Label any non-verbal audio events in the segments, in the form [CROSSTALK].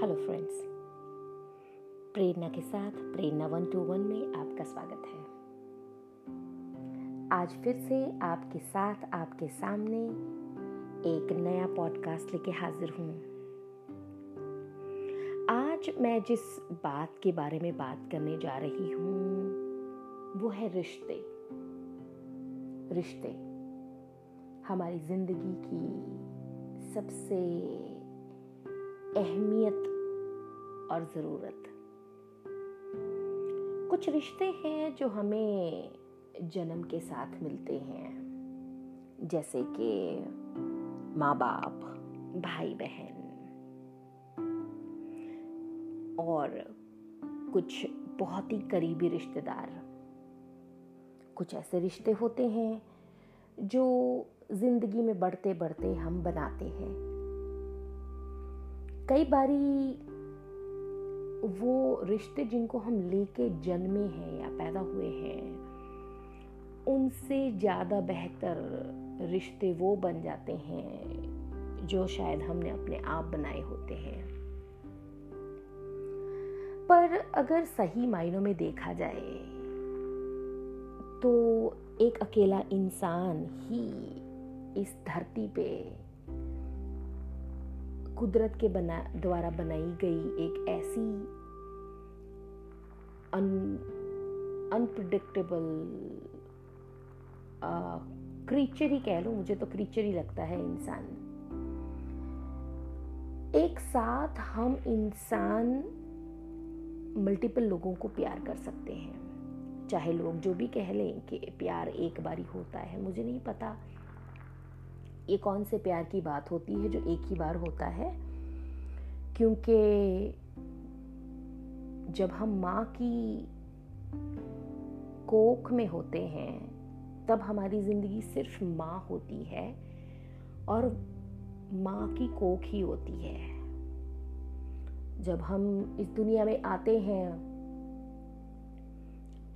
Hello friends Prerna के साथ प्रेरणा one to one में आपका स्वागत है। आज फिर से आपके साथ, आपके सामने एक नया पॉडकास्ट लेके हाजिर हूँ। आज मैं जिस बात के बारे में बात करने जा रही हूँ, वो है रिश्ते। रिश्ते हमारी ज़िंदगी की सबसे अहमियत और ज़रूरत। कुछ रिश्ते हैं जो हमें जन्म के साथ मिलते हैं। जैसे कि माँ बाप भाई बहन और कुछ बहुत ही करीबी रिश्तेदार। कुछ ऐसे रिश्ते होते हैं जो ज़िंदगी में बढ़ते बढ़ते हम बनाते हैं। कई बारी वो रिश्ते जिनको हम लेके जन्मे हैं या पैदा हुए हैं, उनसे ज़्यादा बेहतर रिश्ते वो बन जाते हैं जो शायद हमने अपने आप बनाए होते हैं। पर अगर सही मायनों में देखा जाए तो एक अकेला इंसान ही इस धरती पे कुदरत के बना, द्वारा बनाई गई एक ऐसी अनप्रडिक्टेबल क्रीचर ही कह लो, मुझे तो क्रीचर ही लगता है इंसान। एक साथ हम इंसान मल्टीपल लोगों को प्यार कर सकते हैं। चाहे लोग जो भी कह लें कि प्यार एक बारी होता है, मुझे नहीं पता। ये कौन से प्यार की बात होती है जो एक ही बार होता है? क्योंकि जब हम माँ की कोख में होते हैं, तब हमारी ज़िंदगी सिर्फ़ माँ होती है और माँ की कोख ही होती है। जब हम इस दुनिया में आते हैं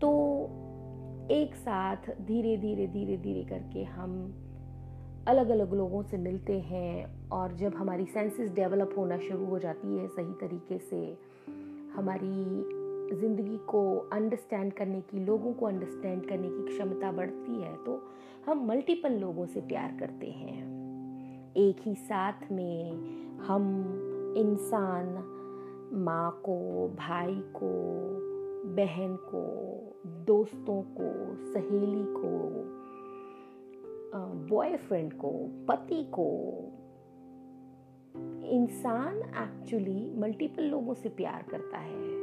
तो एक साथ धीरे धीरे धीरे धीरे करके हम अलग अलग लोगों से मिलते हैं और जब हमारी सेंसेस डेवलप होना शुरू हो जाती है सही तरीके से, हमारी ज़िंदगी को अंडरस्टैंड करने की, लोगों को अंडरस्टैंड करने की क्षमता बढ़ती है तो हम मल्टीपल लोगों से प्यार करते हैं। एक ही साथ में हम इंसान, माँ को, भाई को, बहन को, दोस्तों को, सहेली को बॉयफ्रेंड को पति को इंसान एक्चुअली मल्टीपल लोगों से प्यार करता है।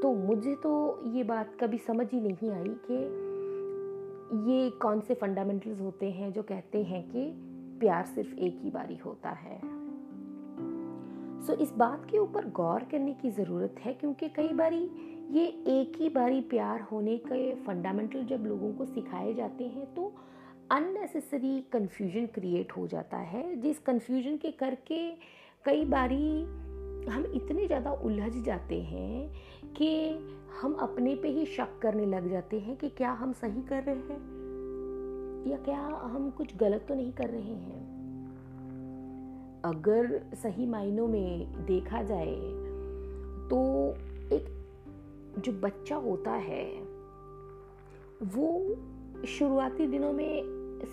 तो मुझे तो ये बात कभी समझ ही नहीं आई कि ये कौन से फंडामेंटल्स होते हैं जो कहते हैं कि प्यार सिर्फ़ एक ही बारी होता है। सो so, इस बात के ऊपर गौर करने की ज़रूरत है क्योंकि कई बारी ये एक ही बारी प्यार होने के फंडामेंटल जब लोगों को सिखाए जाते हैं तो अननेसेसरी कन्फ्यूज़न क्रिएट हो जाता है, जिस कन्फ्यूज़न के करके कई बारी हम इतने ज़्यादा उलझ जाते हैं कि हम अपने पे ही शक करने लग जाते हैं कि क्या हम सही कर रहे हैं या क्या हम कुछ गलत तो नहीं कर रहे हैं। अगर सही मायनों में देखा जाए तो एक जो बच्चा होता है, वो शुरुआती दिनों में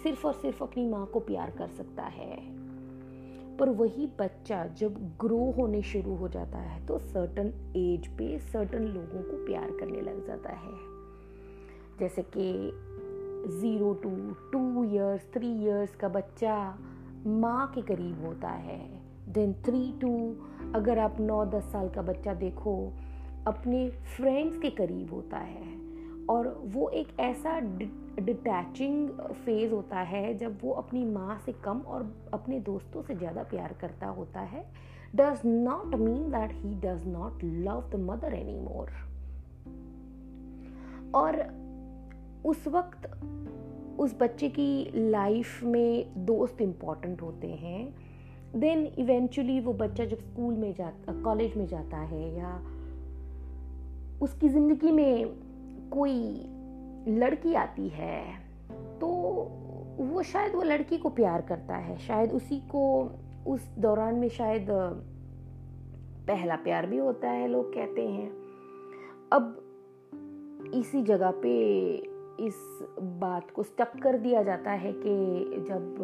सिर्फ़ और सिर्फ़ अपनी माँ को प्यार कर सकता है। पर वही बच्चा जब ग्रो होने शुरू हो जाता है तो सर्टन एज पे सर्टन लोगों को प्यार करने लग जाता है। जैसे कि zero to two years three years का बच्चा माँ के करीब होता है। देन थ्री टू अगर आप नौ दस साल का बच्चा देखो, अपने फ्रेंड्स के करीब होता है। और वो एक ऐसा डिटैचिंग फ़ेज़ होता है जब वो अपनी माँ से कम और अपने दोस्तों से ज़्यादा प्यार करता होता है। Does not mean that he does not love the mother any more और उस वक्त उस बच्चे की लाइफ में दोस्त इंपॉर्टेंट होते हैं। देन इवेंचुअली वो बच्चा जब स्कूल में जाता कॉलेज में जाता है या उसकी ज़िंदगी में कोई लड़की आती है तो वो शायद वो लड़की को प्यार करता है। शायद उसी को, उस दौरान में शायद, पहला प्यार भी होता है, लोग कहते हैं। अब इसी जगह पे इस बात को स्टक कर दिया जाता है कि जब,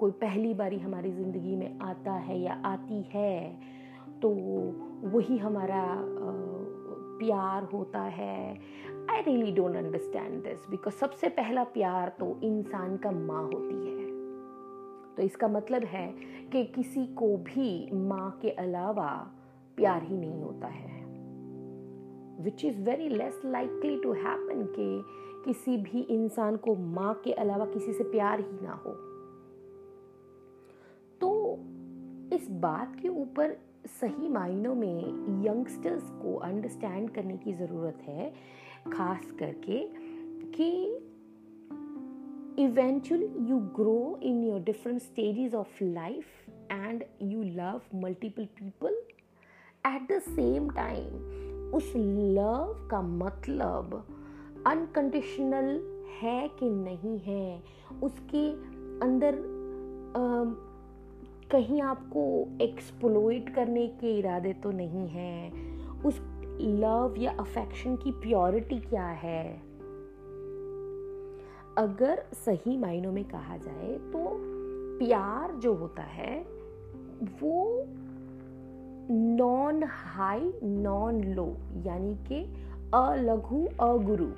कोई पहली बारी हमारी ज़िंदगी में आता है या आती है तो वही हमारा प्यार होता है। I really don't understand this because सबसे पहला प्यार तो इंसान का माँ होती है। तो इसका मतलब है कि किसी को भी माँ के अलावा प्यार ही नहीं होता है। Which is very less likely to happen कि किसी भी इंसान को माँ के अलावा किसी से प्यार ही ना हो। तो इस बात के ऊपर सही मायनों में यंगस्टर्स को अंडरस्टैंड करने की ज़रूरत है खास करके कि eventually you grow in your different stages of life and you love multiple people at the same time उस लव का मतलब अनकंडीशनल है कि नहीं है उसके अंदर कहीं आपको एक्सप्लोइट करने के इरादे तो नहीं हैं। उस लव या अफेक्शन की प्योरिटी क्या है? अगर सही मायनों में कहा जाए तो प्यार जो होता है, वो नॉन हाई नॉन लो यानी कि अलघु, अगुरु।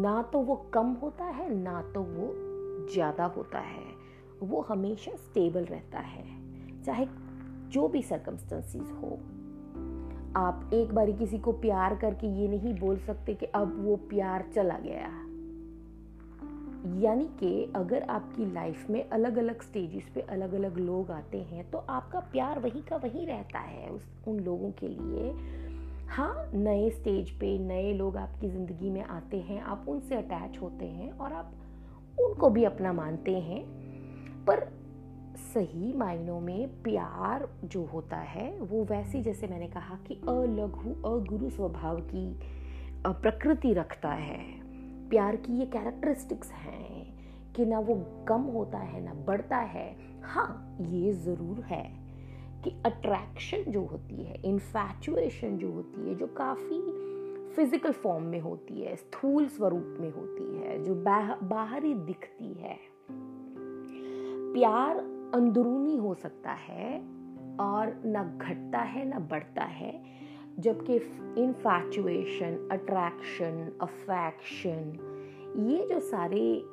ना तो वो कम होता है, ना तो वो ज़्यादा होता है। वो हमेशा स्टेबल रहता है, चाहे जो भी सर्कमस्टेंसेस हो। आप एक बारी किसी को प्यार करके ये नहीं बोल सकते कि अब वो प्यार चला गया। यानी कि अगर आपकी लाइफ में अलग अलग स्टेजेस पे अलग अलग लोग आते हैं तो आपका प्यार वही का वही रहता है उस, उन लोगों के लिए। हाँ नए स्टेज पे नए लोग आपकी ज़िंदगी में आते हैं, आप उनसे अटैच होते हैं और आप उनको भी अपना मानते हैं पर सही मायनों में प्यार जो होता है, वो वैसी जैसे मैंने कहा कि अलघु, अगुरु स्वभाव की प्रकृति रखता है। प्यार की ये कैरेक्टरिस्टिक्स हैं कि ना वो कम होता है, ना बढ़ता है। हाँ ये ज़रूर है कि अट्रैक्शन जो होती है इन्फैचुएशन जो होती है, जो काफ़ी फ़िज़िकल फॉर्म में होती है, स्थूल स्वरूप में होती है, जो बाहरी दिखती है प्यार अंदरूनी हो सकता है और ना घटता है, ना बढ़ता है, जबकि इनफैचुएशन अट्रैक्शन अफेक्शन ये जो सारे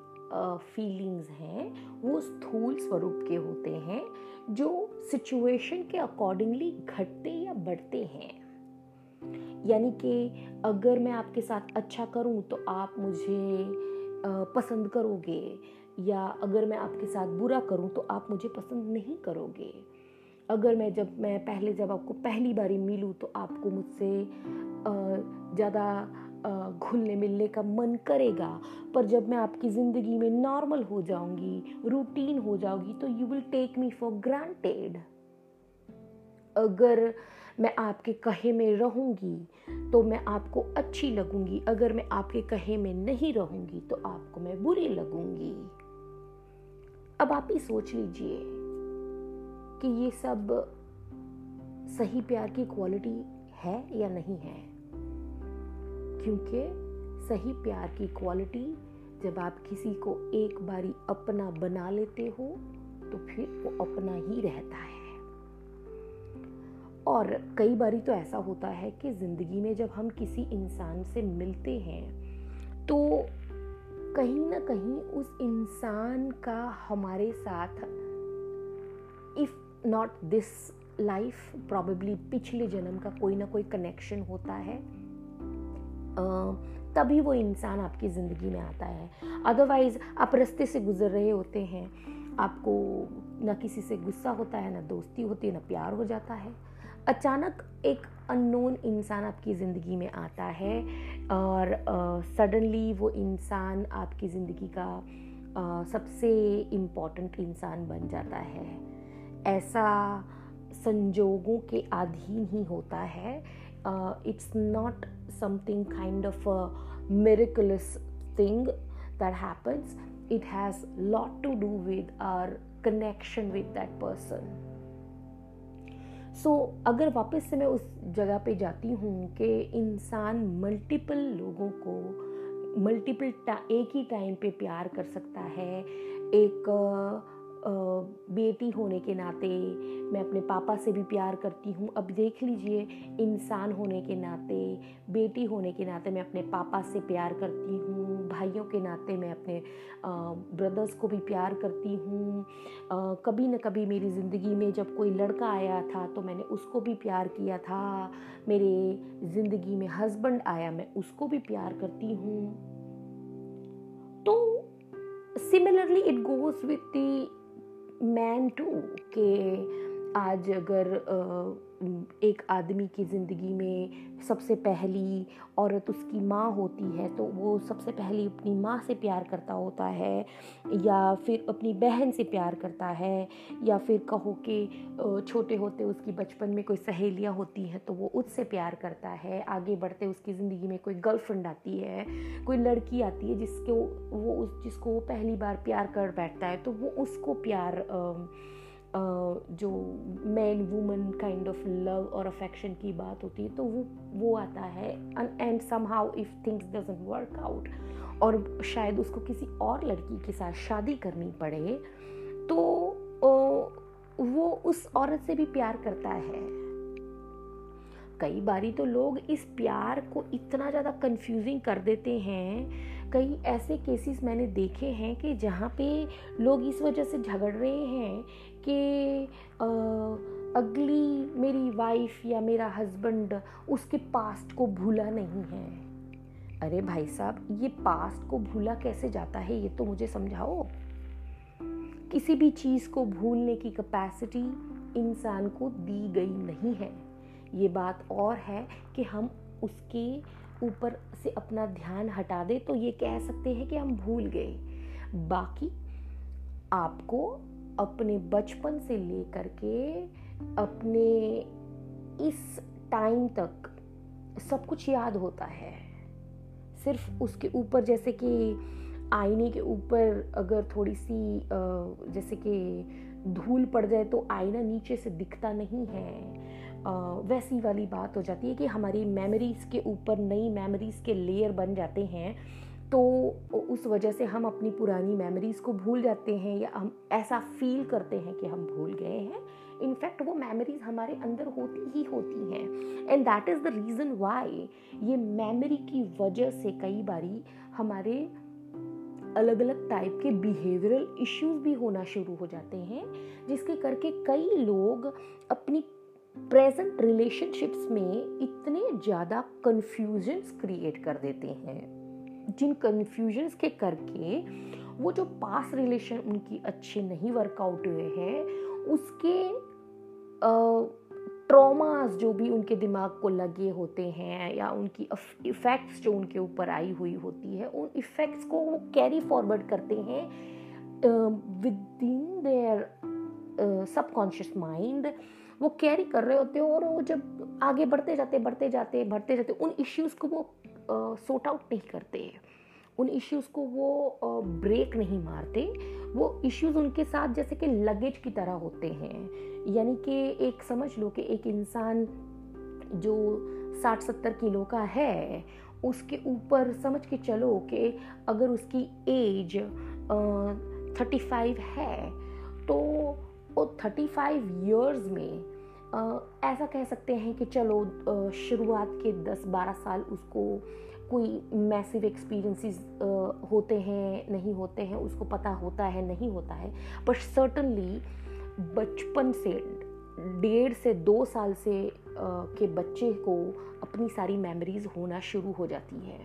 फीलिंग्स हैं, वो स्थूल स्वरूप के होते हैं, जो सिचुएशन के अकॉर्डिंगली घटते या बढ़ते हैं। यानी कि अगर मैं आपके साथ अच्छा करूँ तो आप मुझे पसंद करोगे या अगर मैं आपके साथ बुरा करूँ तो आप मुझे पसंद नहीं करोगे। अगर मैं जब, मैं पहले जब आपको पहली बारी मिलूँ तो आपको मुझसे ज़्यादा घुलने मिलने का मन करेगा। पर जब मैं आपकी ज़िंदगी में नॉर्मल हो जाऊँगी, रूटीन हो जाऊँगी तो you will take me for granted अगर मैं आपके कहे में रहूँगी तो मैं आपको अच्छी लगूँगी। अगर मैं आपके कहे में नहीं रहूँगी तो आपको मैं बुरी लगूँगी। अब आप ही सोच लीजिए कि ये सब सही प्यार की क्वालिटी है या नहीं है? क्योंकि सही प्यार की क्वालिटी जब आप किसी को एक बारी अपना बना लेते हो तो फिर वो अपना ही रहता है। और कई बारी तो ऐसा होता है कि ज़िंदगी में जब हम किसी इंसान से मिलते हैं तो कहीं ना कहीं उस इंसान का हमारे साथ if not this life probably पिछले जन्म का कोई ना कोई कनेक्शन होता है। तभी वो इंसान आपकी ज़िंदगी में आता है। अदरवाइज़ आप रस्ते से गुजर रहे होते हैं। आपको ना किसी से गुस्सा होता है, ना दोस्ती होती है, ना प्यार हो जाता है। अचानक एक अननोन इंसान आपकी ज़िंदगी में आता है और सडनली uh, वो इंसान आपकी ज़िंदगी का uh, सबसे इंपॉर्टेंट इंसान बन जाता है। ऐसा संजोगों के अधीन ही होता है। It's not something kind of miraculous thing that happens it has lot to do with our connection with that person. So so, अगर वापस से मैं उस जगह पे जाती हूँ कि इंसान मल्टीपल लोगों को मल्टीपल एक ही टाइम पे प्यार कर सकता है एक बेटी होने के नाते मैं अपने पापा से भी प्यार करती हूँ। अब देख लीजिए, इंसान होने के नाते, बेटी होने के नाते मैं अपने पापा से प्यार करती हूँ। भाइयों के नाते मैं अपने ब्रदर्स को भी प्यार करती हूँ। कभी न कभी मेरी ज़िंदगी में जब कोई लड़का आया था तो मैंने उसको भी प्यार किया था। मेरे ज़िंदगी में हस्बैंड आया, मैं उसको भी प्यार करती हूँ। तो similarly it goes with the man too के आज अगर एक आदमी की ज़िंदगी में सबसे पहली औरत उसकी माँ होती है तो वो सबसे पहली अपनी माँ से प्यार करता होता है, या फिर अपनी बहन से प्यार करता है, या फिर कहो कि छोटे होते उसकी बचपन में कोई सहेलियाँ होती हैं तो वो उससे प्यार करता है। आगे बढ़ते उसकी ज़िंदगी में कोई गर्लफ्रेंड आती है, कोई लड़की आती है जिसको वो उस, जिसको वो पहली बार प्यार कर बैठता है तो वो उसको प्यार जो man woman kind of love और अफेक्शन की बात होती है तो वो वो आता है। And somehow if things doesn't work out और शायद उसको किसी और लड़की के साथ शादी करनी पड़े तो वो उस औरत से भी प्यार करता है। कई बारी तो लोग इस प्यार को इतना ज़्यादा कंफ्यूजिंग कर देते हैं। कई ऐसे केसेस मैंने देखे हैं कि जहाँ पे लोग इस वजह से झगड़ रहे हैं कि अगली मेरी वाइफ या मेरा हस्बैंड उसके पास्ट को भूला नहीं है। अरे भाई साहब, ये पास्ट को भूला कैसे जाता है, ये तो मुझे समझाओ। किसी भी चीज़ को भूलने की कैपेसिटी इंसान को दी गई नहीं है। ये बात और है कि हम उसके ऊपर से अपना ध्यान हटा दें तो ये कह सकते हैं कि हम भूल गए। बाकी आपको अपने बचपन से लेकर के अपने इस टाइम तक सब कुछ याद होता है। सिर्फ़ उसके ऊपर जैसे कि आईने के ऊपर अगर थोड़ी सी जैसे कि धूल पड़ जाए तो आईना नीचे से दिखता नहीं है। वैसी वाली बात हो जाती है कि हमारी मेमोरीज़ के ऊपर नई मेमोरीज़ के लेयर बन जाते हैं। तो उस वजह से हम अपनी पुरानी मेमोरीज़ को भूल जाते हैं या हम ऐसा फील करते हैं कि हम भूल गए हैं। इनफैक्ट वो मेमोरीज हमारे अंदर होती ही होती हैं। And that is the reason why ये मेमोरी की वजह से कई बारी हमारे अलग अलग टाइप के बिहेवियरल इश्यूज़ भी होना शुरू हो जाते हैं, जिसके करके कई लोग अपनी प्रेजेंट रिलेशनशिप्स में इतने ज़्यादा कन्फ्यूजन्स क्रिएट कर देते हैं। जिन कन्फ्यूजन्स के करके वो जो पास रिलेशन उनकी अच्छे नहीं वर्कआउट हुए हैं, उसके ट्रॉमास जो भी उनके दिमाग को लगे होते हैं या उनकी इफ़ेक्ट्स जो उनके ऊपर आई हुई होती है, उन इफ़ेक्ट्स को वो कैरी फॉरवर्ड करते हैं within their subconscious mind वो कैरी कर रहे होते हैं और वो जब आगे बढ़ते जाते बढ़ते जाते बढ़ते जाते उन इश्यूज़ को वो सॉर्ट आउट नहीं करते। उन इश्यूज़ को वो ब्रेक नहीं मारते। वो इश्यूज़ उनके साथ जैसे कि लगेज की तरह होते हैं। यानी कि एक समझ लो कि एक इंसान जो साठ सत्तर किलो का है, उसके ऊपर समझ के चलो कि अगर उसकी एज थर्टी फाइव है तो वो थर्टी फाइव ईयर्स में ऐसा कह सकते हैं कि चलो शुरुआत के दस बारह साल उसको कोई मैसिव एक्सपीरियंसेस होते हैं, नहीं होते हैं, उसको पता होता है, नहीं होता है। बट सर्टनली बचपन से, डेढ़ से दो साल से के बच्चे को अपनी सारी मेमोरीज होना शुरू हो जाती है।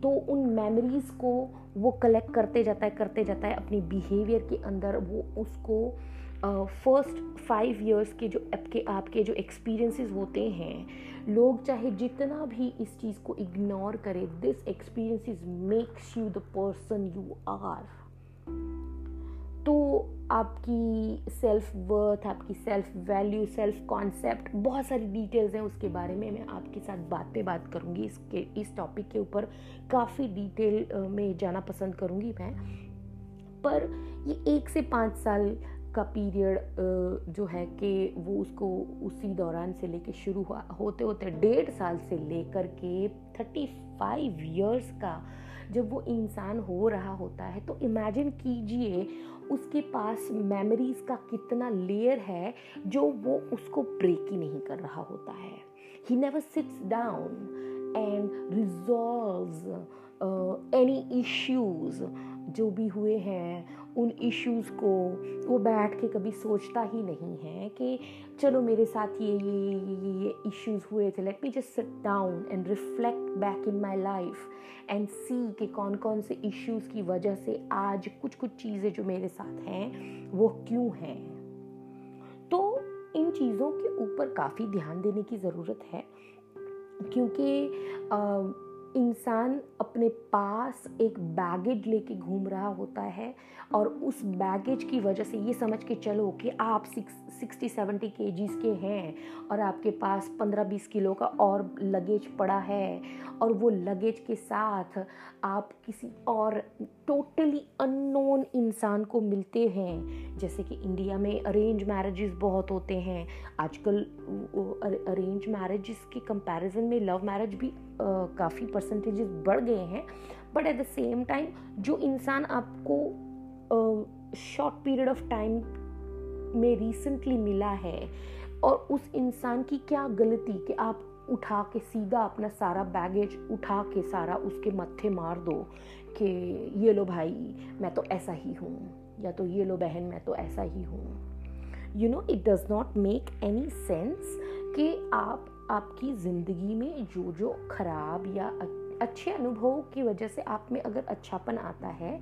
तो उन मेमोरीज को वो कलेक्ट करते जाता है, करते जाता है, अपनी बिहेवियर के अंदर वो उसको फ़र्स्ट फाइव ईयर्स के जो आपके आपके जो एक्सपीरियंसेस होते हैं, लोग चाहे जितना भी इस चीज़ को इग्नोर करें this experiences makes you the person you are तो आपकी सेल्फ वर्थ आपकी सेल्फ वैल्यू सेल्फ कॉन्सेप्ट बहुत सारी डिटेल्स हैं उसके बारे में मैं आपके साथ बात पे बात करूँगी। इसके, इस टॉपिक के ऊपर काफ़ी डिटेल में जाना पसंद करूँगी मैं। पर ये एक से पाँच साल का पीरियड जो है कि वो उसको उसी दौरान से लेके शुरू हुआ। होते होते डेढ़ साल से लेकर के थर्टी फाइव ईयर्स का जब वो इंसान हो रहा होता है तो इमेजिन कीजिए उसके पास मेमोरीज का कितना लेयर है जो वो उसको ब्रेक ही नहीं कर रहा होता है। He never sits down and resolve any issues जो भी हुए हैं उन इश्यूज़ को, वो बैठ के कभी सोचता ही नहीं है कि, चलो मेरे साथ ये ये ये ये ये इश्यूज़ हुए थे let me just sit down and reflect back in my life and see कि कौन कौन से इश्यूज़ की वजह से आज कुछ कुछ चीज़ें जो मेरे साथ हैं, वो क्यों हैं? तो इन चीज़ों के ऊपर काफ़ी ध्यान देने की ज़रूरत है, क्योंकि इंसान अपने पास एक बैगेज लेके घूम रहा होता है और उस बैगेज की वजह से ये समझ के चलो कि आप सिक्स सिक्सटी सेवेंटी के जीज के हैं और आपके पास पंद्रह, बीस किलो का और लगेज पड़ा है और वो लगेज के साथ आप किसी और टोटली अननोन इंसान को मिलते हैं। जैसे कि इंडिया में अरेंज मैरिजेस बहुत होते हैं। आजकल अरेंज मैरिजेस के कंपैरिजन में लव मैरिज भी काफ़ी परसेंटेजेस बढ़ गए हैं। But at the same time जो इंसान आपको शॉर्ट पीरियड ऑफ़ टाइम में रिसेंटली मिला है और उस इंसान की क्या गलती कि आप उठा के सीधा अपना सारा बैगेज उठा के सारा उसके मत्थे मार दो कि ये लो भाई, मैं तो ऐसा ही हूँ, या तो ये लो बहन, मैं तो ऐसा ही हूँ। You know it does not make any sense कि आप आपकी ज़िंदगी में जो जो खराब या अच्छे अनुभव की वजह से आप में अगर अच्छापन आता है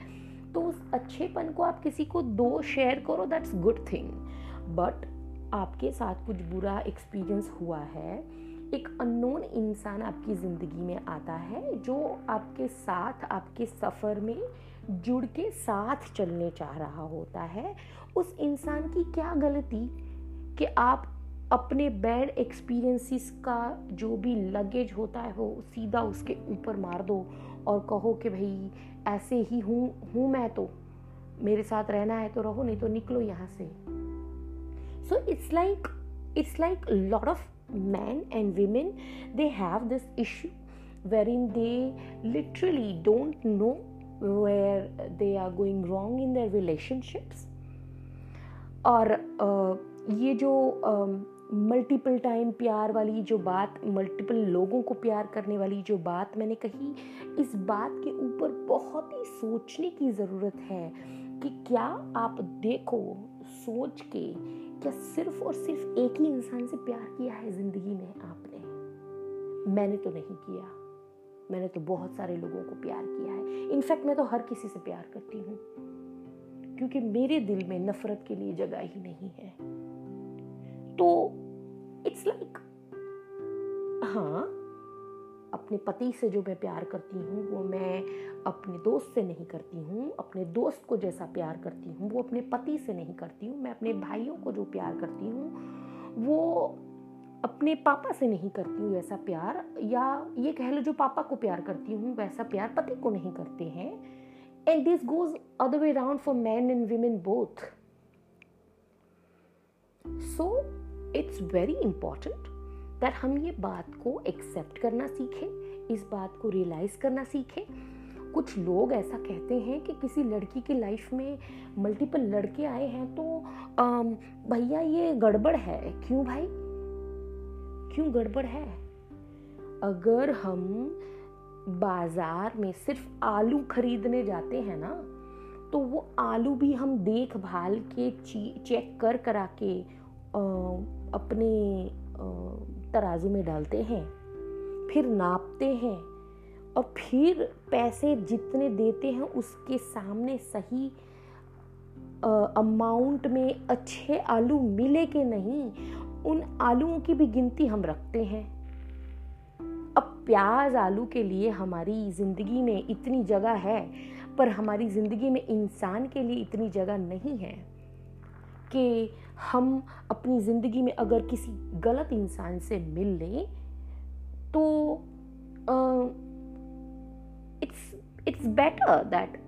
तो उस अच्छेपन को आप किसी को दो शेयर करो दैट्स गुड थिंग बट आपके साथ कुछ बुरा एक्सपीरियंस हुआ है, एक अननोन इंसान आपकी ज़िंदगी में आता है, जो आपके साथ, आपके सफ़र में जुड़ के साथ चलने चाह रहा होता है, उस इंसान की क्या गलती? कि आप अपने बैड एक्सपीरियंसिस का जो भी लगेज होता है, वो सीधा उसके ऊपर मार दो और कहो कि भाई, ऐसे ही हूँ हूँ मैं तो। मेरे साथ रहना है तो रहो, नहीं तो निकलो यहाँ से। So it's like it's like lot of man and women they have this issue wherein they literally don't know where they are going wrong in their relationships और ये जो मल्टीपल टाइम प्यार वाली जो बात मल्टीपल लोगों को प्यार करने वाली जो बात मैंने कही, इस बात के ऊपर बहुत ही सोचने की ज़रूरत है कि क्या आप देखो, सोच के क्या सिर्फ़ और सिर्फ़ एक ही इंसान से प्यार किया है ज़िंदगी में आपने? मैंने तो नहीं किया। मैंने तो बहुत सारे लोगों को प्यार किया है। इनफैक्ट मैं तो हर किसी से प्यार करती हूँ। क्योंकि मेरे दिल में नफरत के लिए जगह ही नहीं है। तो इट्स लाइक हाँ अपने पति से जो मैं प्यार करती हूँ, वो मैं अपने दोस्त से नहीं करती हूँ, अपने दोस्त को जैसा प्यार करती हूँ, वो अपने पति से नहीं करती हूँ, मैं अपने भाइयों को जो प्यार करती हूँ, वो अपने पापा से नहीं करती हूँ वैसा प्यार, या ये कह लो जो पापा को प्यार करती हूँ, वैसा प्यार पति को नहीं करते हैं। And this goes other way round for man and women both so it's very important that हम ये बात को एक्सेप्ट करना सीखें, इस बात को रियलाइज़ करना सीखें। कुछ लोग ऐसा कहते हैं कि किसी लड़की की लाइफ में मल्टीपल लड़के आए हैं तो भैया ये गड़बड़ है। क्यों भाई? क्यों गड़बड़ है? अगर हम बाज़ार में सिर्फ़ आलू खरीदने जाते हैं ना तो वो आलू भी हम देखभाल के चेक कर, करा के अपने तराजू में डालते हैं, फिर नापते हैं और फिर पैसे जितने देते हैं उसके सामने सही अमाउंट में अच्छे आलू मिले कि नहीं, उन आलूओं की भी गिनती हम रखते हैं। अब प्याज आलू के लिए हमारी ज़िंदगी में इतनी जगह है, पर हमारी ज़िंदगी में इंसान के लिए इतनी जगह नहीं है कि हम अपनी ज़िंदगी में अगर किसी गलत इंसान से मिल लें तो इट्स इट्स बेटर दैट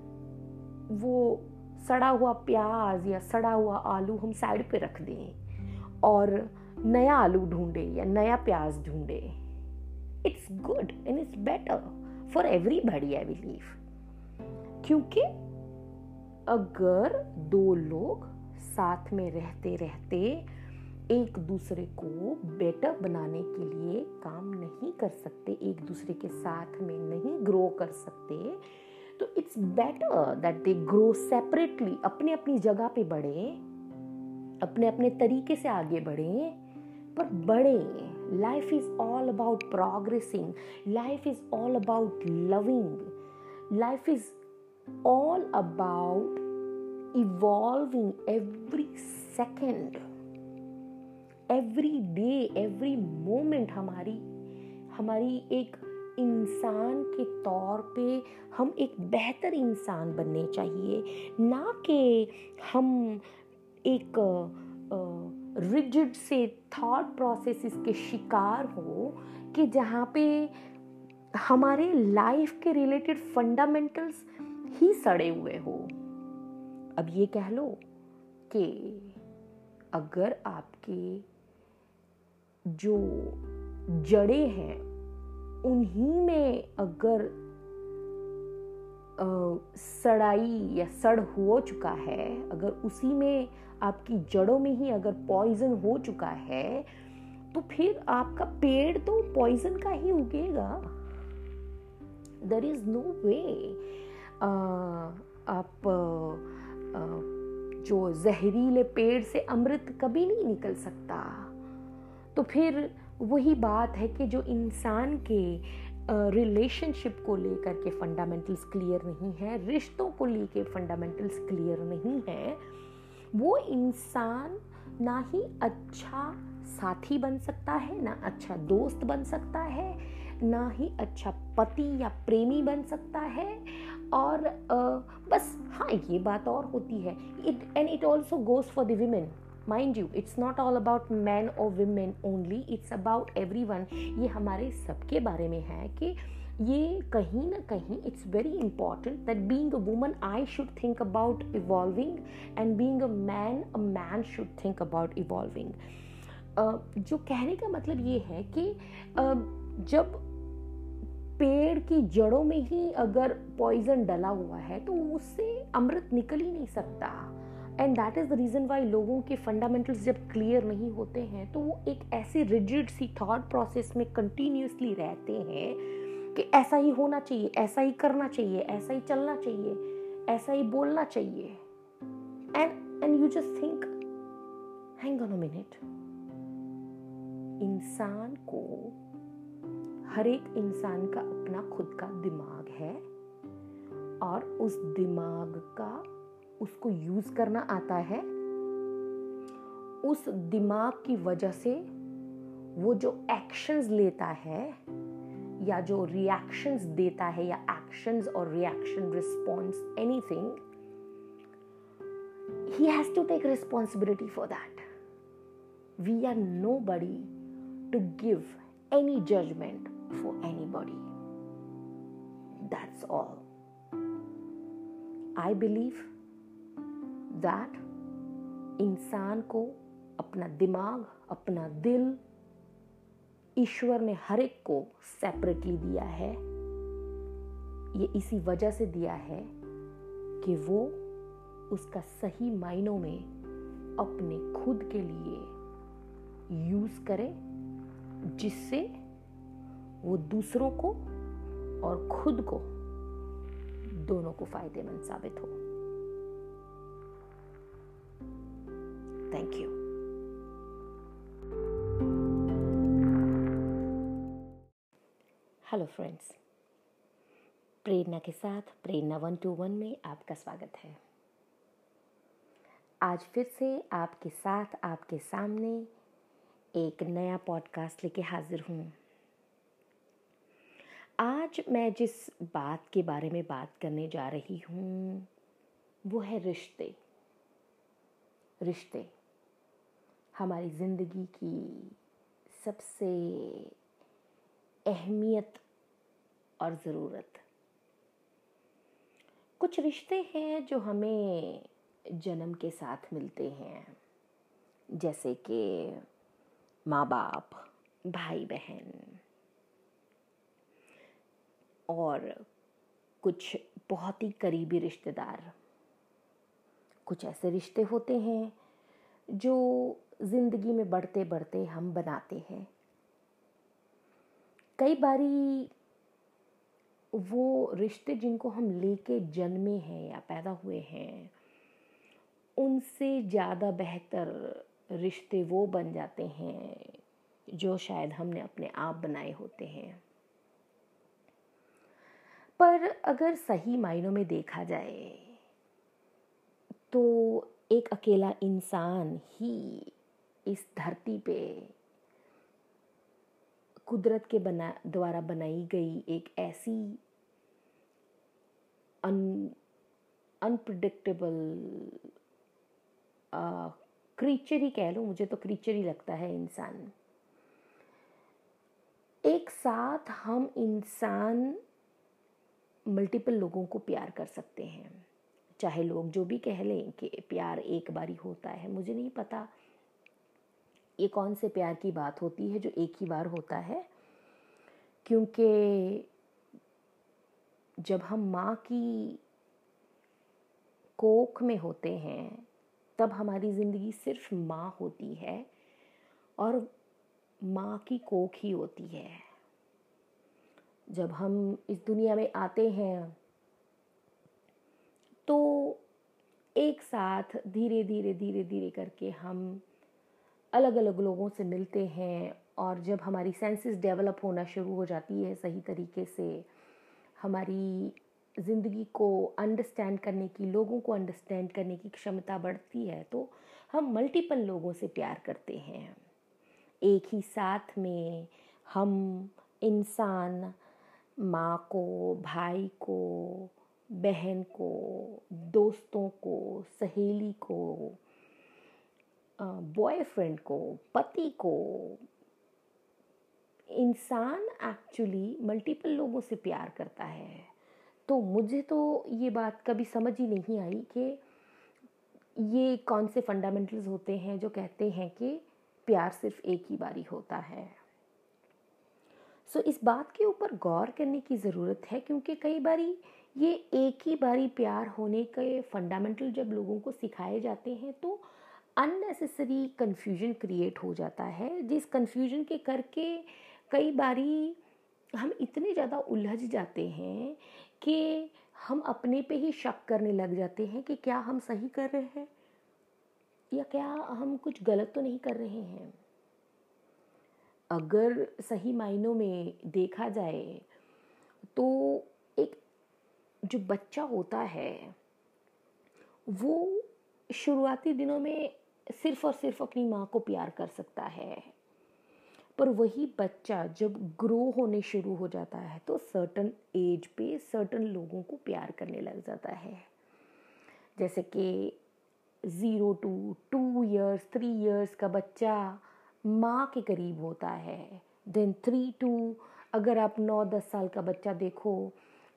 वो सड़ा हुआ प्याज या सड़ा हुआ आलू हम साइड पे रख दें और नया आलू ढूंढे या नया प्याज ढूंढे। It's good and it's better for everybody I believe क्योंकि अगर दो लोग साथ में रहते रहते एक दूसरे को बेटर बनाने के लिए काम नहीं कर सकते, एक दूसरे के साथ में नहीं ग्रो कर सकते। तो it's better that they grow separately अपने अपनी जगह पे बढ़े अपने अपने तरीके से आगे बढ़े, पर बढ़े। Life is all about progressing life is all about loving life is all about evolving every second, every day, every moment हमारी हमारी एक इंसान के तौर पे हम एक बेहतर इंसान बनने चाहिए। ना कि हम एक रिजिड से थॉट प्रोसेस के शिकार हो कि जहाँ पे हमारे लाइफ के रिलेटेड फंडामेंटल्स ही सड़े हुए हो। अब ये कह लो कि अगर आपके जो जड़े हैं, उन्हीं में अगर सड़ाई या सड़ हो चुका है, अगर उसी में आपकी जड़ों में ही अगर पॉइजन हो चुका है तो फिर आपका पेड़ तो पॉइजन का ही उगेगा। देर इज़ नो वे आप जो जहरीले पेड़ से अमृत कभी नहीं निकल सकता। तो फिर वही बात है कि जो इंसान के रिलेशनशिप को लेकर के फंडामेंटल्स क्लियर नहीं है, रिश्तों को लेकर फंडामेंटल्स क्लियर नहीं है, वो इंसान ना ही अच्छा साथी बन सकता है, ना अच्छा दोस्त बन सकता है, ना ही अच्छा पति या प्रेमी बन सकता है और uh, बस हाँ ये बात और होती है। It and it also goes for the women mind you it's not all about man और women only it's about everyone ये हमारे सबके बारे में है कि ये कहीं ना कहीं it's very important that being a woman I should think about evolving and being a man a man should think about evolving जो कहने का मतलब ये है कि uh, जब पेड़ की जड़ों में ही अगर पॉइजन डला हुआ है तो उससे अमृत निकल ही नहीं सकता। And that is the reason why लोगों के फंडामेंटल्स जब क्लियर नहीं होते हैं तो वो एक ऐसी रिजिड सी थॉट प्रोसेस में कंटिन्यूसली रहते हैं कि ऐसा ही होना चाहिए, ऐसा ही करना चाहिए, ऐसा ही चलना चाहिए, ऐसा ही बोलना चाहिए। And and you just think hang on a minute इंसान को हर एक इंसान का अपना खुद का दिमाग है और उस दिमाग का उसको यूज़ करना आता है उस दिमाग की वजह से वो जो एक्शंस लेता है या जो रिएक्शंस देता है या एक्शंस और reaction response anything he has to take responsibility for that. We are nobody to give any judgment for anybody. That's all. I believe that इंसान को अपना दिमाग, अपना दिल ईश्वर ने हर एक को सेपरेटली दिया है ये इसी वजह से दिया है कि वो उसका सही मायनों में अपने खुद के लिए यूज़ करे, जिससे वो दूसरों को और खुद को दोनों को फ़ायदेमंद साबित हो। Thank you hello friends Prerna के साथ, प्रेरणा वन टू वन में आपका स्वागत है। आज फिर से आपके साथ, आपके सामने एक नया पॉडकास्ट लेके हाजिर हूँ। आज मैं जिस बात के बारे में बात करने जा रही हूँ, वो है रिश्ते। रिश्ते। हमारी ज़िंदगी की सबसे अहमियत और ज़रूरत। कुछ रिश्ते हैं जो हमें जन्म के साथ मिलते हैं, जैसे कि माँ बाप भाई बहन और कुछ बहुत ही करीबी रिश्तेदार। कुछ ऐसे रिश्ते होते हैं जो ज़िंदगी में बढ़ते बढ़ते हम बनाते हैं। कई बारी वो रिश्ते जिनको हम लेके जन्मे हैं या पैदा हुए हैं, उनसे ज़्यादा बेहतर रिश्ते वो बन जाते हैं जो शायद हमने अपने आप बनाए होते हैं। पर अगर सही मायनों में देखा जाए तो एक अकेला इंसान ही इस धरती पे कुदरत के बना, द्वारा बनाई गई एक ऐसी अन अनप्रडिक्टेबल क्रीचर ही कह लो, मुझे तो क्रीचर ही लगता है इंसान। एक साथ हम इंसान मल्टीपल लोगों को प्यार कर सकते हैं। चाहे लोग जो भी कह लें कि प्यार एक बारी होता है, मुझे नहीं पता। ये कौन से प्यार की बात होती है जो एक ही बार होता है? क्योंकि जब हम माँ की कोख में होते हैं, तब हमारी ज़िंदगी सिर्फ़ माँ होती है और माँ की कोख ही होती है। जब हम इस दुनिया में आते हैं तो एक साथ धीरे धीरे धीरे धीरे करके हम अलग अलग लोगों से मिलते हैं और जब हमारी सेंसेस डेवलप होना शुरू हो जाती है सही तरीके से, हमारी ज़िंदगी को अंडरस्टैंड करने की, लोगों को अंडरस्टैंड करने की क्षमता बढ़ती है तो हम मल्टीपल लोगों से प्यार करते हैं। एक ही साथ में हम इंसान माँ को, भाई को, बहन को, दोस्तों को, सहेली को बॉयफ्रेंड को, पति को। इंसान एक्चुअली मल्टीपल लोगों से प्यार करता है। तो मुझे तो ये बात कभी समझ ही नहीं आई कि ये कौन से फंडामेंटल्स होते हैं जो कहते हैं कि प्यार सिर्फ़ एक ही बारी होता है। सो इस बात के ऊपर गौर करने की ज़रूरत है क्योंकि कई बारी ये एक ही बारी प्यार होने के फंडामेंटल जब लोगों को सिखाए जाते हैं तो अननेसेसरी कन्फ्यूज़न क्रिएट हो जाता है। जिस कन्फ्यूज़न के करके कई बारी हम इतने ज़्यादा उलझ जाते हैं कि हम अपने पे ही शक करने लग जाते हैं कि क्या हम सही कर रहे हैं या क्या हम कुछ गलत तो नहीं कर रहे हैं। अगर सही मायनों में देखा जाए तो एक जो बच्चा होता है, वो शुरुआती दिनों में सिर्फ़ और सिर्फ़ अपनी माँ को प्यार कर सकता है। पर वही बच्चा जब ग्रो होने शुरू हो जाता है तो सर्टन एज पे सर्टन लोगों को प्यार करने लग जाता है। जैसे कि zero to two years three years का बच्चा माँ के करीब होता है। देन थ्री टू अगर आप नौ दस साल का बच्चा देखो,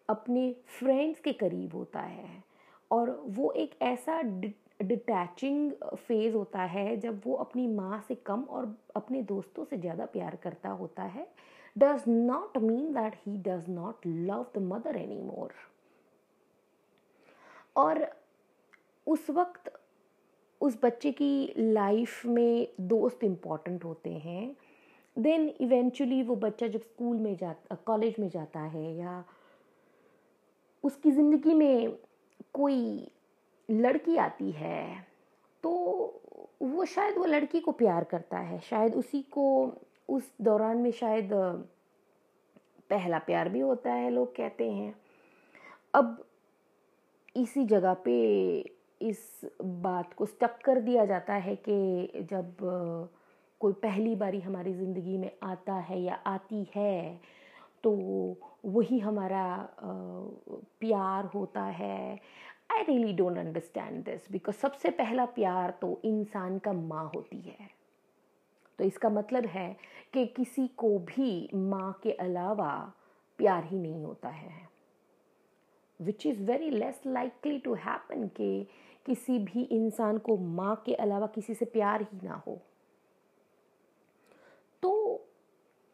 अपने फ्रेंड्स के करीब होता है। और वो एक ऐसा डिटैचिंग फ़ेज़ होता है, जब वो अपनी माँ से कम और अपने दोस्तों से ज़्यादा प्यार करता होता है। Does not mean that he does not love the mother any more और उस वक्त उस बच्चे की लाइफ में दोस्त इंपॉर्टेंट होते हैं। देन इवेंचुअली वो बच्चा जब स्कूल में जा कॉलेज में जाता है या उसकी ज़िंदगी में कोई लड़की आती है तो वो शायद वो लड़की को प्यार करता है। शायद उसी को उस दौरान में शायद पहला प्यार भी होता है, लोग कहते हैं। अब इसी जगह पे इस बात को स्टक कर दिया जाता है कि जब कोई पहली बारी हमारी ज़िंदगी में आता है या आती है तो वही हमारा प्यार होता है। I really don't understand this because सबसे पहला प्यार तो इंसान का माँ होती है। तो इसका मतलब है कि किसी को भी माँ के अलावा प्यार ही नहीं होता है। Which is very less likely to happen कि किसी भी इंसान को माँ के अलावा किसी से प्यार ही ना हो। तो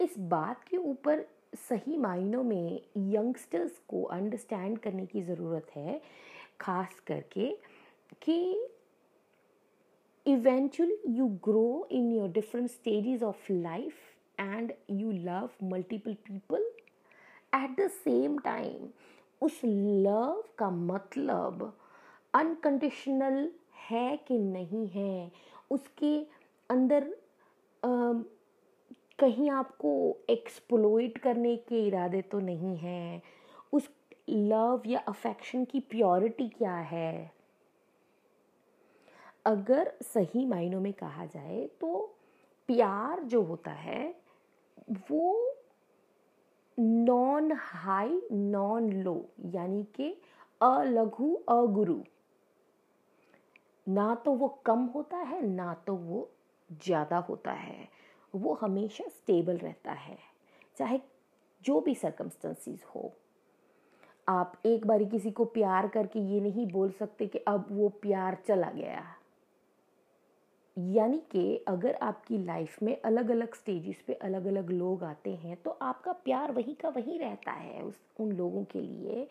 इस बात के ऊपर सही मायनों में यंगस्टर्स को अंडरस्टैंड करने की ज़रूरत है, खास करके कि eventually you grow in your different stages of life and you love multiple people at the same time उस लव का मतलब अनकंडीशनल है कि नहीं है? उसके अंदर आ, कहीं आपको एक्सप्लोइट करने के इरादे तो नहीं हैं। उस लव या अफेक्शन की प्योरिटी क्या है? अगर सही मायनों में कहा जाए तो प्यार जो होता है वो नॉन हाई नॉन लो यानी कि अलघु अगुरु। ना तो वो कम होता है, ना तो वो ज़्यादा होता है। वो हमेशा स्टेबल रहता है, चाहे जो भी सरकमस्टेंसेस हो। आप एक बारी किसी को प्यार करके ये नहीं बोल सकते कि अब वो प्यार चला गया। यानी कि अगर आपकी लाइफ में अलग अलग स्टेजेस पे अलग अलग लोग आते हैं तो आपका प्यार वही का वही रहता है उस, उन लोगों के लिए।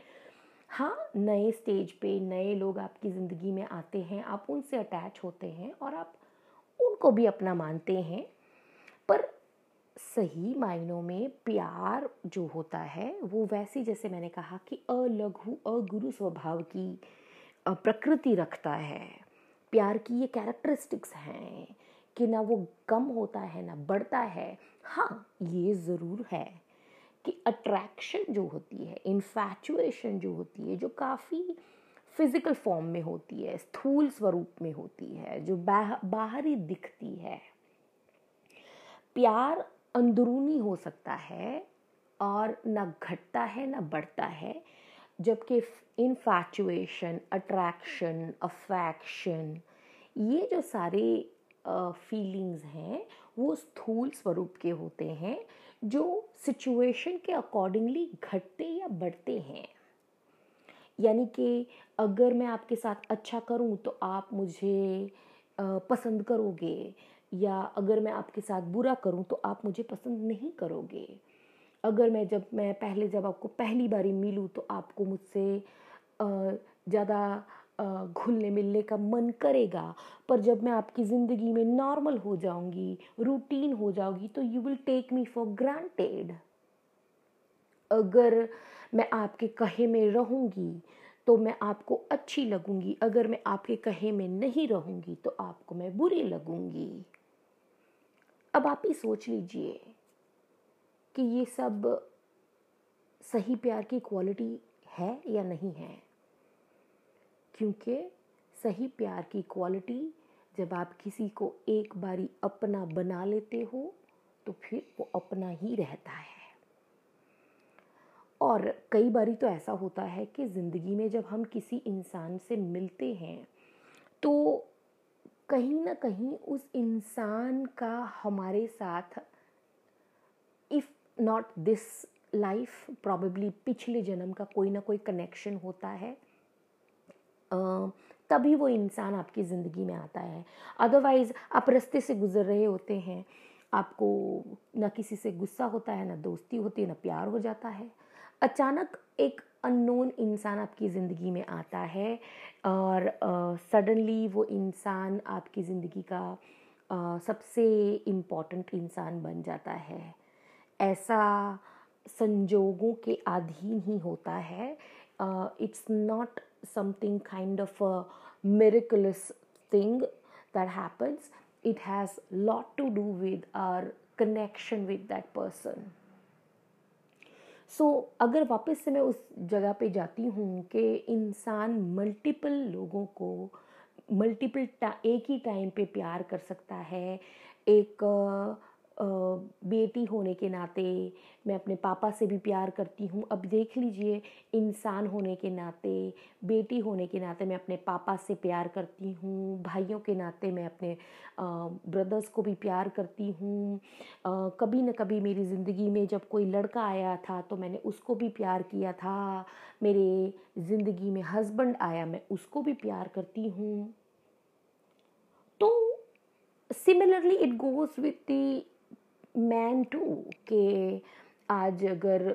हाँ नए स्टेज पे नए लोग आपकी ज़िंदगी में आते हैं, आप उनसे अटैच होते हैं और आप उनको भी अपना मानते हैं। पर सही मायनों में प्यार जो होता है, वो वैसे जैसे मैंने कहा कि अलघु, अगुरु स्वभाव की प्रकृति रखता है। प्यार की ये कैरेक्टरिस्टिक्स हैं कि ना वो कम होता है, ना बढ़ता है। हाँ ये ज़रूर है। कि अट्रैक्शन जो होती है इन्फैचुएशन जो होती है जो काफ़ी फ़िज़िकल फॉर्म में होती है स्थूल स्वरूप में होती है जो बाह, बाहरी दिखती है। प्यार अंदरूनी हो सकता है और ना घटता है ना बढ़ता है जबकि इनफैचुएशन अट्रैक्शन अफेक्शन ये जो सारे फीलिंग्स हैं वो स्थूल स्वरूप के होते हैं जो सिचुएशन के अकॉर्डिंगली घटते या बढ़ते हैं। यानी कि अगर मैं आपके साथ अच्छा करूँ तो आप मुझे पसंद करोगे, या अगर मैं आपके साथ बुरा करूँ तो आप मुझे पसंद नहीं करोगे। अगर मैं जब, मैं पहले जब आपको पहली बारी मिलूँ तो आपको मुझसे ज़्यादा घुलने मिलने का मन करेगा, पर जब मैं आपकी ज़िंदगी में नॉर्मल हो जाऊँगी रूटीन हो जाऊँगी तो you will take me for granted अगर मैं आपके कहे में रहूँगी तो मैं आपको अच्छी लगूँगी, अगर मैं आपके कहे में नहीं रहूँगी तो आपको मैं बुरी लगूँगी। अब आप ही सोच लीजिए कि ये सब सही प्यार की क्वालिटी है या नहीं है। क्योंकि सही प्यार की क्वालिटी जब आप किसी को एक बारी अपना बना लेते हो तो फिर वो अपना ही रहता है। और कई बारी तो ऐसा होता है कि ज़िंदगी में जब हम किसी इंसान से मिलते हैं तो कहीं ना कहीं उस इंसान का हमारे साथ if not this life probably पिछले जन्म का कोई ना कोई कनेक्शन होता है। तभी वो इंसान आपकी ज़िंदगी में आता है। अदरवाइज़ आप रास्ते से गुज़र रहे होते हैं। आपको ना किसी से गुस्सा होता है ना दोस्ती होती है ना प्यार हो जाता है। अचानक एक अननोन इंसान आपकी ज़िंदगी में आता है और सडनली वो इंसान आपकी ज़िंदगी का uh, सबसे इंपॉर्टेंट इंसान बन जाता है। ऐसा संजोगों के अधीन ही होता है। It's not something kind of a miraculous thing that happens it has lot to do with our connection with that person so so, अगर वापस से मैं उस जगह पे जाती हूँ कि इंसान मल्टीपल लोगों को मल्टीपल एक ही टाइम पे प्यार कर सकता है एक बेटी होने के नाते मैं अपने पापा से भी प्यार करती हूँ। अब देख लीजिए, इंसान होने के नाते, बेटी होने के नाते मैं अपने पापा से प्यार करती हूँ। भाइयों के नाते मैं अपने ब्रदर्स को भी प्यार करती हूँ। कभी न कभी मेरी ज़िंदगी में जब कोई लड़का आया था तो मैंने उसको भी प्यार किया था। मेरे ज़िंदगी में हस्बैंड आया, मैं उसको भी प्यार करती हूँ। तो similarly it goes with the man too के आज अगर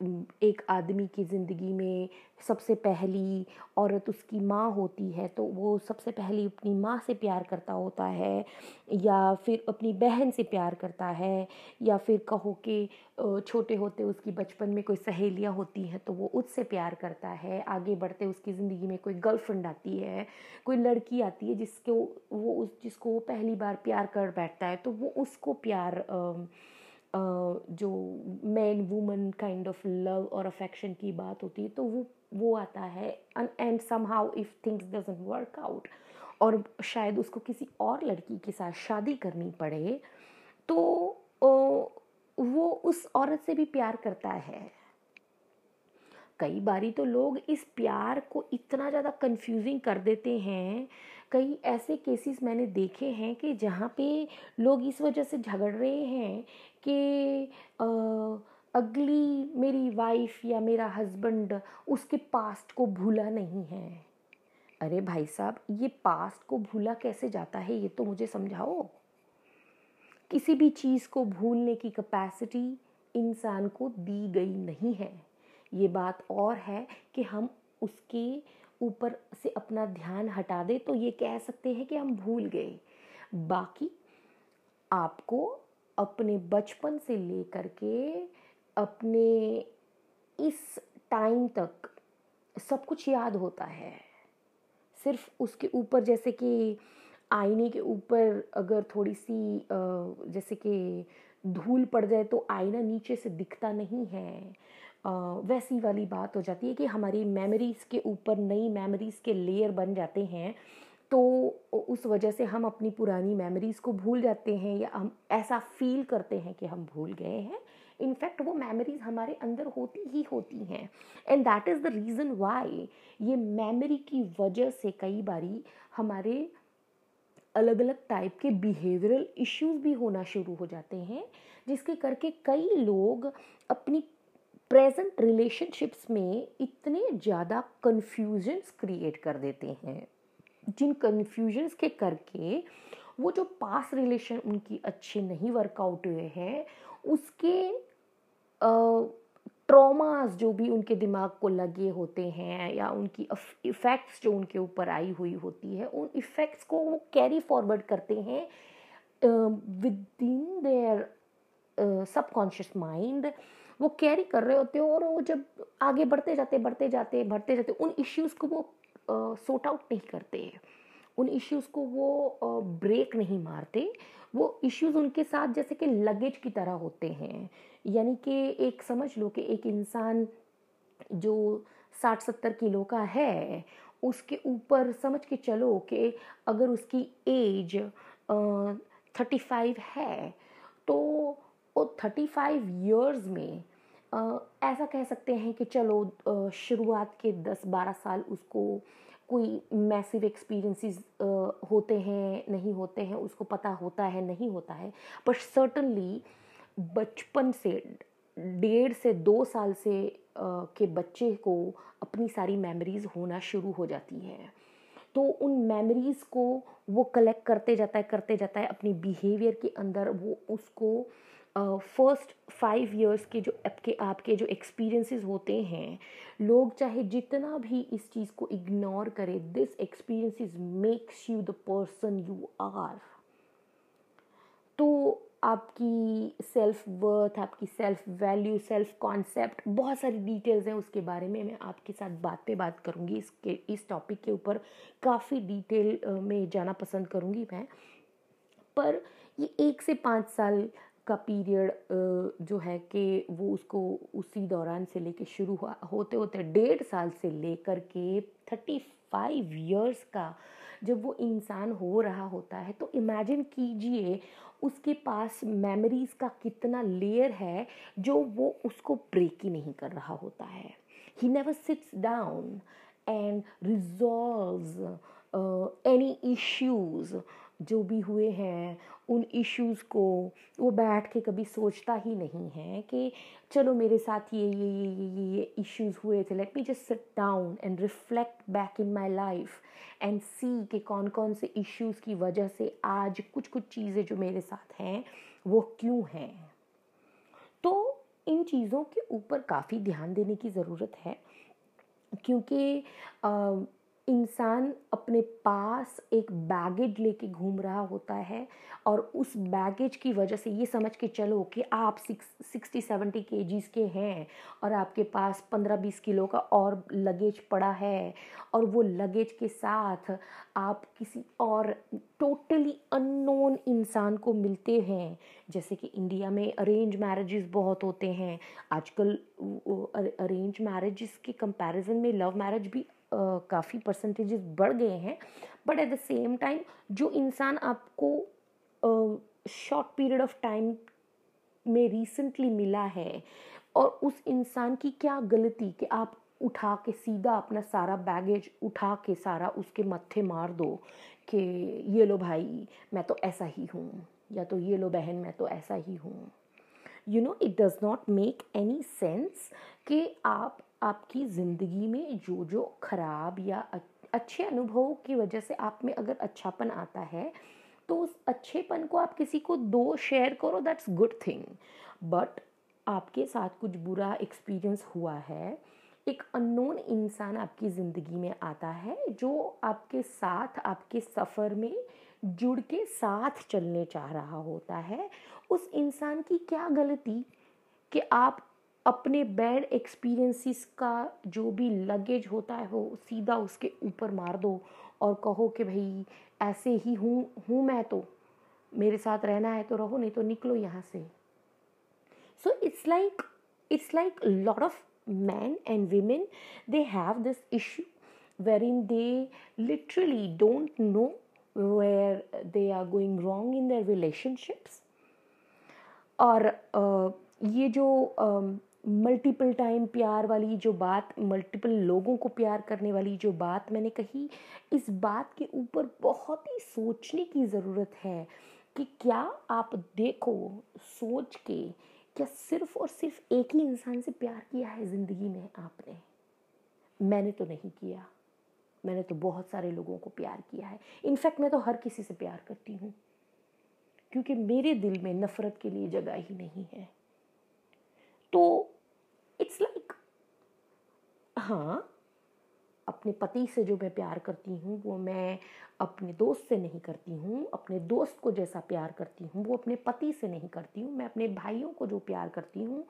एक आदमी की ज़िंदगी में सबसे पहली औरत उसकी माँ होती है तो वो सबसे पहली अपनी माँ से प्यार करता होता है, या फिर अपनी बहन से प्यार करता है, या फिर कहो कि छोटे होते उसकी बचपन में कोई सहेलियाँ होती हैं तो वो उससे प्यार करता है। आगे बढ़ते उसकी ज़िंदगी में कोई गर्लफ्रेंड आती है, कोई लड़की आती है जिसको वो उस, जिसको वो पहली बार प्यार कर बैठता है तो वो उसको प्यार जो man woman kind of love और अफेक्शन की बात होती है तो वो वो आता है। And somehow if things doesn't work out और शायद उसको किसी और लड़की के साथ शादी करनी पड़े तो वो उस औरत से भी प्यार करता है। कई बारी तो लोग इस प्यार को इतना ज़्यादा कंफ्यूजिंग कर देते हैं। कई ऐसे केसेस मैंने देखे हैं कि जहाँ पे लोग इस वजह से झगड़ रहे हैं कि अगली मेरी वाइफ या मेरा हस्बैंड उसके पास्ट को भूला नहीं है। अरे भाई साहब, ये पास्ट को भूला कैसे जाता है, ये तो मुझे समझाओ। किसी भी चीज़ को भूलने की कैपेसिटी इंसान को दी गई नहीं है। ये बात और है कि हम उसके ऊपर से अपना ध्यान हटा दे तो ये कह सकते हैं कि हम भूल गए। बाकी आपको अपने बचपन से लेकर के अपने इस टाइम तक सब कुछ याद होता है। सिर्फ़ उसके ऊपर जैसे कि आईने के ऊपर अगर थोड़ी सी जैसे कि धूल पड़ जाए तो आईना नीचे से दिखता नहीं है। वैसी वाली बात हो जाती है कि हमारी मेमोरीज़ के ऊपर नई मेमोरीज़ के लेयर बन जाते हैं। तो उस वजह से हम अपनी पुरानी मेमोरीज़ को भूल जाते हैं या हम ऐसा फील करते हैं कि हम भूल गए हैं। इनफैक्ट वो मेमोरीज हमारे अंदर होती ही होती हैं। And that is the reason why ये मेमोरी की वजह से कई बारी हमारे अलग अलग टाइप के बिहेवियरल इश्यूज़ भी होना शुरू हो जाते हैं, जिसके करके कई लोग अपनी प्रेजेंट रिलेशनशिप्स में इतने ज़्यादा कन्फ्यूजन्स क्रिएट कर देते हैं। जिन कन्फ्यूजन्स के करके, वो जो पास रिलेशन उनकी अच्छे नहीं वर्कआउट हुए हैं, उसके ट्रॉमास जो भी उनके दिमाग को लगे होते हैं या उनकी इफ़ेक्ट्स जो उनके ऊपर आई हुई होती है, उन इफ़ेक्ट्स को वो कैरी फॉरवर्ड करते हैं within their subconscious mind वो कैरी कर रहे होते हैं और वो जब आगे बढ़ते जाते बढ़ते जाते बढ़ते जाते उन इश्यूज़ को वो सोट आउट नहीं करते। उन इश्यूज़ को वो ब्रेक नहीं मारते। वो इश्यूज़ उनके साथ जैसे कि लगेज की तरह होते हैं। यानी कि एक समझ लो कि एक इंसान जो साठ सत्तर किलो का है, उसके ऊपर समझ के चलो कि अगर उसकी एज थर्टी फाइव है तो वो थर्टी फाइव ईयर्स में ऐसा कह सकते हैं कि चलो शुरुआत के दस बारह साल उसको कोई मैसिव एक्सपीरियंसेस होते हैं, नहीं होते हैं, उसको पता होता है, नहीं होता है। पर सर्टनली बचपन से, डेढ़ से दो साल से के बच्चे को अपनी सारी मेमोरीज़ होना शुरू हो जाती है। तो उन मेमोरीज़ को वो कलेक्ट करते जाता है, करते जाता है, अपनी बिहेवियर के अंदर वो उसको फ़र्स्ट फाइव इयर्स के जो आपके आपके जो एक्सपीरियंसेस होते हैं, लोग चाहे जितना भी इस चीज़ को इग्नोर करें this experiences makes you the person you are तो आपकी सेल्फ वर्थ आपकी सेल्फ वैल्यू सेल्फ कॉन्सेप्ट बहुत सारी डिटेल्स हैं उसके बारे में मैं आपके साथ बात पे बात करूँगी। इसके, इस टॉपिक के ऊपर काफ़ी डिटेल में जाना पसंद करूँगी मैं। पर ये एक से पाँच साल का पीरियड जो है कि वो उसको उसी दौरान से लेके शुरू हुआ, होते होते डेढ़ साल से लेकर के थर्टी फाइव ईयर्स का जब वो इंसान हो रहा होता है तो इमेजिन कीजिए उसके पास मेमोरीज का कितना लेयर है जो वो उसको ब्रेक ही नहीं कर रहा होता है। He never sits down and resolve any issues जो भी हुए हैं, उन इश्यूज़ को, वो बैठ के कभी सोचता ही नहीं है कि चलो मेरे साथ ये ये ये ये ये ये इश्यूज़ हुए थे। Let me just sit down and reflect back in my life and see कि कौन कौन से इश्यूज़ की वजह से आज कुछ कुछ चीज़ें जो मेरे साथ हैं, वो क्यों हैं? तो इन चीज़ों के ऊपर काफ़ी ध्यान देने की ज़रूरत है, क्योंकि इंसान अपने पास एक बैगेज लेके घूम रहा होता है और उस बैगेज की वजह से ये समझ के चलो कि आप सिक्स सिक्सटी सेवेंटी के जीज के हैं और आपके पास पंद्रह, बीस किलो का और लगेज पड़ा है और वो लगेज के साथ आप किसी और टोटली अननोन इंसान को मिलते हैं। जैसे कि इंडिया में अरेंज मैरिजेस बहुत होते हैं। आजकल अरेंज मैरिजेस के कंपैरिजन में लव मैरिज भी काफ़ी परसेंटेजेस बढ़ गए हैं। But at the same time जो इंसान आपको शॉर्ट पीरियड ऑफ़ टाइम में रिसेंटली मिला है और उस इंसान की क्या गलती कि आप उठा के सीधा अपना सारा बैगेज उठा के सारा उसके मत्थे मार दो कि ये लो भाई, मैं तो ऐसा ही हूँ, या तो ये लो बहन, मैं तो ऐसा ही हूँ। You know it does not make any sense कि आप आपकी ज़िंदगी में जो जो ख़राब या अच्छे अनुभव की वजह से आप में अगर अच्छापन आता है तो उस अच्छेपन को आप किसी को दो शेयर करो दैट्स गुड थिंग बट आपके साथ कुछ बुरा एक्सपीरियंस हुआ है, एक अननोन इंसान आपकी ज़िंदगी में आता है, जो आपके साथ, आपके सफ़र में जुड़ के साथ चलने चाह रहा होता है, उस इंसान की क्या गलती? कि आप अपने बैड एक्सपीरियंसिस का जो भी लगेज होता है, वो सीधा उसके ऊपर मार दो और कहो कि भाई, ऐसे ही हूँ हूँ मैं तो। मेरे साथ रहना है तो रहो, नहीं तो निकलो यहाँ से। So it's like it's like lot of man and women they have this issue wherein they literally don't know where they are going wrong in their relationships और ये जो मल्टीपल टाइम प्यार वाली जो बात मल्टीपल लोगों को प्यार करने वाली जो बात मैंने कही, इस बात के ऊपर बहुत ही सोचने की ज़रूरत है कि क्या आप देखो, सोच के क्या सिर्फ़ और सिर्फ़ एक ही इंसान से प्यार किया है ज़िंदगी में आपने? मैंने तो नहीं किया। मैंने तो बहुत सारे लोगों को प्यार किया है। इनफैक्ट मैं तो हर किसी से प्यार करती हूँ, क्योंकि मेरे दिल में नफ़रत के लिए जगह ही नहीं है। तो हाँ अपने पति से जो मैं प्यार करती हूँ, वो मैं अपने दोस्त से नहीं करती हूँ, अपने दोस्त को जैसा प्यार करती हूँ, वो अपने पति से नहीं करती हूँ, मैं अपने भाइयों को जो प्यार करती हूँ,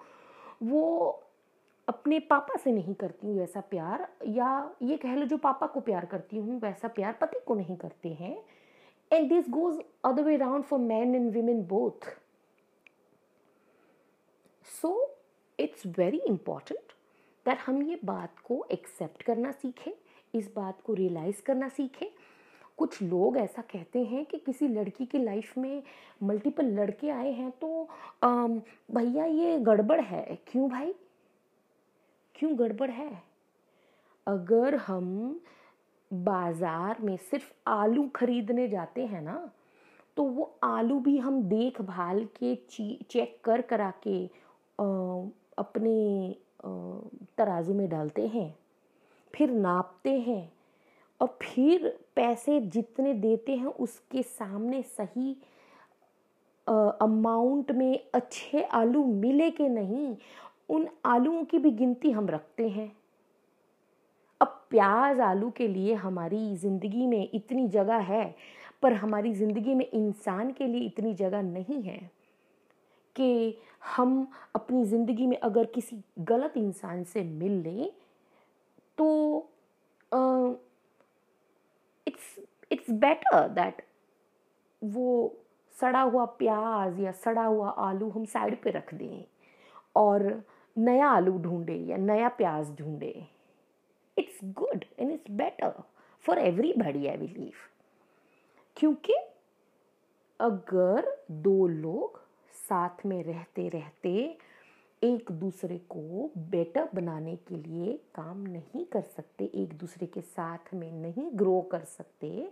वो अपने पापा से नहीं करती हूँ वैसा प्यार, या ये कह लो जो पापा को प्यार करती हूँ, वैसा प्यार पति को नहीं करते हैं। And this goes other way round for man and women both so it's very important that हम ये बात को एक्सेप्ट करना सीखें इस बात को रियलाइज़ करना सीखें। कुछ लोग ऐसा कहते हैं कि किसी लड़की की लाइफ में मल्टीपल लड़के आए हैं तो भैया ये गड़बड़ है। क्यों भाई? क्यों गड़बड़ है? अगर हम बाज़ार में सिर्फ़ आलू खरीदने जाते हैं ना तो वो आलू भी हम देखभाल के ची चेक कर करा के आ, अपने तराजू में डालते हैं, फिर नापते हैं और फिर पैसे जितने देते हैं उसके सामने सही अमाउंट में अच्छे आलू मिले कि नहीं, उन आलूओं की भी गिनती हम रखते हैं। अब प्याज आलू के लिए हमारी ज़िंदगी में इतनी जगह है, पर हमारी ज़िंदगी में इंसान के लिए इतनी जगह नहीं है। कि हम अपनी ज़िंदगी में अगर किसी गलत इंसान से मिल लें तो इट्स इट्स बेटर दैट वो सड़ा हुआ प्याज या सड़ा हुआ आलू हम साइड पे रख दें और नया आलू ढूंढे या नया प्याज ढूंढे। It's good and it's better for everybody I believe क्योंकि अगर दो लोग साथ में रहते रहते एक दूसरे को बेटर बनाने के लिए काम नहीं कर सकते, एक दूसरे के साथ में नहीं ग्रो कर सकते।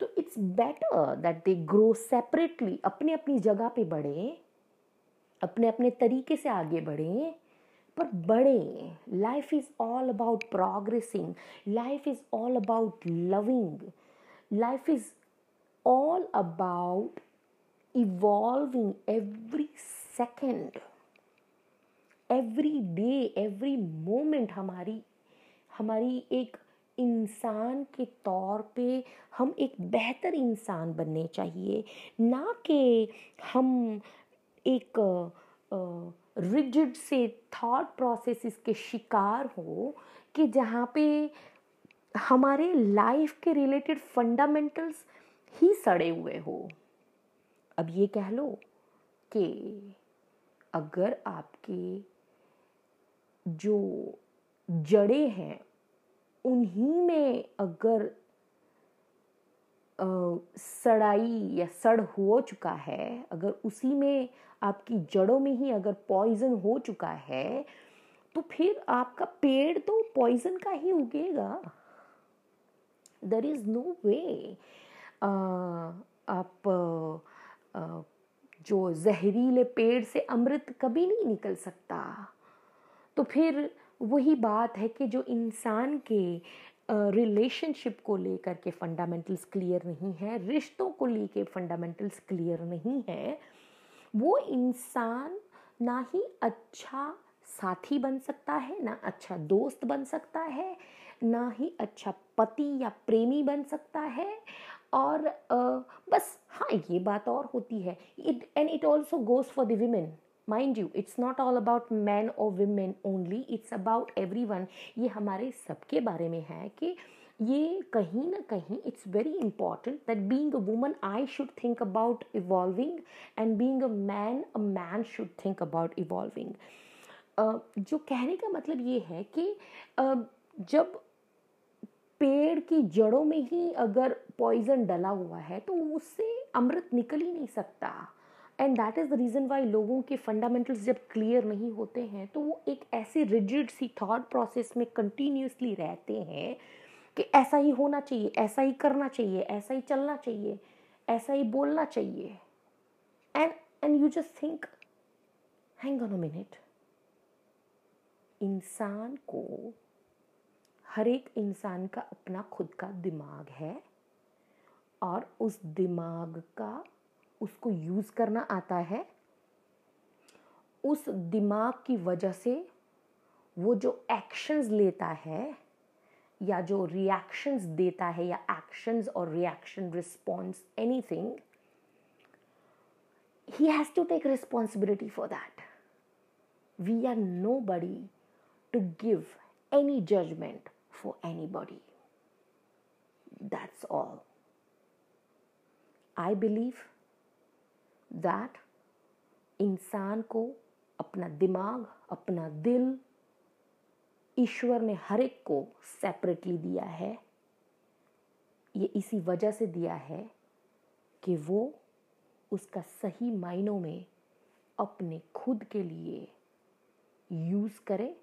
तो it's better that they grow separately अपने अपनी जगह पे बढ़े अपने अपने तरीके से आगे बढ़े, पर बढ़े। Life is all about progressing life is all about loving life is all about evolving every second every day every moment हमारी हमारी एक इंसान के तौर पे हम एक बेहतर इंसान बनने चाहिए। ना कि हम एक रिजिड से थॉट प्रोसेस के शिकार हो कि जहाँ पे हमारे लाइफ के रिलेटेड फंडामेंटल्स ही सड़े हुए हो। अब ये कह लो कि अगर आपके जो जड़े हैं, उन्हीं में अगर सड़ाई या सड़ हो चुका है, अगर उसी में आपकी जड़ों में ही अगर पॉइजन हो चुका है तो फिर आपका पेड़ तो पॉइजन का ही उगेगा। देर इज़ नो वे आप जो जहरीले पेड़ से अमृत कभी नहीं निकल सकता। तो फिर वही बात है कि जो इंसान के रिलेशनशिप को लेकर के फंडामेंटल्स क्लियर नहीं है, रिश्तों को लेके फंडामेंटल्स क्लियर नहीं है, वो इंसान ना ही अच्छा साथी बन सकता है, ना अच्छा दोस्त बन सकता है, ना ही अच्छा पति या प्रेमी बन सकता है और आ, बस हाँ ये बात और होती है। It and it also goes for the women mind you it's not all about man और women only it's about everyone ये हमारे सबके बारे में है कि ये कहीं ना कहीं it's very important that being a woman I should think about evolving and being a man a man should think about evolving जो कहने का मतलब ये है कि uh, जब पेड़ की जड़ों में ही अगर पॉइजन डला हुआ है तो उससे अमृत निकल ही नहीं सकता। And that is the reason why लोगों के फंडामेंटल्स जब क्लियर नहीं होते हैं तो वो एक ऐसी रिजिड सी थॉट प्रोसेस में कंटिन्यूसली रहते हैं कि ऐसा ही होना चाहिए, ऐसा ही करना चाहिए, ऐसा ही चलना चाहिए, ऐसा ही बोलना चाहिए। And and you just think hang on a minute इंसान को हर एक इंसान का अपना खुद का दिमाग है और उस दिमाग का उसको यूज़ करना आता है। उस दिमाग की वजह से वो जो एक्शंस लेता है या जो रिएक्शंस देता है या एक्शंस और reaction response anything he to take responsibility for for we are nobody to give any judgment for anybody. That's all. I believe that इंसान को अपना दिमाग, अपना दिल ईश्वर ने हर एक को सेपरेटली दिया है ये इसी वजह से दिया है कि वो उसका सही मायनों में अपने खुद के लिए यूज़ करे,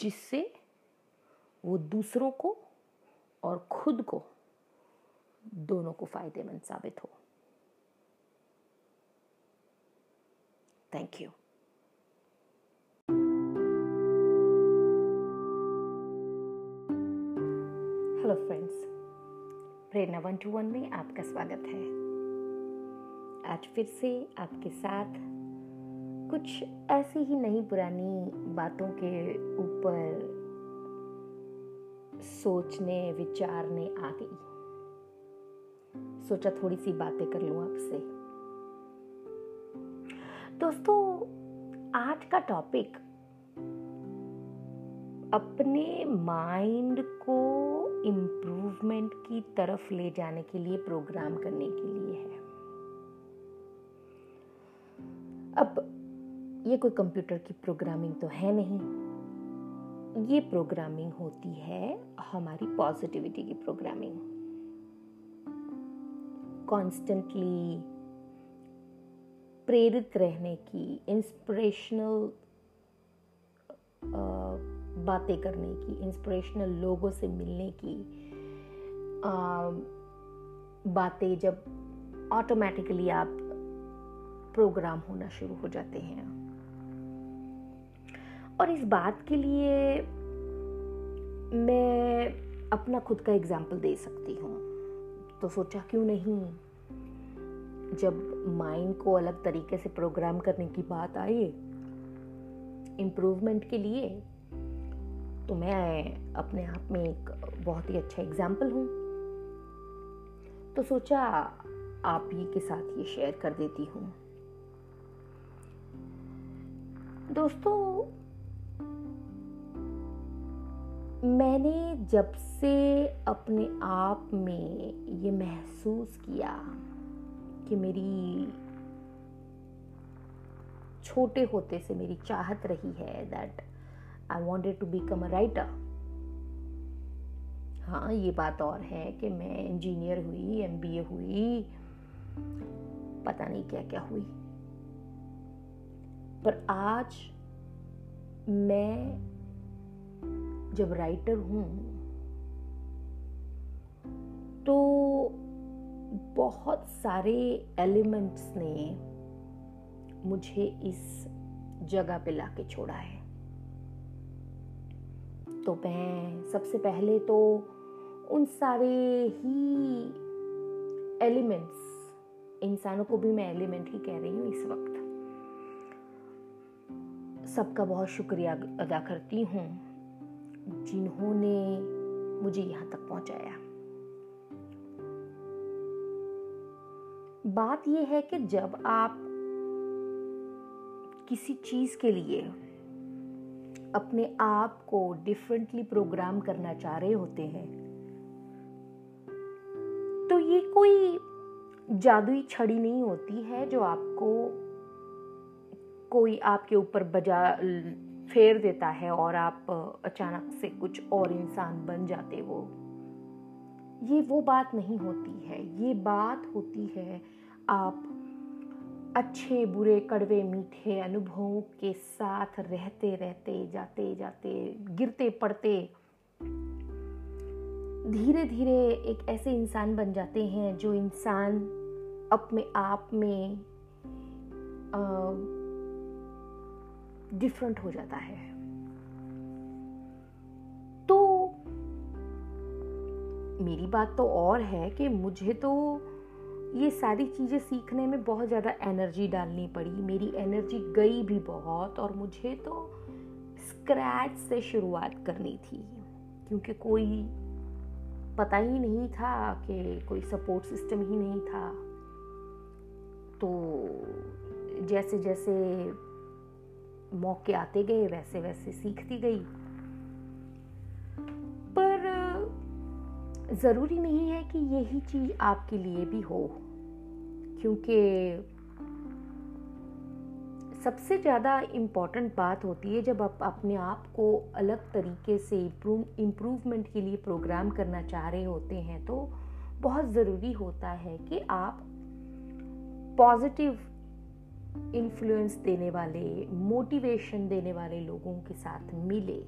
जिससे वो दूसरों को और खुद को दोनों को फ़ायदेमंद साबित हो। Thank you. Hello friends Prerna one two one में आपका स्वागत है। आज फिर से आपके साथ कुछ ऐसी ही नई पुरानी बातों के ऊपर सोचने, विचारने आ गई। सोचा थोड़ी सी बातें कर लूँ आपसे। दोस्तों, आज का टॉपिक अपने माइंड को इम्प्रूवमेंट की तरफ़ ले जाने के लिए प्रोग्राम करने के लिए है। अब, ये कोई कंप्यूटर की प्रोग्रामिंग तो है नहीं। ये प्रोग्रामिंग होती है, हमारी पॉजिटिविटी की प्रोग्रामिंग कॉन्स्टेंटली प्रेरित रहने की इंस्पिरेशनल बातें करने की इंस्पिरेशनल लोगों से मिलने की बातें जब ऑटोमेटिकली आप प्रोग्राम होना शुरू हो जाते हैं। और इस बात के लिए मैं अपना खुद का एग्ज़ाम्पल दे सकती हूँ। तो सोचा क्यों नहीं? जब माइंड को अलग तरीके से प्रोग्राम करने की बात आई इम्प्रूवमेंट के लिए तो मैं अपने आप में एक बहुत ही अच्छा एग्ज़ाम्पल हूँ। तो सोचा आप ही के साथ ये शेयर कर देती हूँ। दोस्तों मैंने जब से अपने आप में ये महसूस किया कि मेरी छोटे होते से मेरी चाहत रही है that I wanted to become a writer हाँ ये बात और है कि मैं इंजीनियर हुई एमबीए हुई, पता नहीं क्या क्या हुई। पर आज मैं जब राइटर हूँ तो बहुत सारे एलिमेंट्स ने मुझे इस जगह पे लाके छोड़ा है। तो मैं सबसे पहले तो उन सारे ही एलिमेंट्स इंसानों को भी मैं एलिमेंट ही कह रही हूँ इस वक्त। सबका बहुत शुक्रिया अदा करती हूँ। जिन्होंने मुझे यहाँ तक पहुँचाया। बात यह है कि जब आप किसी चीज़ के लिए अपने आप को डिफरेंटली प्रोग्राम करना चाह रहे होते हैं तो ये कोई जादुई छड़ी नहीं होती है जो आपको कोई आपके ऊपर बजा फेर देता है और आप अचानक से कुछ और इंसान बन जाते हो। ये वो बात नहीं होती है। ये बात होती है आप अच्छे बुरे कड़वे मीठे अनुभवों के साथ रहते रहते जाते जाते गिरते पड़ते धीरे धीरे एक ऐसे इंसान बन जाते हैं जो इंसान अपने आप में आ, डिफरेंट हो जाता है। तो मेरी बात तो और है कि मुझे तो ये सारी चीज़ें सीखने में बहुत ज़्यादा एनर्जी डालनी पड़ी। मेरी एनर्जी गई भी बहुत और मुझे तो स्क्रैच से शुरुआत करनी थी। क्योंकि कोई पता ही नहीं था कि कोई सपोर्ट सिस्टम ही नहीं था। तो जैसे जैसे मौके आते गए वैसे वैसे सीखती गई। पर ज़रूरी नहीं है कि यही चीज़ आपके लिए भी हो, क्योंकि सबसे ज़्यादा इंपॉर्टेंट बात होती है जब आप अपने आप को अलग तरीके से इम्प्रूवमेंट के लिए प्रोग्राम करना चाह रहे होते हैं तो बहुत ज़रूरी होता है कि आप पॉजिटिव इन्फ्लुएंस देने वाले मोटिवेशन देने वाले लोगों के साथ मिले।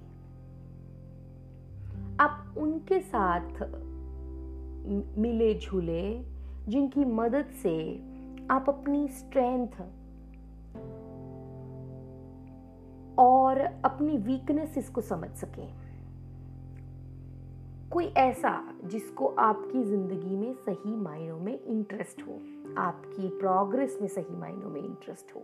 आप उनके साथ मिले झूले, जिनकी मदद से आप अपनी स्ट्रेंथ और अपनी वीकनेसेस को समझ सकें। कोई ऐसा जिसको आपकी ज़िंदगी में सही मायनों में इंटरेस्ट हो, आपकी प्रोग्रेस में सही मायनों में इंटरेस्ट हो।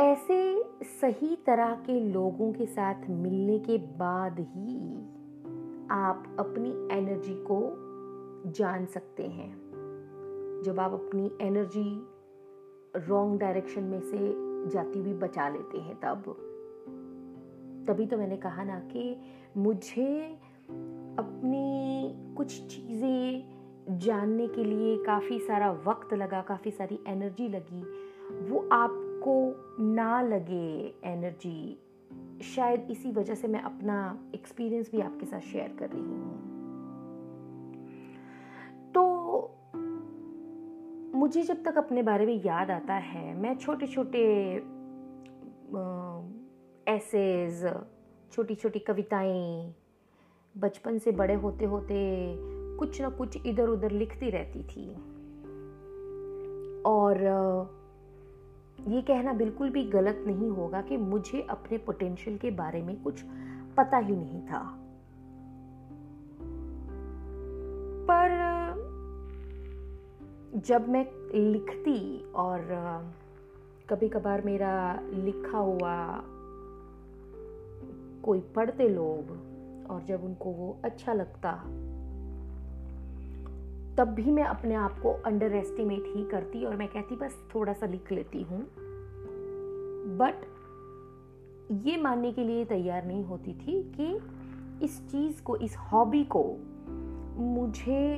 ऐसे सही तरह के लोगों के साथ मिलने के बाद ही आप अपनी एनर्जी को जान सकते हैं। जब आप अपनी एनर्जी रॉन्ग डायरेक्शन में से जाती हुई बचा लेते हैं तब। तभी तो मैंने कहा ना कि मुझे अपनी कुछ चीज़ें जानने के लिए काफ़ी सारा वक्त लगा, काफ़ी सारी एनर्जी लगी। वो आपको ना लगे एनर्जी शायद इसी वजह से मैं अपना एक्सपीरियंस भी आपके साथ शेयर कर रही हूँ। तो मुझे जब तक अपने बारे में याद आता है, मैं छोटे छोटे ऐसेज छोटी छोटी कविताएँ, बचपन से बड़े होते होते कुछ ना कुछ इधर उधर लिखती रहती थी। और, ये कहना बिल्कुल भी गलत नहीं होगा कि मुझे अपने पोटेंशियल के बारे में कुछ पता ही नहीं था। पर, जब मैं लिखती और कभी कभार मेरा लिखा हुआ कोई पढ़ते लोग और जब उनको वो अच्छा लगता, तब भी मैं अपने आप को अंडर एस्टिमेट ही करती और मैं कहती, बस थोड़ा सा लिख लेती हूँ। बट ये मानने के लिए तैयार नहीं होती थी कि इस चीज़ को, इस हॉबी को मुझे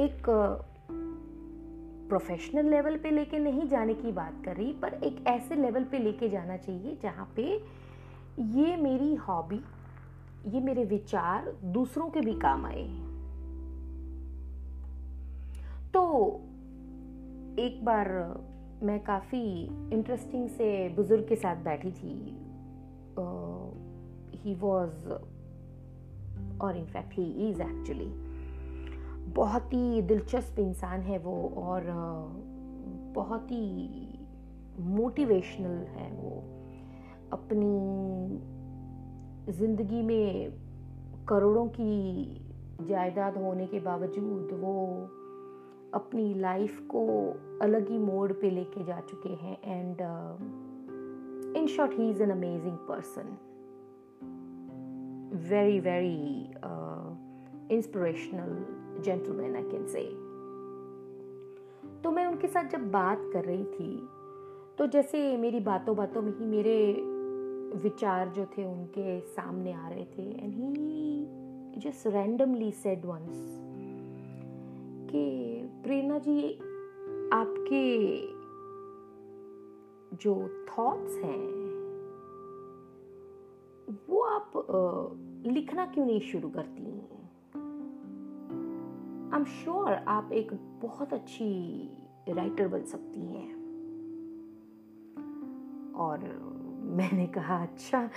एक प्रोफेशनल लेवल पे लेके नहीं जाने की बात कर रही, पर एक ऐसे लेवल पे लेके जाना चाहिए जहाँ पे ये मेरी हॉबी, ये मेरे विचार दूसरों के भी काम आए तो एक बार मैं काफ़ी इंटरेस्टिंग से बुज़ुर्ग के साथ बैठी थी। ही वॉज़ और in fact he is actually बहुत ही दिलचस्प इंसान है वो और, बहुत ही मोटिवेशनल है वो। अपनी ज़िंदगी में करोड़ों की जायदाद होने के बावजूद वो अपनी लाइफ को अलग ही मोड पे लेके जा चुके हैं and in short he is an amazing person very very inspirational gentleman I can say तो मैं उनके साथ जब बात कर रही थी तो जैसे मेरी बातों बातों में ही मेरे विचार जो थे उनके सामने आ रहे थे। And he just randomly said once कि, प्रेरणा जी, आपके जो थॉट्स हैं, वो आप लिखना क्यों नहीं शुरू करती? आई एम श्योर आप एक बहुत अच्छी राइटर बन सकती हैं। और मैंने कहा अच्छा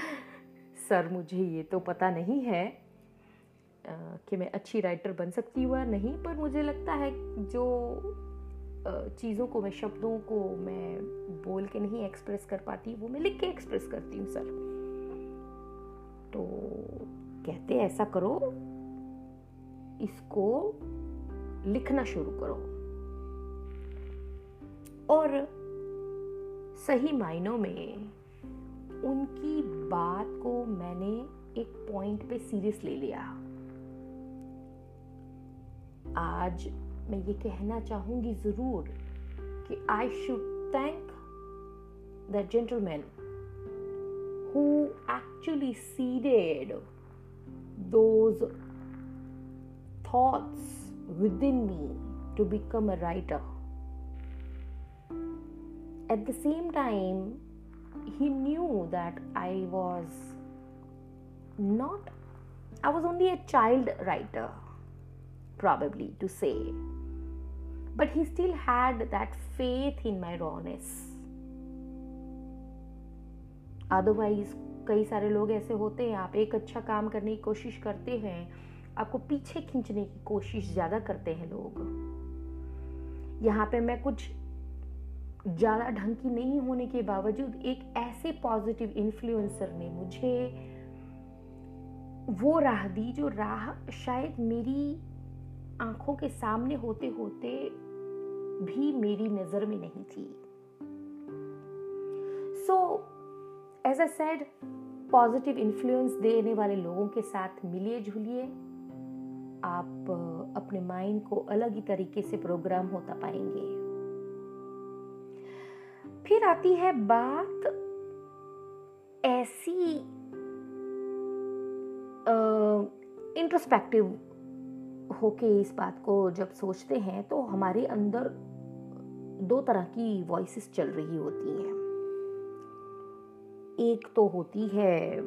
सर, मुझे ये तो पता नहीं है कि मैं अच्छी राइटर बन सकती हूँ या नहीं, पर मुझे लगता है जो चीज़ों को मैं, शब्दों को मैं बोल के नहीं एक्सप्रेस कर पाती, वो मैं लिख के एक्सप्रेस करती हूँ, सर. तो कहते, ऐसा करो, इसको लिखना शुरू करो। और सही मायनों में उनकी बात को मैंने एक पॉइंट पे सीरियस ले लिया। आज मैं ये कहना चाहूँगी ज़रूर कि I should thank the gentleman who actually seeded those thoughts within me to become a writer at the same time he knew that I was not, I was only a child writer, probably to say. But he still had that faith in my rawness. Otherwise कई सारे लोग ऐसे होते हैं आप एक अच्छा काम करने की कोशिश करते हैं आपको पीछे खींचने की कोशिश ज़्यादा करते हैं लोग यहाँ पे मैं कुछ ज़्यादा ढंग की नहीं होने के बावजूद एक ऐसे पॉजिटिव इन्फ्लुएंसर ने मुझे वो राह दी, जो राह शायद मेरी आँखों के सामने होते होते भी मेरी नज़र में नहीं थी। So as I said positive influence देने वाले लोगों के साथ मिलिए जुलिए। आप अपने माइंड को अलग ही तरीके से प्रोग्राम होता पाएँगे। फिर आती है बात ऐसी इंट्रोस्पेक्टिव होके इस बात को जब सोचते हैं तो हमारे अंदर दो तरह की वॉइसेस चल रही होती हैं। एक तो होती है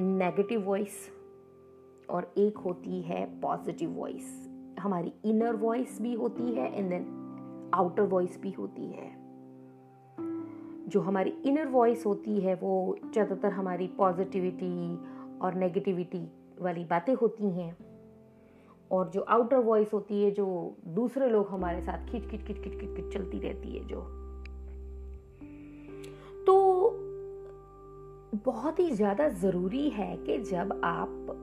नेगेटिव वॉइस और एक होती है पॉजिटिव वॉइस हमारी इनर वॉइस भी होती है एंड देन आउटर वॉइस भी होती है। जो हमारी इनर वॉइस होती है, वो ज़्यादातर हमारी पॉजिटिविटी और नेगेटिविटी वाली बातें होती हैं। और जो आउटर वॉइस होती है, जो दूसरे लोग हमारे साथ खिच खिच खिच खिच खिच खिच चलती रहती है जो। तो बहुत ही ज़्यादा ज़रूरी है कि जब आप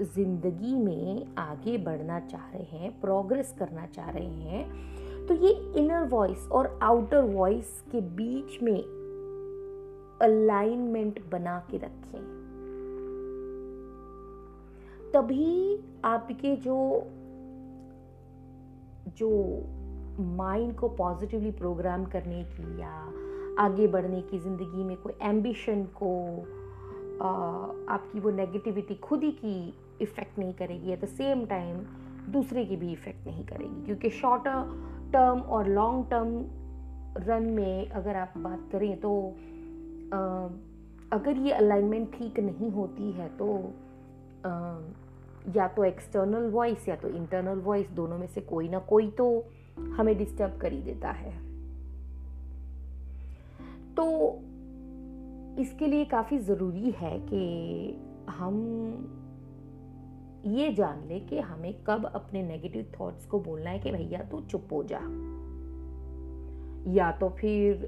ज़िंदगी में आगे बढ़ना चाह रहे हैं प्रोग्रेस करना चाह रहे हैं तो ये इनर वॉइस और आउटर वॉइस के बीच में अलाइनमेंट बना के रखें। तभी आपके जो जो माइंड को पॉजिटिवली प्रोग्राम करने की या आगे बढ़ने की ज़िंदगी में कोई एम्बिशन को आपकी वो नेगेटिविटी खुद ही की इफ़ेक्ट नहीं करेगी एट द सेम टाइम दूसरे की भी इफ़ेक्ट नहीं करेगी, क्योंकि शॉर्ट टर्म और लॉन्ग टर्म रन में अगर आप बात करें तो अगर ये अलाइनमेंट ठीक नहीं होती है तो या तो एक्सटर्नल वॉइस या तो इंटरनल वॉइस दोनों में से कोई ना कोई तो हमें डिस्टर्ब कर ही देता है। तो इसके लिए काफ़ी ज़रूरी है कि हम ये जान ले कि हमें कब अपने नेगेटिव थॉट्स को बोलना है कि भैया तू चुप हो जा। या तो फिर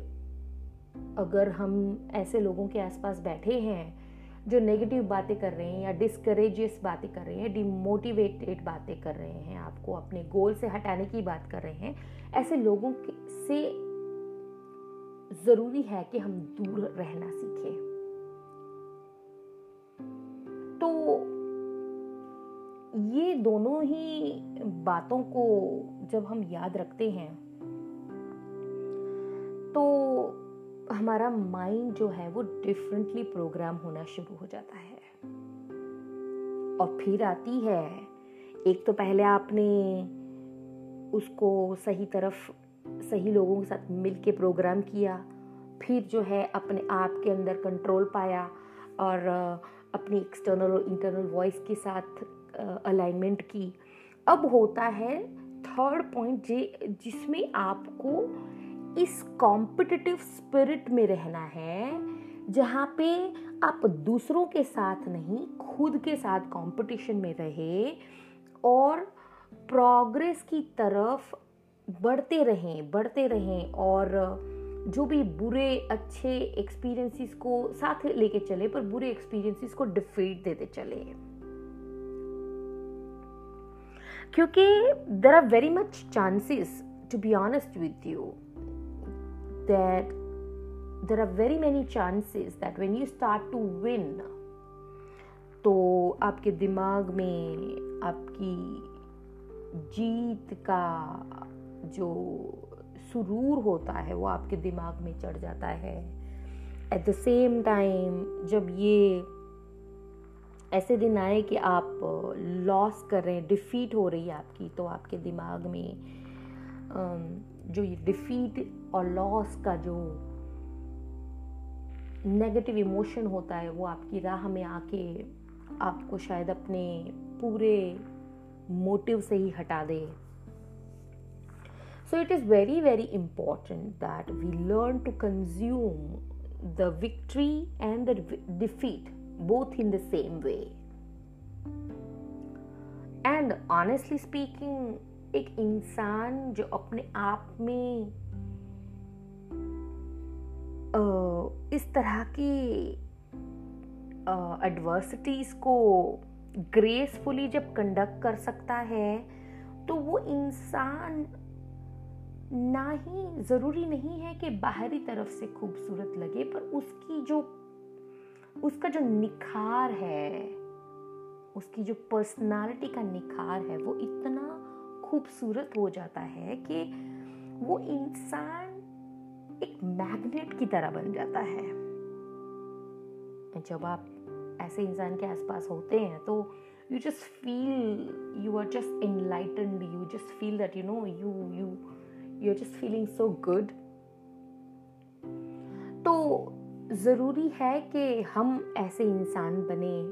अगर हम ऐसे लोगों के आसपास बैठे हैं जो नेगेटिव बातें कर रहे हैं या डिस्करेजियस बातें कर रहे हैं डिमोटिवेटेड बातें कर रहे हैं, आपको अपने गोल से हटाने की बात कर रहे हैं, ऐसे लोगों से ज़रूरी है कि हम दूर रहना सीखें। तो ये दोनों ही बातों को जब हम याद रखते हैं तो हमारा माइंड जो है वो डिफरेंटली प्रोग्राम होना शुरू हो जाता है। और फिर आती है, एक तो पहले आपने उसको सही तरफ़, सही लोगों के साथ मिल के प्रोग्राम किया, फिर जो है अपने आप के अंदर कंट्रोल पाया, और अपनी एक्सटर्नल और इंटरनल वॉइस के साथ अलाइनमेंट की। अब होता है थर्ड पॉइंट जे, जिसमें आपको इस कॉम्पिटिटिव स्पिरिट में रहना है, जहाँ पे आप दूसरों के साथ नहीं, खुद के साथ कंपटीशन में रहे और प्रोग्रेस की तरफ़ बढ़ते रहें बढ़ते रहें और जो भी बुरे, अच्छे एक्सपीरियंसेस को साथ लेके चले, पर बुरे एक्सपीरियंसेस को डिफीट देते चले। क्योंकि there are very much chances to be honest with you that there are very many chances that when you start to win तो आपके दिमाग में आपकी जीत का जो सुरूर होता है, वो आपके दिमाग में चढ़ जाता है। एट द सेम टाइम जब ये ऐसे दिन आए कि आप लॉस कर रहे हैं डिफीट हो रही है आपकी तो आपके दिमाग में जो ये डिफीट और लॉस का जो नेगेटिव इमोशन होता है, वो आपकी राह में आके आपको शायद अपने पूरे मोटिव से ही हटा दे। So it is very very important that we learn to consume the victory and the defeat both in the same way and honestly speaking एक इंसान जो अपने आप में इस तरह की एडवर्सिटीज को ग्रेसफुली जब कंडक्ट कर सकता है तो वो इंसान ना ही ज़रूरी नहीं है कि बाहरी तरफ़ से खूबसूरत लगे, पर उसकी जो उसका जो निखार है, उसकी जो पर्सनालिटी का निखार है, वो इतना खूबसूरत हो जाता है कि वो इंसान एक मैग्नेट की तरह बन जाता है। जब आप ऐसे इंसान के आसपास होते हैं तो you just feel you are just enlightened you just feel that you know you you you are just feeling so good तो ज़रूरी है कि हम ऐसे इंसान बने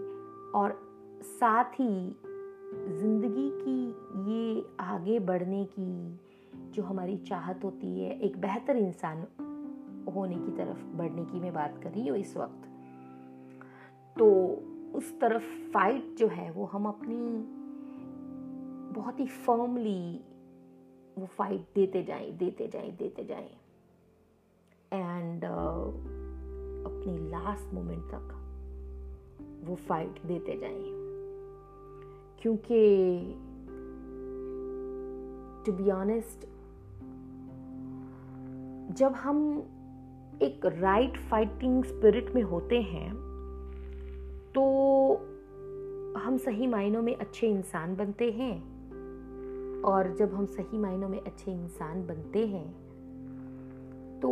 और साथ ही ज़िंदगी की ये आगे बढ़ने की जो हमारी चाहत होती है एक बेहतर इंसान होने की तरफ़ बढ़ने की मैं बात कर रही हूँ इस वक्त। तो उस तरफ़ फाइट जो है वो हम अपनी बहुत ही फर्मली वो फाइट देते जाएँ देते जाएँ देते जाएँ। एंड uh, अपनी लास्ट मोमेंट तक वो फाइट देते जाएँ। क्योंकि टू बी ऑनेस्ट जब हम एक राइट फाइटिंग स्पिरिट में होते हैं तो हम सही मायनों में अच्छे इंसान बनते हैं। और जब हम सही मायनों में अच्छे इंसान बनते हैं तो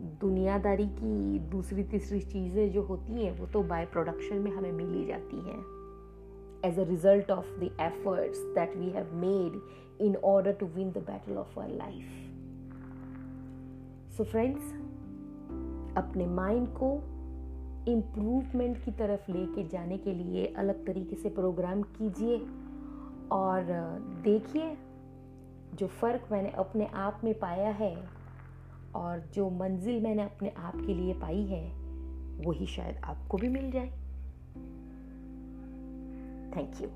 दुनियादारी की दूसरी तीसरी चीज़ें जो होती हैं, वो तो बाय प्रोडक्शन में हमें मिल ही जाती हैं। As a result of the efforts that we have made in order to win the battle of our life so friends अपने माइंड को इम्प्रूवमेंट की तरफ़ लेके जाने के लिए अलग तरीके से प्रोग्राम कीजिए और, देखिए, जो फ़र्क मैंने अपने आप में पाया है और जो मंजिल मैंने अपने आप के लिए पाई है, वही शायद आपको भी मिल जाए। Thank you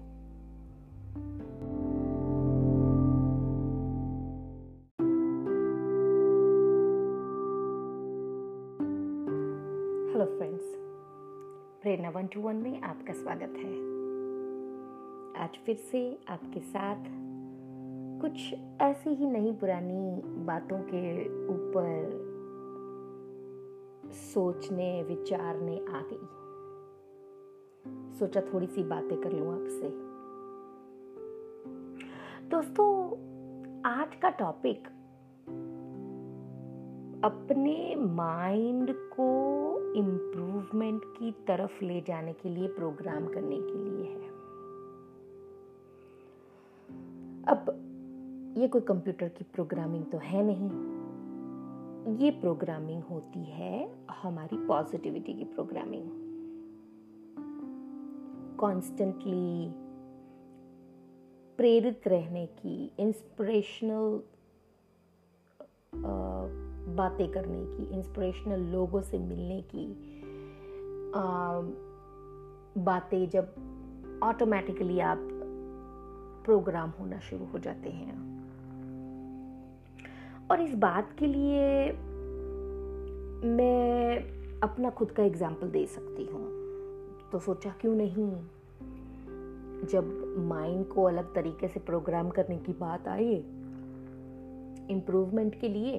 hello friends Prerna one two one में आपका स्वागत है। आज फिर से आपके साथ कुछ ऐसी ही नई पुरानी बातों के ऊपर सोचने, विचारने आ गई। सोचा थोड़ी सी बातें कर लूँ आपसे। दोस्तों, आज का टॉपिक अपने माइंड को इम्प्रूवमेंट की तरफ़ ले जाने के लिए प्रोग्राम करने के लिए है। अब ये कोई कंप्यूटर की प्रोग्रामिंग तो है नहीं। ये प्रोग्रामिंग होती है हमारी पॉजिटिविटी की प्रोग्रामिंग। कॉन्स्टेंटली प्रेरित रहने की, इंस्पिरेशनल बातें करने की, इंस्पिरेशनल लोगों से मिलने की बातें जब ऑटोमेटिकली आप प्रोग्राम होना शुरू हो जाते हैं। और इस बात के लिए मैं अपना खुद का एग्ज़ाम्पल दे सकती हूँ। तो सोचा क्यों नहीं? जब माइंड को अलग तरीके से प्रोग्राम करने की बात आई इम्प्रूवमेंट के लिए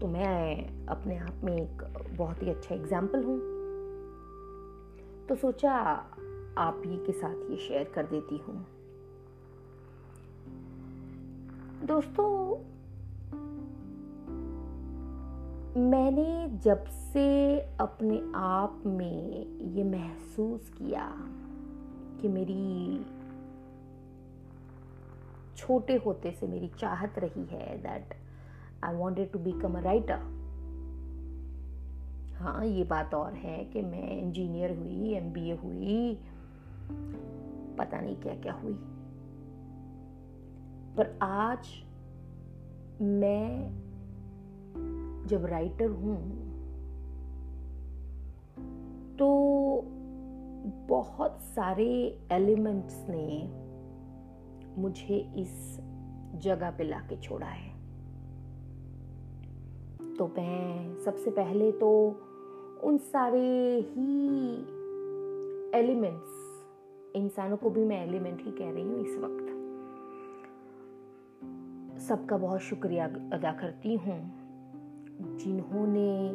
तो मैं अपने आप में एक बहुत ही अच्छा एग्ज़ाम्पल हूँ। तो सोचा आप ही के साथ ये शेयर कर देती हूँ। दोस्तों मैंने जब से अपने आप में ये महसूस किया कि मेरी छोटे होते से मेरी चाहत रही है that I wanted to become a writer हाँ ये बात और है कि मैं इंजीनियर हुई एमबीए हुई, पता नहीं क्या क्या हुई। पर आज मैं जब राइटर हूँ तो बहुत सारे एलिमेंट्स ने मुझे इस जगह पे लाके छोड़ा है। तो मैं सबसे पहले तो उन सारे ही एलिमेंट्स इंसानों को भी मैं एलिमेंट ही कह रही हूँ इस वक्त। सबका बहुत शुक्रिया अदा करती हूँ। जिन्होंने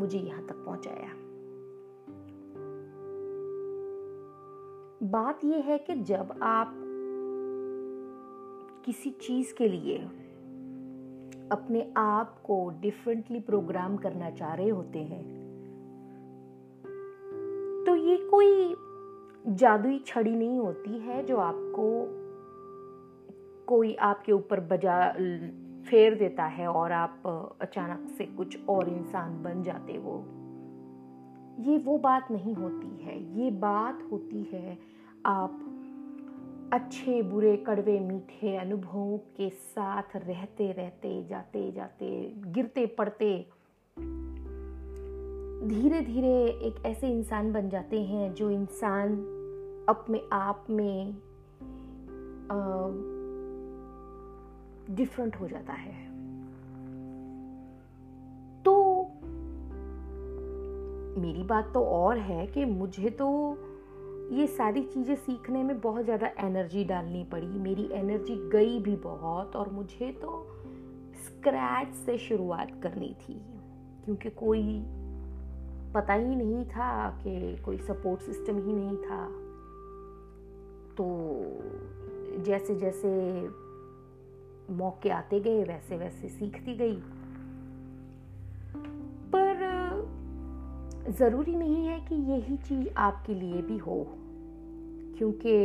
मुझे यहाँ तक पहुँचाया। बात यह है कि जब आप किसी चीज़ के लिए अपने आप को डिफरेंटली प्रोग्राम करना चाह रहे होते हैं तो ये कोई जादुई छड़ी नहीं होती है जो आपको कोई आपके ऊपर बजा फेर देता है और आप अचानक से कुछ और इंसान बन जाते हो। ये वो बात नहीं होती है। ये बात होती है आप अच्छे, बुरे, कड़वे, मीठे अनुभवों के साथ रहते रहते, जाते जाते, गिरते, पड़ते धीरे धीरे एक ऐसे इंसान बन जाते हैं जो इंसान अपने आप में डिफरेंट हो जाता है। तो मेरी बात तो और है कि मुझे तो ये सारी चीज़ें सीखने में बहुत ज़्यादा एनर्जी डालनी पड़ी। मेरी एनर्जी गई भी बहुत और मुझे तो स्क्रैच से शुरुआत करनी थी। क्योंकि कोई पता ही नहीं था कि कोई सपोर्ट सिस्टम ही नहीं था। तो जैसे जैसे मौके आते गए, वैसे वैसे सीखती गई। पर ज़रूरी नहीं है कि यही चीज़ आपके लिए भी हो, क्योंकि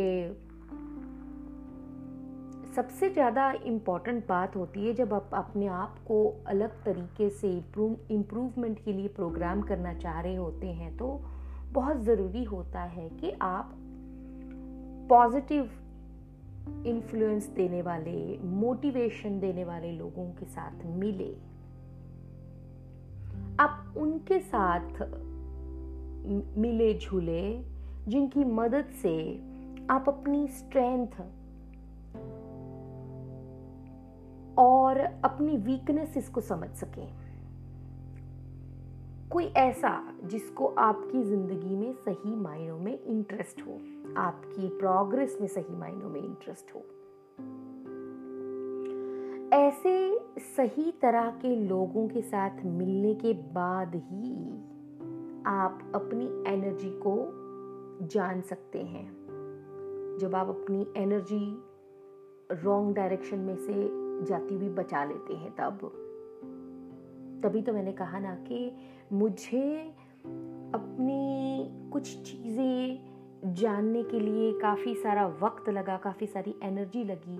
सबसे ज़्यादा इंपॉर्टेंट बात होती है जब आप अपने आप को अलग तरीके से इम्प्रूवमेंट के लिए प्रोग्राम करना चाह रहे होते हैं तो बहुत ज़रूरी होता है कि आप पॉजिटिव इन्फ्लुएंस देने वाले मोटिवेशन देने वाले लोगों के साथ मिले। आप उनके साथ मिले झूले जिनकी मदद से आप अपनी स्ट्रेंथ और अपनी वीकनेसेस को समझ सकें। कोई ऐसा जिसको आपकी ज़िंदगी में सही मायनों में इंटरेस्ट हो। आपकी प्रोग्रेस में सही मायनों में इंटरेस्ट हो। ऐसे सही तरह के लोगों के साथ मिलने के बाद ही आप अपनी एनर्जी को जान सकते हैं। जब आप अपनी एनर्जी रॉन्ग डायरेक्शन में से जाती हुई बचा लेते हैं तब। तभी तो मैंने कहा ना कि मुझे अपनी कुछ चीज़ें जानने के लिए काफ़ी सारा वक्त लगा, काफ़ी सारी एनर्जी लगी।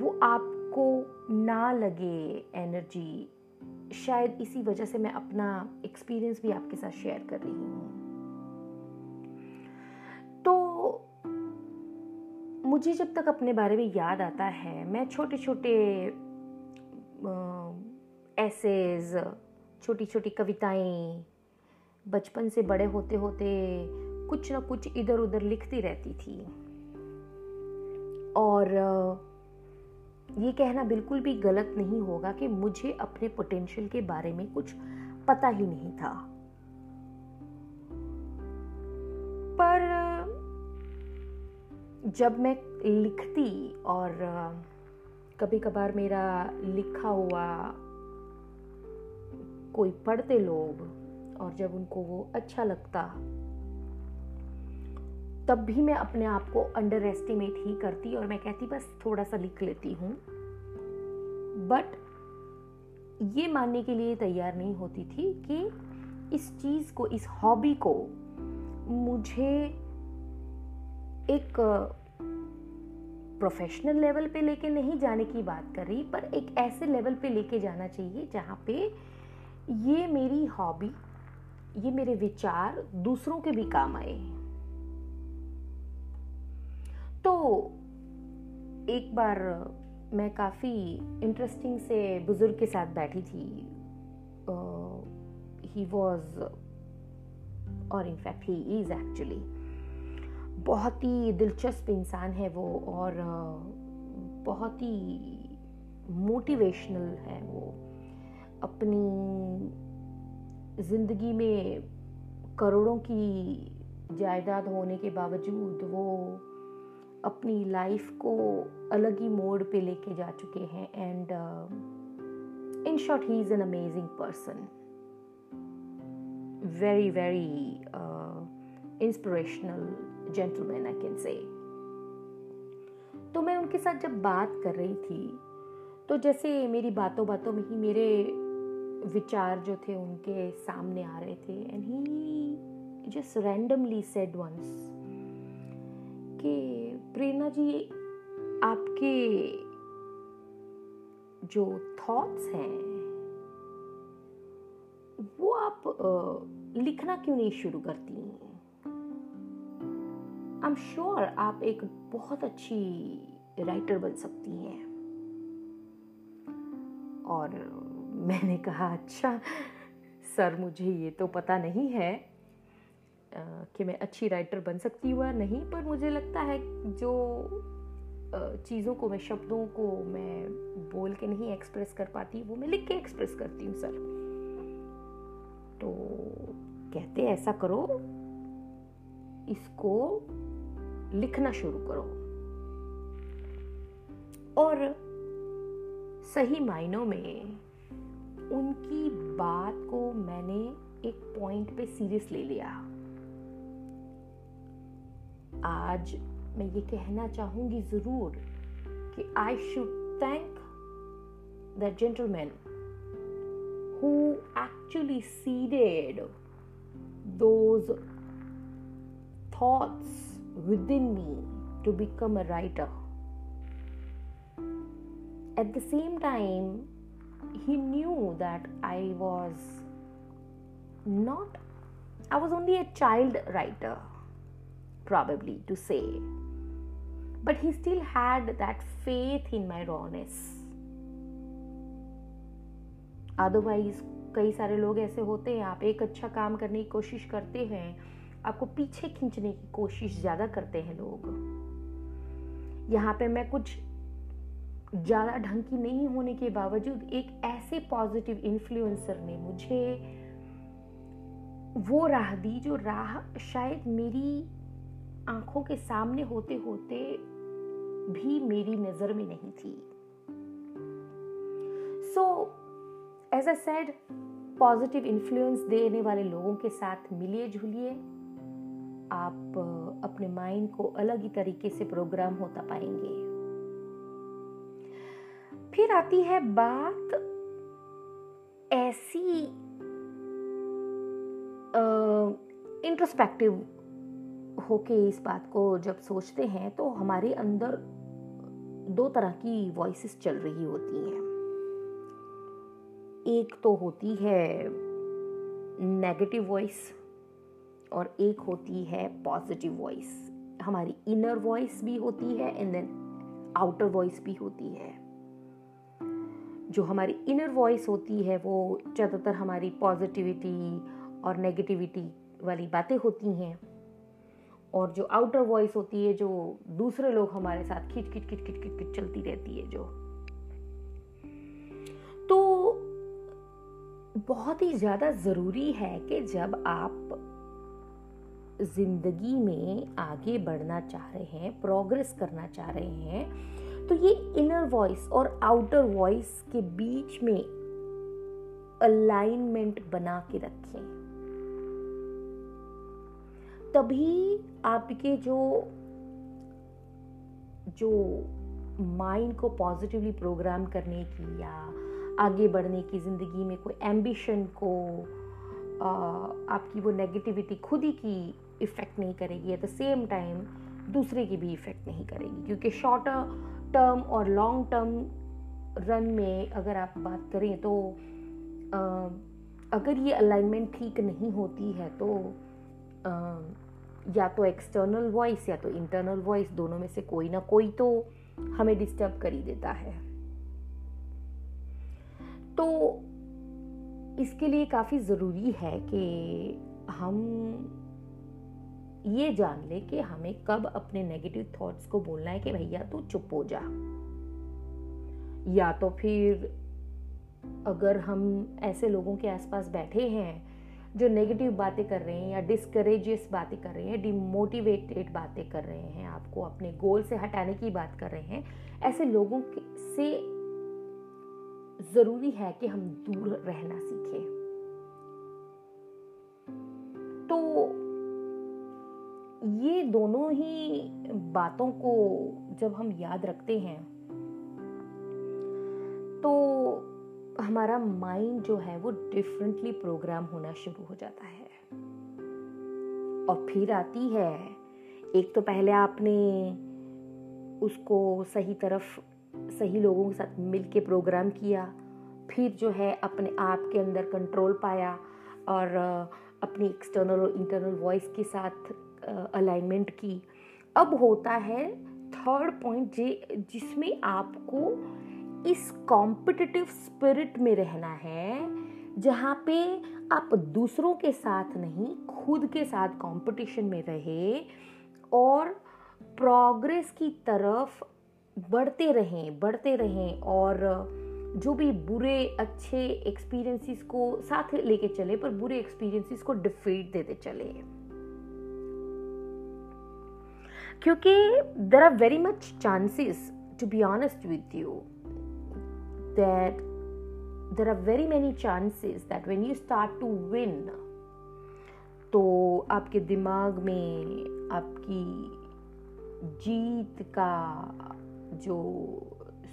वो आपको ना लगे एनर्जी शायद इसी वजह से मैं अपना एक्सपीरियंस भी आपके साथ शेयर कर रही हूँ। तो मुझे जब तक अपने बारे में याद आता है, मैं छोटे छोटे एसेज छोटी छोटी कविताएँ, बचपन से बड़े होते होते कुछ ना कुछ इधर उधर लिखती रहती थी। और ये कहना बिल्कुल भी गलत नहीं होगा कि मुझे अपने पोटेंशियल के बारे में कुछ पता ही नहीं था। पर जब मैं लिखती और कभी कभार मेरा लिखा हुआ कोई पढ़ते लोग और जब उनको वो अच्छा लगता तब भी मैं अपने आप को अंडर एस्टिमेट ही करती और मैं कहती, बस थोड़ा सा लिख लेती हूँ। बट ये मानने के लिए तैयार नहीं होती थी कि इस चीज़ को, इस हॉबी को मुझे एक प्रोफेशनल लेवल पे लेके नहीं जाने की बात कर रही, पर एक ऐसे लेवल पे लेके जाना चाहिए जहाँ पे ये मेरी हॉबी ये मेरे विचार दूसरों के भी काम आए। तो एक बार मैं काफ़ी इंटरेस्टिंग से बुज़ुर्ग के साथ बैठी थी। ही वॉज़ और in fact he is actually बहुत ही दिलचस्प इंसान है वो और बहुत ही मोटिवेशनल है वो। अपनी ज़िंदगी में करोड़ों की जायदाद होने के बावजूद वो अपनी लाइफ को अलग ही मोड पे लेके जा चुके हैं and in short he is an amazing person very very inspirational gentleman I can say तो मैं उनके साथ जब बात कर रही थी तो जैसे मेरी बातों बातों में ही मेरे विचार जो थे उनके सामने आ रहे थे and he just randomly said once कि प्रेरणा जी, आपके जो थॉट्स हैं, वो आप लिखना क्यों नहीं शुरू करती आई एम श्योर आप एक बहुत अच्छी राइटर बन सकती हैं। और मैंने कहा अच्छा सर, मुझे ये तो पता नहीं है। कि मैं अच्छी राइटर बन सकती हूँ या नहीं, पर मुझे लगता है जो चीज़ों को मैं, शब्दों को मैं बोल के नहीं एक्सप्रेस कर पाती, वो मैं लिख के एक्सप्रेस करती हूँ सर तो कहते ऐसा करो, इसको लिखना शुरू करो। और सही मायनों में उनकी बात को मैंने एक पॉइंट पे सीरियस ले लिया। आज मैं ये कहना चाहूँगी ज़रूर कि I should thank the gentleman who actually seeded those thoughts within me to become a writer at the same time he knew that I was not I was only a child writer probably to say. But he still had that faith in my rawness. Otherwise कई सारे लोग ऐसे होते हैं, आप एक अच्छा काम करने की कोशिश करते हैं, आपको पीछे खींचने की कोशिश ज़्यादा करते हैं लोग यहाँ पे मैं कुछ ज़्यादा ढंग की नहीं होने के बावजूद एक ऐसे पॉजिटिव इन्फ्लुएंसर ने मुझे वो राह दी, जो राह शायद मेरी आँखों के सामने होते होते भी मेरी नज़र में नहीं थी। So as I said positive influence देने वाले लोगों के साथ मिलिए जुलिए आप अपने माइंड को अलग ही तरीके से प्रोग्राम होता पाएँगे। फिर आती है बात ऐसी इंट्रोस्पेक्टिव होके इस बात को जब सोचते हैं तो हमारे अंदर दो तरह की वॉइसेस चल रही होती हैं। एक तो होती है नेगेटिव वॉइस और एक होती है पॉजिटिव वॉइस हमारी इनर वॉइस भी होती है एंड देन आउटर वॉइस भी होती है। जो हमारी इनर वॉइस होती है, वो ज़्यादातर हमारी पॉजिटिविटी और नेगेटिविटी वाली बातें होती हैं। और जो आउटर वॉइस होती है, जो दूसरे लोग हमारे साथ खिच खिच खिच खिच खिच खिच चलती रहती है, जो। तो बहुत ही ज़्यादा ज़रूरी है कि जब आप ज़िंदगी में आगे बढ़ना चाह रहे हैं प्रोग्रेस करना चाह रहे हैं तो ये इनर वॉइस और आउटर वॉइस के बीच में अलाइनमेंट बना के रखें। तभी आपके जो जो माइंड को पॉजिटिवली प्रोग्राम करने की या आगे बढ़ने की ज़िंदगी में कोई एम्बिशन को आपकी वो नेगेटिविटी खुद ही की इफ़ेक्ट नहीं करेगी एट द सेम टाइम दूसरे की भी इफ़ेक्ट नहीं करेगी। क्योंकि शॉर्ट टर्म और लॉन्ग टर्म रन में अगर आप बात करें तो आ, अगर ये अलाइनमेंट ठीक नहीं होती है तो या तो एक्सटर्नल वॉइस या तो इंटरनल वॉइस दोनों में से कोई ना कोई तो हमें डिस्टर्ब कर ही देता है। तो इसके लिए काफ़ी ज़रूरी है कि हम ये जान ले कि हमें कब अपने नेगेटिव थॉट्स को बोलना है कि भैया तू चुप हो जा। या तो फिर अगर हम ऐसे लोगों के आसपास बैठे हैं जो नेगेटिव बातें कर रहे हैं या डिस्करेजियस बातें कर रहे हैं डिमोटिवेटेड बातें कर रहे हैं, आपको अपने गोल से हटाने की बात कर रहे हैं, ऐसे लोगों से ज़रूरी है कि हम दूर रहना सीखें। तो ये दोनों ही बातों को जब हम याद रखते हैं तो हमारा माइंड जो है वो डिफरेंटली प्रोग्राम होना शुरू हो जाता है। और फिर आती है, एक तो पहले आपने उसको सही तरफ़, सही लोगों के साथ मिल के प्रोग्राम किया, फिर जो है अपने आप के अंदर कंट्रोल पाया और अपनी एक्सटर्नल और इंटरनल वॉइस के साथ अलाइनमेंट की। अब होता है थर्ड पॉइंट जिसमें आपको इस कॉम्पिटिटिव स्पिरिट में रहना है, जहाँ पे आप दूसरों के साथ नहीं, खुद के साथ कंपटीशन में रहे और प्रोग्रेस की तरफ़ बढ़ते रहें बढ़ते रहें और जो भी बुरे, अच्छे एक्सपीरियंसेस को साथ लेके चले, पर बुरे एक्सपीरियंसेस को डिफीट देते चले। क्योंकि there are very much chances to be honest with you that there are very many chances that when you start to win तो आपके दिमाग में आपकी जीत का जो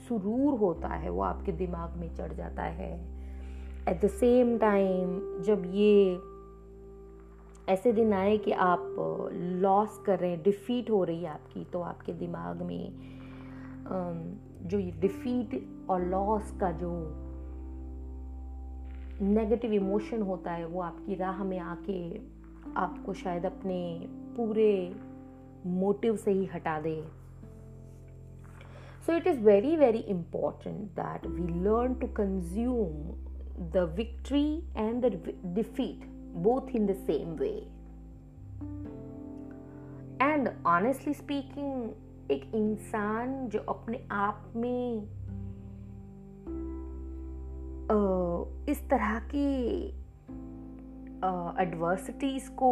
सुरूर होता है, वो आपके दिमाग में चढ़ जाता है। एट द सेम टाइम जब ये ऐसे दिन आए कि आप लॉस कर रहे हैं डिफीट हो रही है आपकी तो आपके दिमाग में जो ये डिफीट और लॉस का जो नेगेटिव इमोशन होता है, वो आपकी राह में आके आपको शायद अपने पूरे मोटिव से ही हटा दे। So it is very very important that we learn to consume the victory and the defeat both in the same way and honestly speaking एक इंसान जो अपने आप में इस तरह की एडवर्सिटीज को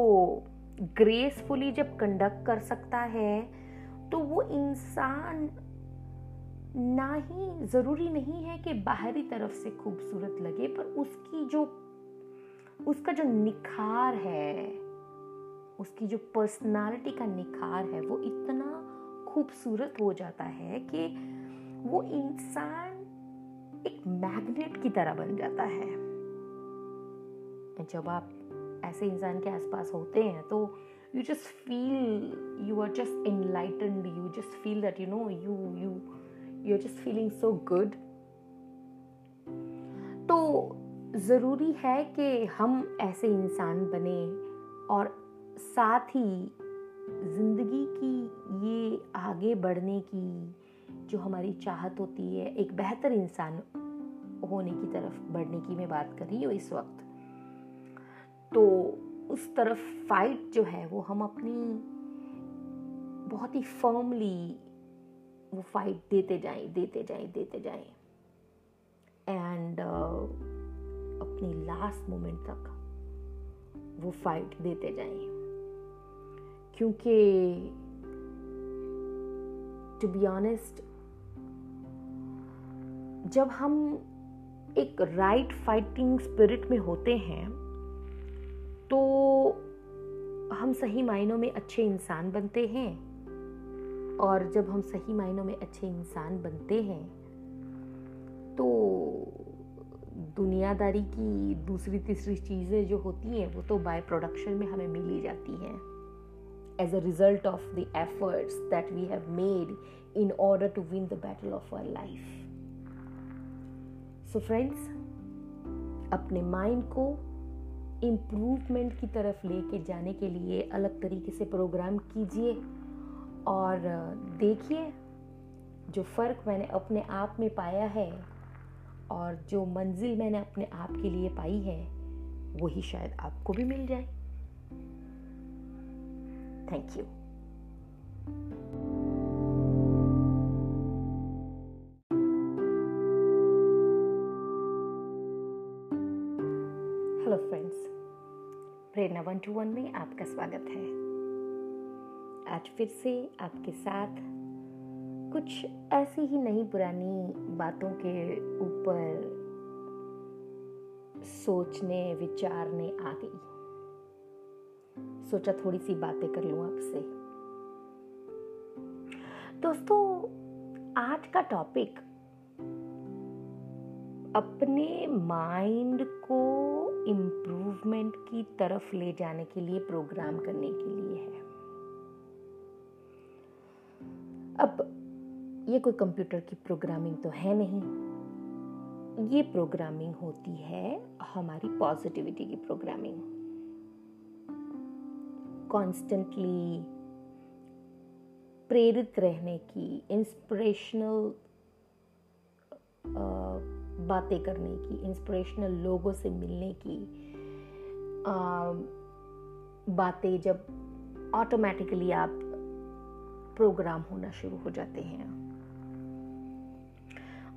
ग्रेसफुली जब कंडक्ट कर सकता है तो वो इंसान ना ही ज़रूरी नहीं है कि बाहरी तरफ़ से खूबसूरत लगे, पर उसकी जो, उसका जो निखार है, उसकी जो पर्सनालिटी का निखार है, वो इतना खूबसूरत हो जाता है कि वो इंसान एक मैग्नेट की तरह बन जाता है। जब आप ऐसे इंसान के आसपास होते हैं तो you just feel you are just enlightened you just feel that you know you you you are just feeling so good तो ज़रूरी है कि हम ऐसे इंसान बने और साथ ही ज़िंदगी की, ये आगे बढ़ने की जो हमारी चाहत होती है एक बेहतर इंसान होने की तरफ़ बढ़ने की मैं बात कर रही हूँ इस वक्त। तो उस तरफ़ फाइट जो है वो हम अपनी बहुत ही फर्मली वो फाइट देते जाएँ देते जाएँ देते जाएँ। एंड uh, अपनी लास्ट मोमेंट तक वो फाइट देते जाएँ। क्योंकि टू बी ऑनेस्ट जब हम एक राइट फाइटिंग स्पिरिट में होते हैं तो हम सही मायनों में अच्छे इंसान बनते हैं। और जब हम सही मायनों में अच्छे इंसान बनते हैं तो दुनियादारी की दूसरी तीसरी चीज़ें जो होती हैं, वो तो बाय प्रोडक्शन में हमें मिल ही जाती हैं। As a result of the efforts that we have made in order to win the battle of our life so friends अपने माइंड को इम्प्रूवमेंट की तरफ़ लेके जाने के लिए अलग तरीके से प्रोग्राम कीजिए और देखिए जो फ़र्क मैंने अपने आप में पाया है और जो मंजिल मैंने अपने आप के लिए पाई है, वही शायद आपको भी मिल जाए। Thank you Prerna one two one में आपका स्वागत है। आज फिर से आपके साथ कुछ ऐसी ही नई पुरानी बातों के ऊपर सोचने, विचारने आ गई। सोचा थोड़ी सी बातें कर लूँ आपसे। दोस्तों, आज का टॉपिक अपने माइंड को इम्प्रूवमेंट की तरफ़ ले जाने के लिए प्रोग्राम करने के लिए है। अब, ये कोई कंप्यूटर की प्रोग्रामिंग तो है नहीं। ये प्रोग्रामिंग होती है हमारी पॉजिटिविटी की प्रोग्रामिंग कॉन्स्टेंटली प्रेरित रहने की इंस्पिरेशनल बातें करने की इंस्पिरेशनल लोगों से मिलने की बातें जब ऑटोमेटिकली आप प्रोग्राम होना शुरू हो जाते हैं।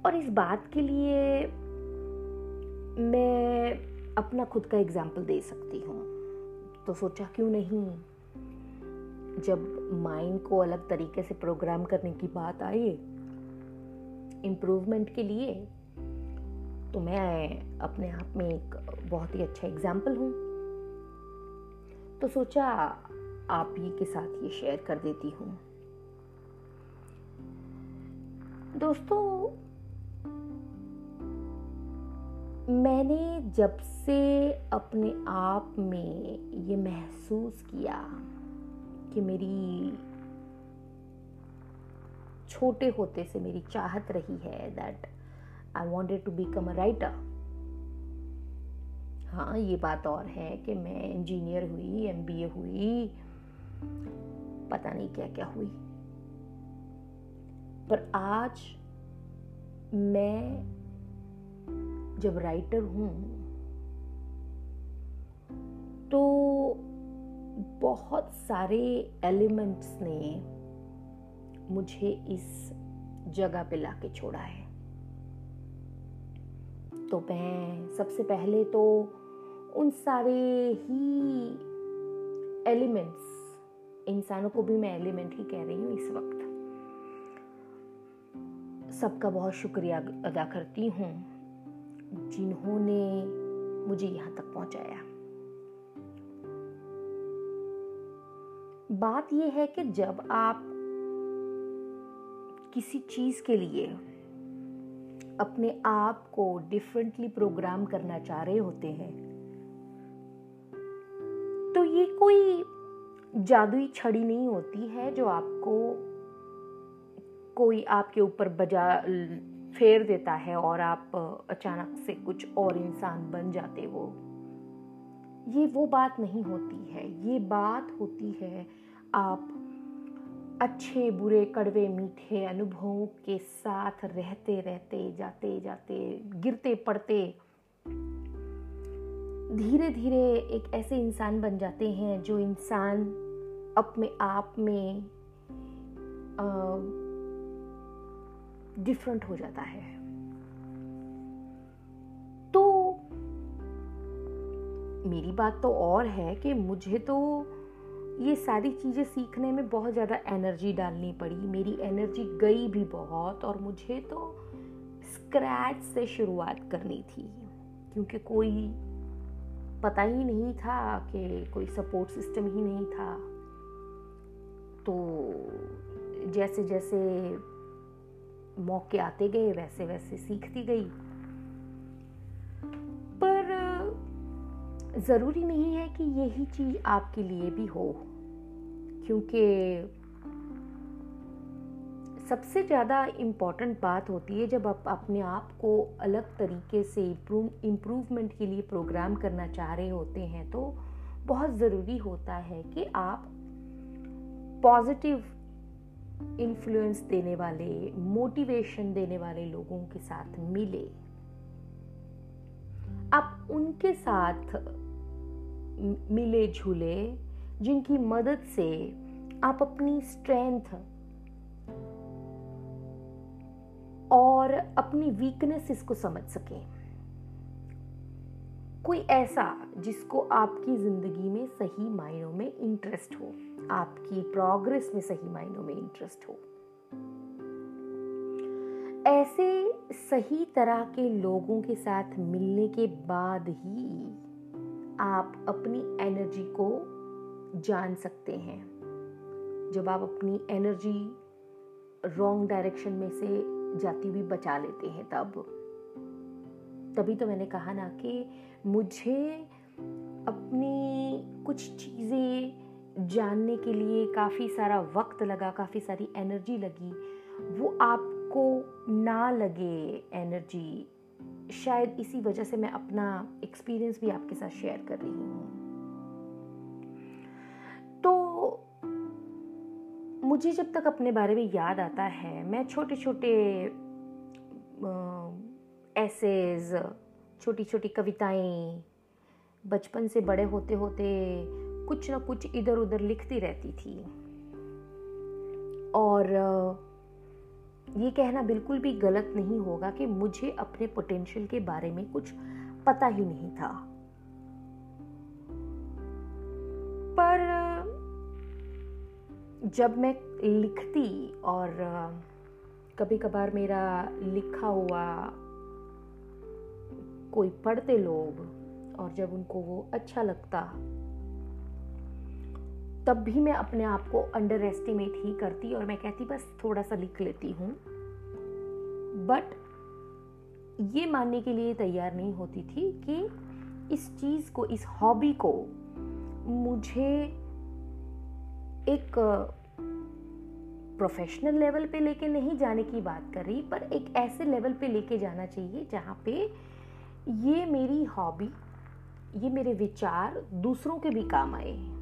और इस बात के लिए मैं अपना खुद का एग्ज़ाम्पल दे सकती हूँ। तो सोचा क्यों नहीं? जब माइंड को अलग तरीके से प्रोग्राम करने की बात आई इम्प्रूवमेंट के लिए तो मैं अपने आप में एक बहुत ही अच्छा एग्ज़ाम्पल हूँ। तो सोचा आप ही के साथ ये शेयर कर देती हूँ। दोस्तों, मैंने जब से अपने आप में ये महसूस किया कि मेरी छोटे होते से मेरी चाहत रही है that I wanted to become a writer हाँ ये बात और है कि मैं इंजीनियर हुई MBA हुई, पता नहीं क्या क्या हुई। पर आज मैं जब राइटर हूँ तो बहुत सारे एलिमेंट्स ने मुझे इस जगह पे लाके छोड़ा है। तो मैं सबसे पहले तो उन सारे ही एलिमेंट्स, इंसानों को भी मैं एलिमेंट ही कह रही हूँ इस वक्त। सबका बहुत शुक्रिया अदा करती हूँ जिन्होंने मुझे यहाँ तक पहुँचाया। बात यह है कि जब आप किसी चीज़ के लिए अपने आप को डिफरेंटली प्रोग्राम करना चाह रहे होते हैं। तो ये कोई जादुई छड़ी नहीं होती है जो आपको कोई आपके ऊपर बजा, फेर देता है और आप अचानक से कुछ और इंसान बन जाते वो ये वो बात नहीं होती है। ये बात होती है आप अच्छे, बुरे, कड़वे, मीठे अनुभवों के साथ रहते रहते, जाते जाते, गिरते, पड़ते धीरे धीरे एक ऐसे इंसान बन जाते हैं जो इंसान अपने आप में डिफरेंट हो जाता है। तो मेरी बात तो और है कि मुझे तो ये सारी चीज़ें सीखने में बहुत ज़्यादा एनर्जी डालनी पड़ी। मेरी एनर्जी गई भी बहुत और मुझे तो स्क्रैच से शुरुआत करनी थी। क्योंकि कोई पता ही नहीं था कि कोई सपोर्ट सिस्टम ही नहीं था। तो जैसे जैसे मौके आते गए वैसे वैसे सीखती गई। ज़रूरी नहीं है कि यही चीज़ आपके लिए भी हो, क्योंकि सबसे ज़्यादा इंपॉर्टेंट बात होती है जब आप अपने आप को अलग तरीके से इम्प्रूवमेंट के लिए प्रोग्राम करना चाह रहे होते हैं तो बहुत ज़रूरी होता है कि आप पॉजिटिव इन्फ्लुएंस देने वाले मोटिवेशन देने वाले लोगों के साथ मिले। आप उनके साथ मिले झूले, जिनकी मदद से आप अपनी स्ट्रेंथ और अपनी वीकनेसेस को समझ सकें। कोई ऐसा जिसको आपकी ज़िंदगी में सही मायनों में इंटरेस्ट हो, आपकी प्रोग्रेस में सही मायनों में इंटरेस्ट हो। ऐसे सही तरह के लोगों के साथ मिलने के बाद ही आप अपनी एनर्जी को जान सकते हैं। जब आप अपनी एनर्जी रॉन्ग डायरेक्शन में से जाती हुई बचा लेते हैं तब। तभी तो मैंने कहा ना कि मुझे अपनी कुछ चीज़ें जानने के लिए काफ़ी सारा वक्त लगा, काफ़ी सारी एनर्जी लगी। वो आपको ना लगे एनर्जी शायद इसी वजह से मैं अपना एक्सपीरियंस भी आपके साथ शेयर कर रही हूँ। तो मुझे जब तक अपने बारे में याद आता है, मैं छोटे छोटे ऐसेज छोटी छोटी कविताएँ, बचपन से बड़े होते होते कुछ ना कुछ इधर उधर लिखती रहती थी। और ये कहना बिल्कुल भी गलत नहीं होगा कि मुझे अपने पोटेंशियल के बारे में कुछ पता ही नहीं था। पर, जब मैं लिखती और कभी कभार मेरा लिखा हुआ कोई पढ़ते लोग और जब उनको वो अच्छा लगता तब भी मैं अपने आप को अंडर एस्टिमेट ही करती और मैं कहती, बस थोड़ा सा लिख लेती हूँ। बट ये मानने के लिए तैयार नहीं होती थी कि इस चीज़ को, इस हॉबी को मुझे एक प्रोफेशनल लेवल पे लेके नहीं जाने की बात कर रही, पर एक ऐसे लेवल पे लेके जाना चाहिए जहाँ पे ये मेरी हॉबी ये मेरे विचार दूसरों के भी काम आए।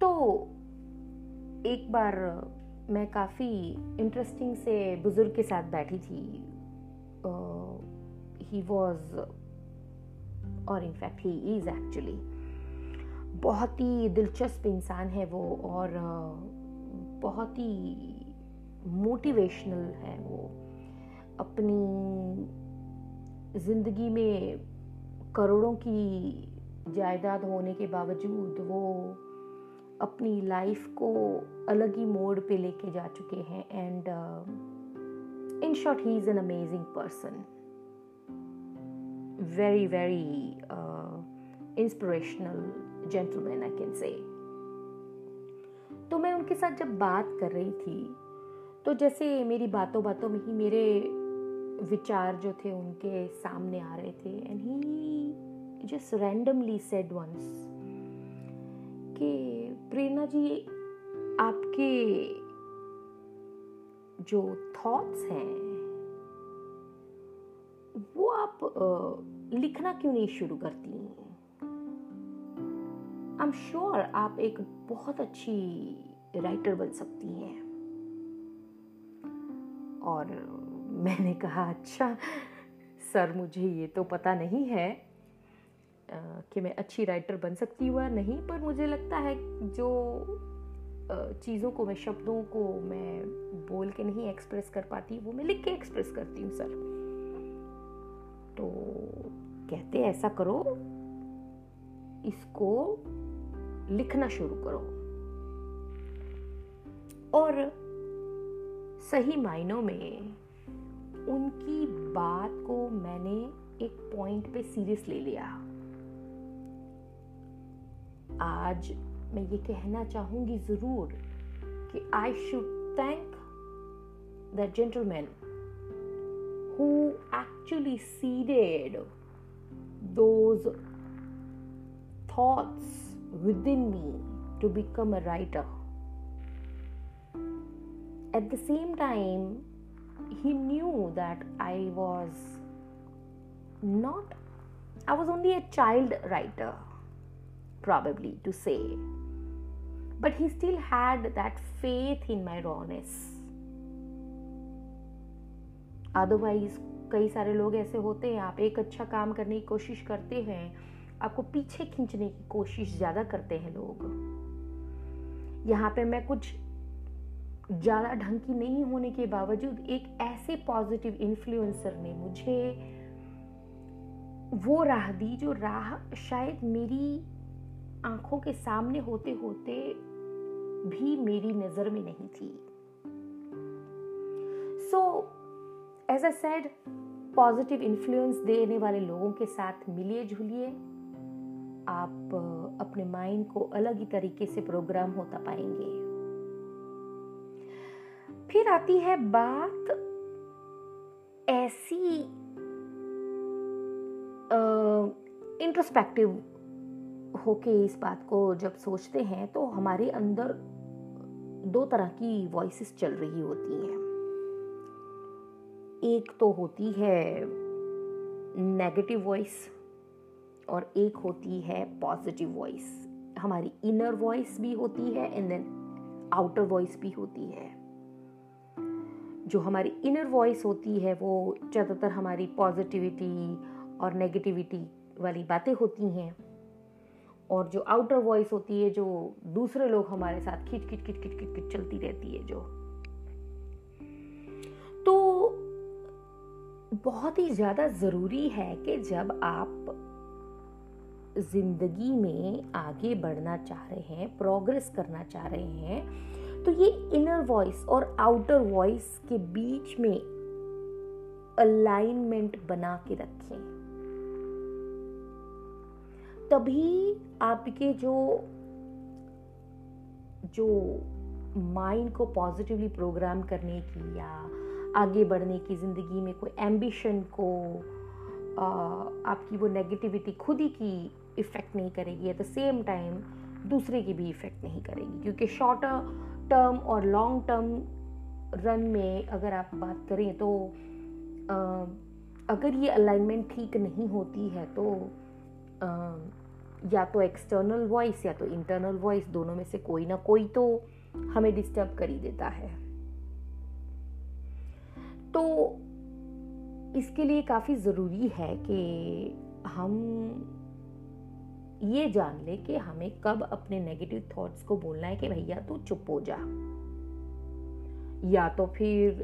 तो एक बार मैं काफ़ी इंटरेस्टिंग से बुज़ुर्ग के साथ बैठी थी। ही वॉज़ और in fact he is actually बहुत ही दिलचस्प इंसान है वो और बहुत ही मोटिवेशनल है वो। अपनी ज़िंदगी में करोड़ों की जायदाद होने के बावजूद वो अपनी लाइफ को अलग ही मोड पे लेके जा चुके हैं and in short he is an amazing person very very inspirational gentleman I can say तो मैं उनके साथ जब बात कर रही थी तो जैसे मेरी बातों बातों में ही मेरे विचार जो थे उनके सामने आ रहे थे and he just randomly said once कि प्रेरणा जी, आपके जो थॉट्स हैं, वो आप लिखना क्यों नहीं शुरू करती आई एम श्योर आप एक बहुत अच्छी राइटर बन सकती हैं। और मैंने कहा अच्छा सर मुझे ये तो पता नहीं है। कि मैं अच्छी राइटर बन सकती हूँ नहीं, पर मुझे लगता है जो चीज़ों को मैं, शब्दों को मैं बोल के नहीं एक्सप्रेस कर पाती, वो मैं लिख के एक्सप्रेस करती हूँ सर तो कहते ऐसा करो, इसको लिखना शुरू करो। और सही मायनों में उनकी बात को मैंने एक पॉइंट पे सीरियस ले लिया। आज मैं ये कहना चाहूँगी ज़रूर कि I should thank the gentleman who actually seeded those thoughts within me to become a writer at the same time he knew that I was not I was only a child writer probably to say. But he still had that faith in my rawness. Otherwise कई सारे लोग ऐसे होते हैं, आप एक अच्छा काम करने की कोशिश करते हैं, आपको पीछे खींचने की कोशिश ज़्यादा करते हैं लोग यहाँ पे मैं कुछ ज़्यादा ढंग की नहीं होने के बावजूद एक ऐसे पॉजिटिव इन्फ्लुएंसर ने मुझे वो राह दी, जो राह शायद मेरी आँखों के सामने होते होते भी मेरी नज़र में नहीं थी। So as a said positive influence देने वाले लोगों के साथ मिलिए जुलिए आप अपने माइंड को अलग ही तरीके से प्रोग्राम होता पाएँगे। फिर आती है बात ऐसी इंट्रोस्पेक्टिव होके इस बात को जब सोचते हैं तो हमारे अंदर दो तरह की वॉइसेस चल रही होती हैं। एक तो होती है नेगेटिव वॉइस और एक होती है पॉजिटिव वॉइस हमारी इनर वॉइस भी होती है एंड देन आउटर वॉइस भी होती है। जो हमारी इनर वॉइस होती है, वो ज़्यादातर हमारी पॉजिटिविटी और नेगेटिविटी वाली बातें होती हैं। और जो आउटर वॉइस होती है, जो दूसरे लोग हमारे साथ खिच खिच खिच खिच खिच खिच चलती रहती है जो। तो बहुत ही ज़्यादा ज़रूरी है कि जब आप ज़िंदगी में आगे बढ़ना चाह रहे हैं प्रोग्रेस करना चाह रहे हैं तो ये इनर वॉइस और आउटर वॉइस के बीच में अलाइनमेंट बना के रखें। तभी आपके जो जो माइंड को पॉजिटिवली प्रोग्राम करने की या आगे बढ़ने की ज़िंदगी में कोई एम्बिशन को आपकी वो नेगेटिविटी खुद ही की इफ़ेक्ट नहीं करेगी एट द सेम टाइम दूसरे की भी इफ़ेक्ट नहीं करेगी। क्योंकि शॉर्ट टर्म और लॉन्ग टर्म रन में अगर आप बात करें तो आ, अगर ये अलाइनमेंट ठीक नहीं होती है तो या तो एक्सटर्नल वॉइस या तो इंटरनल वॉइस दोनों में से कोई ना कोई तो हमें डिस्टर्ब कर ही देता है। तो इसके लिए काफ़ी ज़रूरी है कि हम ये जान ले कि हमें कब अपने नेगेटिव थॉट्स को बोलना है कि भैया तू चुप हो जा। या तो फिर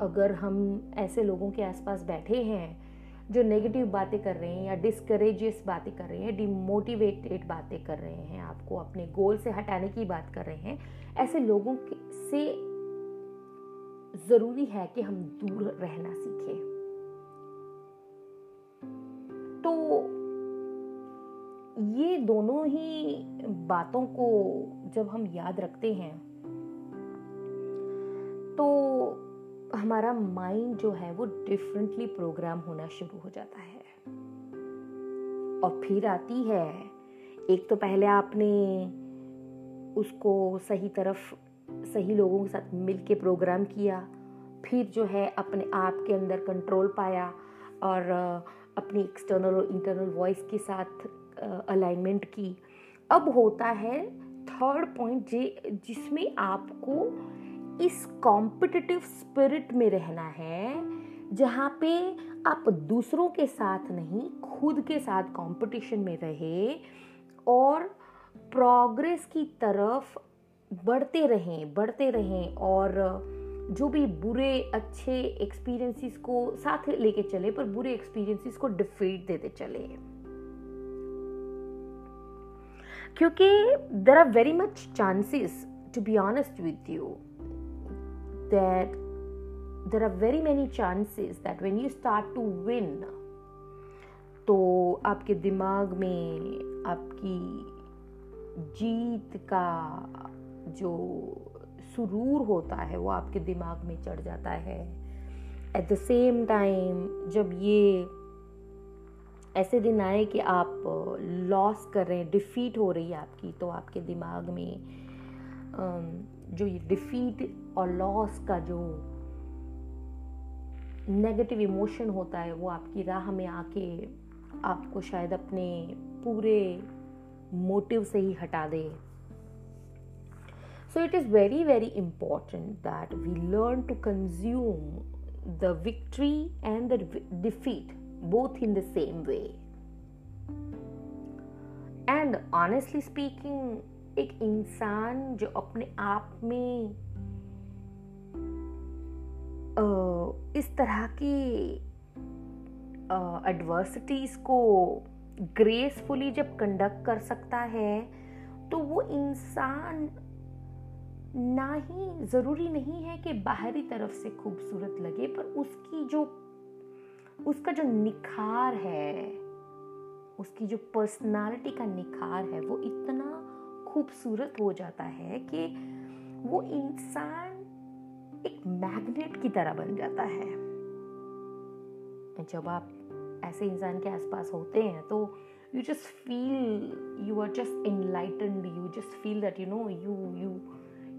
अगर हम ऐसे लोगों के आसपास बैठे हैं जो नेगेटिव बातें कर रहे हैं या डिस्करेजियस बातें कर रहे हैं डिमोटिवेटेड बातें कर रहे हैं, आपको अपने गोल से हटाने की बात कर रहे हैं, ऐसे लोगों से ज़रूरी है कि हम दूर रहना सीखें। तो ये दोनों ही बातों को जब हम याद रखते हैं तो हमारा माइंड जो है वो डिफरेंटली प्रोग्राम होना शुरू हो जाता है। और फिर आती है, एक तो पहले आपने उसको सही तरफ़, सही लोगों के साथ मिल के प्रोग्राम किया, फिर जो है अपने आप के अंदर कंट्रोल पाया और अपनी एक्सटर्नल और इंटरनल वॉइस के साथ अलाइनमेंट की। अब होता है थर्ड पॉइंट जिसमें आपको इस कॉम्पिटिटिव स्पिरिट में रहना है, जहाँ पे आप दूसरों के साथ नहीं, खुद के साथ कंपटीशन में रहे और प्रोग्रेस की तरफ़ बढ़ते रहें बढ़ते रहें और जो भी बुरे, अच्छे एक्सपीरियंसेस को साथ लेके चले, पर बुरे एक्सपीरियंसेस को डिफीट देते चले। क्योंकि there are very much chances to be honest with you that there are very many chances that when you start to win तो आपके दिमाग में आपकी जीत का जो सुरूर होता है, वो आपके दिमाग में चढ़ जाता है। एट द सेम टाइम जब ये ऐसे दिन आए कि आप लॉस कर रहे हैं डिफीट हो रही है आपकी तो आपके दिमाग में जो ये डिफीट और लॉस का जो नेगेटिव इमोशन होता है, वो आपकी राह में आके आपको शायद अपने पूरे मोटिव से ही हटा दे। So it is very very important that we learn to consume the victory and the defeat both in the same way and honestly speaking एक इंसान जो अपने आप में इस तरह की एडवर्सिटीज को ग्रेसफुली जब कंडक्ट कर सकता है तो वो इंसान ना ही ज़रूरी नहीं है कि बाहरी तरफ़ से खूबसूरत लगे, पर उसकी जो, उसका जो निखार है, उसकी जो पर्सनालिटी का निखार है, वो इतना खूबसूरत हो जाता है कि वो इंसान एक मैग्नेट की तरह बन जाता है। जब आप ऐसे इंसान के आसपास होते हैं तो you just feel you are just enlightened you just feel that you know you you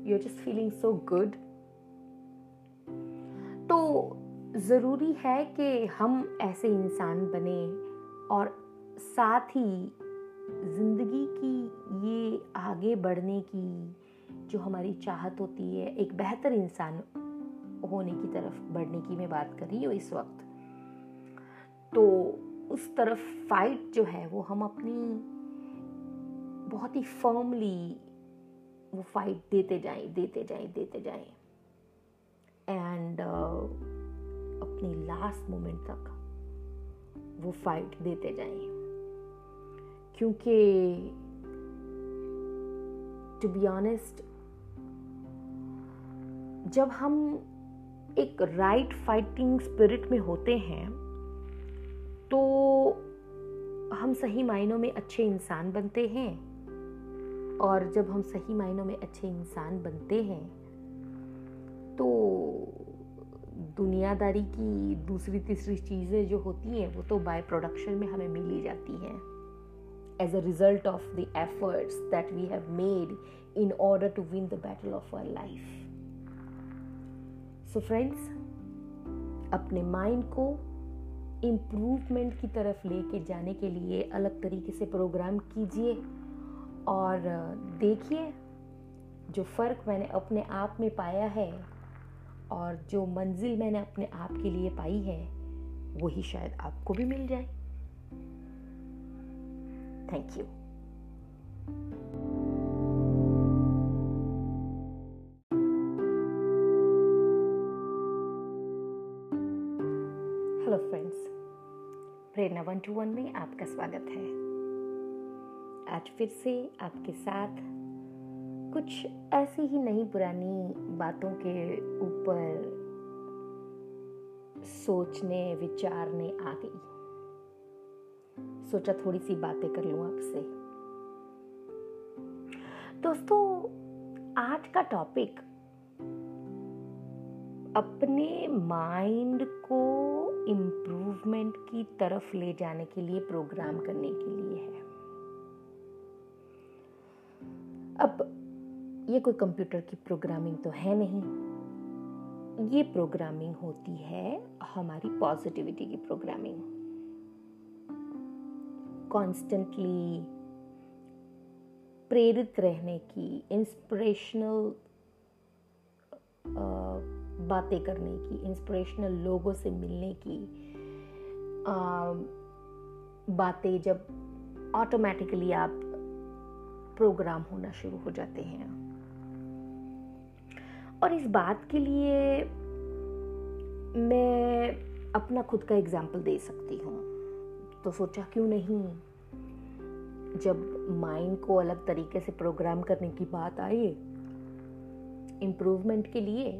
you are just feeling so good तो ज़रूरी है कि हम ऐसे इंसान बने और साथ ही ज़िंदगी की ये आगे बढ़ने की जो हमारी चाहत होती है एक बेहतर इंसान होने की तरफ़ बढ़ने की मैं बात कर रही हूँ इस वक्त। तो उस तरफ़ फाइट जो है वो हम अपनी बहुत ही फर्मली वो फाइट देते जाएँ देते जाएँ देते जाएँ। एंड uh, अपनी लास्ट मोमेंट तक वो फाइट देते जाएँ। क्योंकि टू बी ऑनेस्ट जब हम एक राइट फाइटिंग स्पिरिट में होते हैं तो हम सही मायनों में अच्छे इंसान बनते हैं। और जब हम सही मायनों में अच्छे इंसान बनते हैं तो दुनियादारी की दूसरी तीसरी चीज़ें जो होती हैं, वो तो बाय प्रोडक्शन में हमें मिल ही जाती हैं। As a result of the efforts that we have made in order to win the battle of our life so friends अपने माइंड को इम्प्रूवमेंट की तरफ़ लेके जाने के लिए अलग तरीके से प्रोग्राम कीजिए और देखिए जो फ़र्क मैंने अपने आप में पाया है और जो मंजिल मैंने अपने आप के लिए पाई है, वही शायद आपको भी मिल जाए। Thank you hello friends Prerna one two one में आपका स्वागत है। आज फिर से आपके साथ कुछ ऐसी ही नई पुरानी बातों के ऊपर सोचने, विचारने आ गई। सोचा थोड़ी सी बातें कर लूँ आपसे। दोस्तों, आज का टॉपिक अपने माइंड को इम्प्रूवमेंट की तरफ़ ले जाने के लिए प्रोग्राम करने के लिए है। अब, ये कोई कंप्यूटर की प्रोग्रामिंग तो है नहीं। ये प्रोग्रामिंग होती है हमारी पॉजिटिविटी की प्रोग्रामिंग कॉन्स्टेंटली प्रेरित रहने की इंस्पिरेशनल बातें करने की इंस्पिरेशनल लोगों से मिलने की बातें जब ऑटोमेटिकली आप प्रोग्राम होना शुरू हो जाते हैं। और इस बात के लिए मैं अपना खुद का एग्ज़ाम्पल दे सकती हूँ। तो सोचा क्यों नहीं? जब माइंड को अलग तरीके से प्रोग्राम करने की बात आई इम्प्रूवमेंट के लिए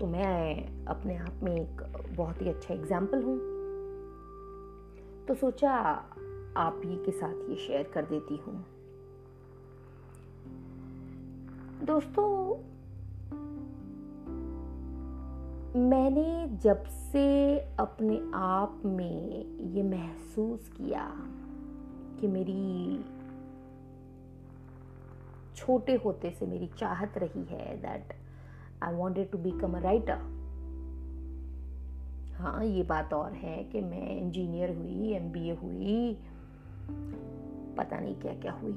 तो मैं अपने आप में एक बहुत ही अच्छा एग्ज़ाम्पल हूँ। तो सोचा आप ही के साथ ये शेयर कर देती हूँ। दोस्तों, मैंने जब से अपने आप में ये महसूस किया कि मेरी छोटे होते से मेरी चाहत रही है that I wanted to become a writer हाँ ये बात और है कि मैं इंजीनियर हुई एमबीए हुई, पता नहीं क्या क्या हुई।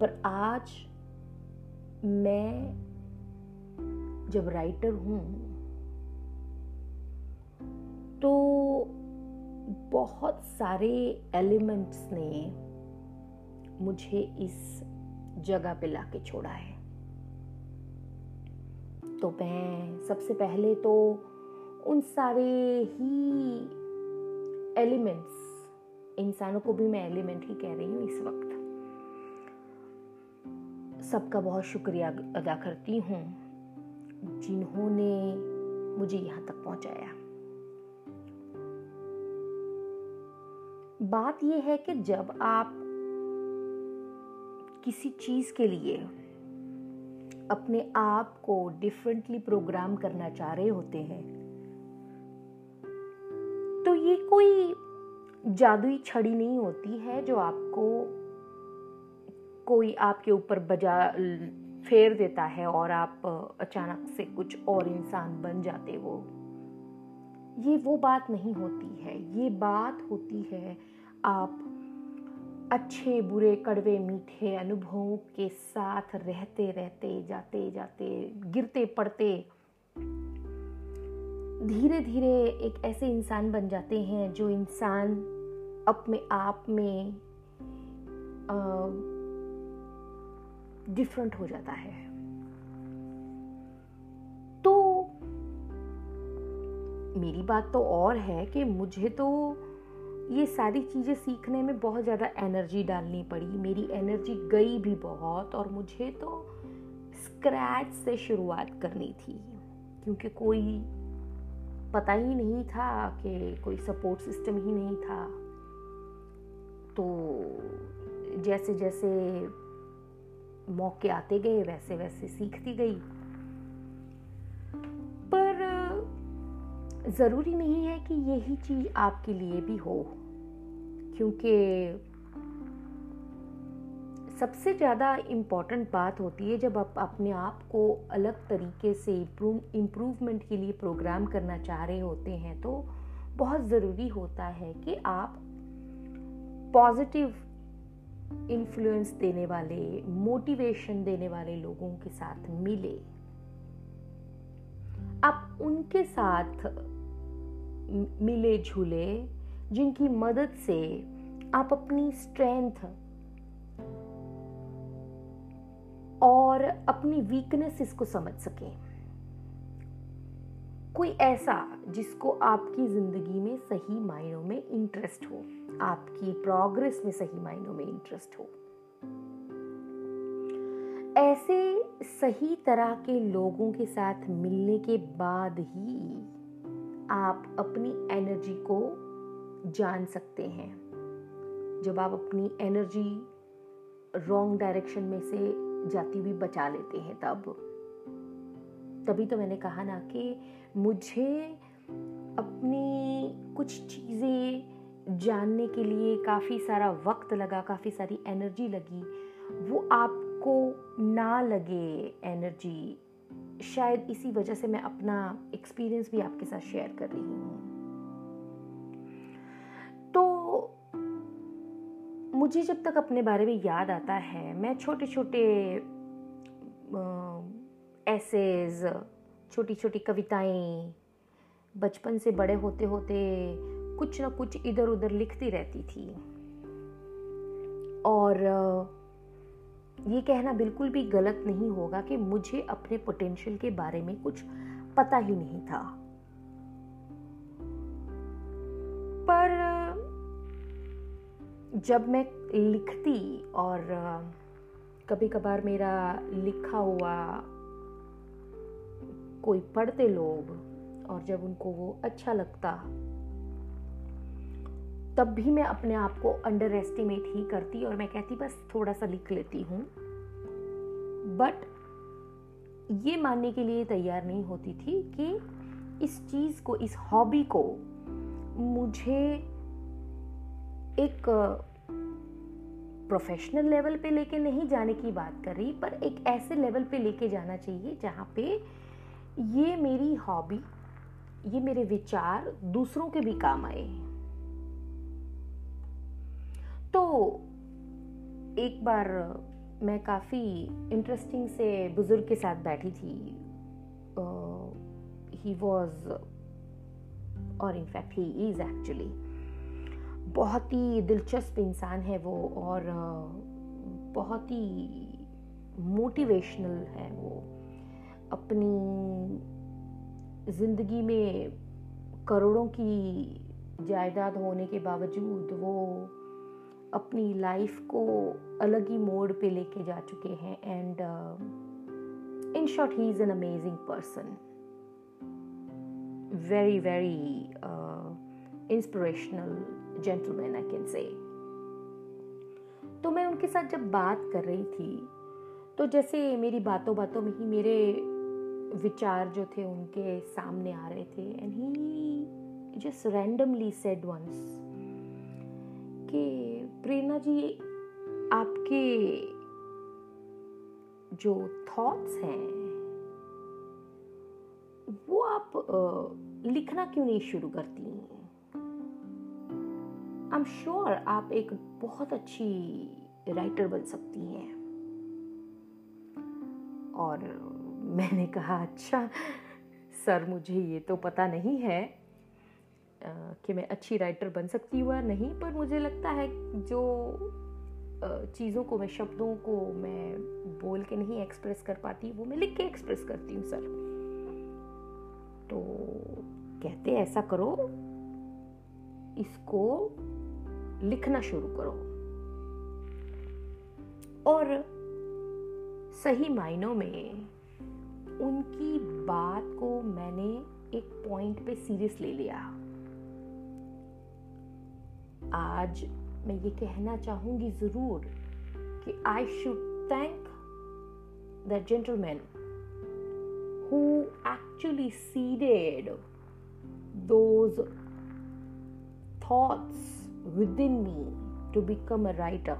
पर आज मैं जब राइटर हूँ तो बहुत सारे एलिमेंट्स ने मुझे इस जगह पे लाके छोड़ा है। तो मैं सबसे पहले तो उन सारे ही एलिमेंट्स, इंसानों को भी मैं एलिमेंट ही कह रही हूँ इस वक्त। सबका बहुत शुक्रिया अदा करती हूँ जिन्होंने मुझे यहाँ तक पहुँचाया। बात यह है कि जब आप किसी चीज़ के लिए अपने आप को डिफरेंटली प्रोग्राम करना चाह रहे होते हैं तो ये कोई जादुई छड़ी नहीं होती है जो आपको कोई आपके ऊपर बजा, फेर देता है और आप अचानक से कुछ और इंसान बन जाते हो। ये वो बात नहीं होती है। ये बात होती है आप अच्छे, बुरे, कड़वे, मीठे अनुभवों के साथ रहते रहते, जाते जाते, गिरते, पड़ते धीरे धीरे एक ऐसे इंसान बन जाते हैं जो इंसान अपने आप में डिफरेंट हो जाता है। तो मेरी बात तो और है कि मुझे तो ये सारी चीज़ें सीखने में बहुत ज़्यादा एनर्जी डालनी पड़ी। मेरी एनर्जी गई भी बहुत और मुझे तो स्क्रैच से शुरुआत करनी थी। क्योंकि कोई पता ही नहीं था कि कोई सपोर्ट सिस्टम ही नहीं था। तो जैसे जैसे मौके आते गए वैसे वैसे सीखती गई। पर ज़रूरी नहीं है कि यही चीज़ आपके लिए भी हो। क्योंकि सबसे ज़्यादा इंपॉर्टेंट बात होती है जब आप अपने आप को अलग तरीके से इम्प्रूवमेंट के लिए प्रोग्राम करना चाह रहे होते हैं तो बहुत ज़रूरी होता है कि आप पॉजिटिव इन्फ्लुएंस देने वाले मोटिवेशन देने वाले लोगों के साथ मिले। आप उनके साथ मिले झूले जिनकी मदद से आप अपनी स्ट्रेंथ और अपनी वीकनेस को समझ सकें। कोई ऐसा जिसको आपकी ज़िंदगी में सही मायनों में इंटरेस्ट हो, आपकी प्रोग्रेस में सही मायनों में इंटरेस्ट हो। ऐसे सही तरह के लोगों के साथ मिलने के बाद ही आप अपनी एनर्जी को जान सकते हैं। जब आप अपनी एनर्जी रॉन्ग डायरेक्शन में से जाती हुई बचा लेते हैं तब। तभी तो मैंने कहा ना कि मुझे अपनी कुछ चीज़ें जानने के लिए काफ़ी सारा वक्त लगा, काफ़ी सारी एनर्जी लगी। वो आपको ना लगे एनर्जी शायद इसी वजह से मैं अपना एक्सपीरियंस भी आपके साथ शेयर कर रही हूँ। तो मुझे जब तक अपने बारे में याद आता है, मैं छोटे छोटे एसेज छोटी छोटी कविताएँ, बचपन से बड़े होते होते कुछ ना कुछ इधर उधर लिखती रहती थी। और ये कहना बिल्कुल भी गलत नहीं होगा कि मुझे अपने पोटेंशियल के बारे में कुछ पता ही नहीं था। पर जब मैं लिखती और कभी कभार मेरा लिखा हुआ कोई पढ़ते लोग और जब उनको वो अच्छा लगता, तब भी मैं अपने आप को अंडर एस्टिमेट ही करती और मैं कहती, बस थोड़ा सा लिख लेती हूँ। बट ये मानने के लिए तैयार नहीं होती थी कि इस चीज़ को, इस हॉबी को मुझे एक प्रोफेशनल लेवल पे लेके नहीं जाने की बात कर रही, पर एक ऐसे लेवल पे लेके जाना चाहिए जहाँ पे ये मेरी हॉबी ये मेरे विचार दूसरों के भी काम आए। तो एक बार मैं काफ़ी इंटरेस्टिंग से बुज़ुर्ग के साथ बैठी थी ही वॉज़ और in fact he is actually बहुत ही दिलचस्प इंसान है वो और बहुत ही मोटिवेशनल है वो। अपनी ज़िंदगी में करोड़ों की जायदाद होने के बावजूद वो अपनी लाइफ को अलग ही मोड पे लेके जा चुके हैं and in short he is an amazing person very very inspirational gentleman I can say तो मैं उनके साथ जब बात कर रही थी तो जैसे मेरी बातों बातों में ही मेरे विचार जो थे उनके सामने आ रहे थे and he just randomly said once कि, प्रेरणा जी, आपके जो थॉट्स हैं, वो आप लिखना क्यों नहीं शुरू करती एम श्योर आप एक बहुत अच्छी राइटर बन सकती हैं। और मैंने कहा अच्छा सर, मुझे ये तो पता नहीं है कि मैं अच्छी राइटर बन सकती हूँ या नहीं, पर मुझे लगता है जो चीज़ों को मैं, शब्दों को मैं बोल के नहीं एक्सप्रेस कर पाती, वो मैं लिख के एक्सप्रेस करती हूँ, सर। तो कहते ऐसा करो, इसको लिखना शुरू करो। और सही मायनों में उनकी बात को मैंने एक पॉइंट पे सीरियस ले लिया। आज मैं ये कहना चाहूँगी ज़रूर कि I should thank the gentleman who actually seeded those thoughts within me to become a writer.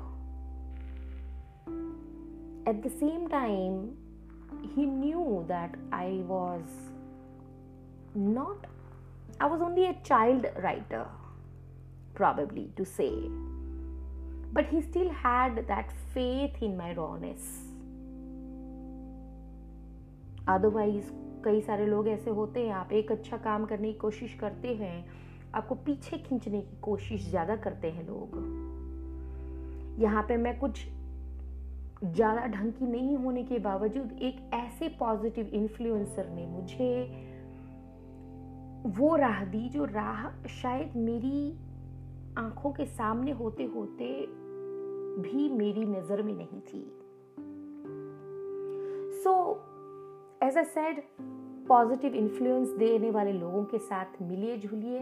At the same time, he knew that I was not, I was only a child writer, probably to say. But he still had that faith in my rawness. Otherwise कई सारे लोग ऐसे होते हैं आप एक अच्छा काम करने की कोशिश करते हैं आपको पीछे खींचने की कोशिश ज़्यादा करते हैं लोग। यहाँ पे मैं कुछ ज़्यादा ढंग की नहीं होने के बावजूद एक ऐसे पॉजिटिव इन्फ्लुएंसर ने मुझे वो राह दी, जो राह शायद मेरी आँखों के सामने होते होते भी मेरी नज़र में नहीं थी। So as a said positive influence देने वाले लोगों के साथ मिलिए झूलिए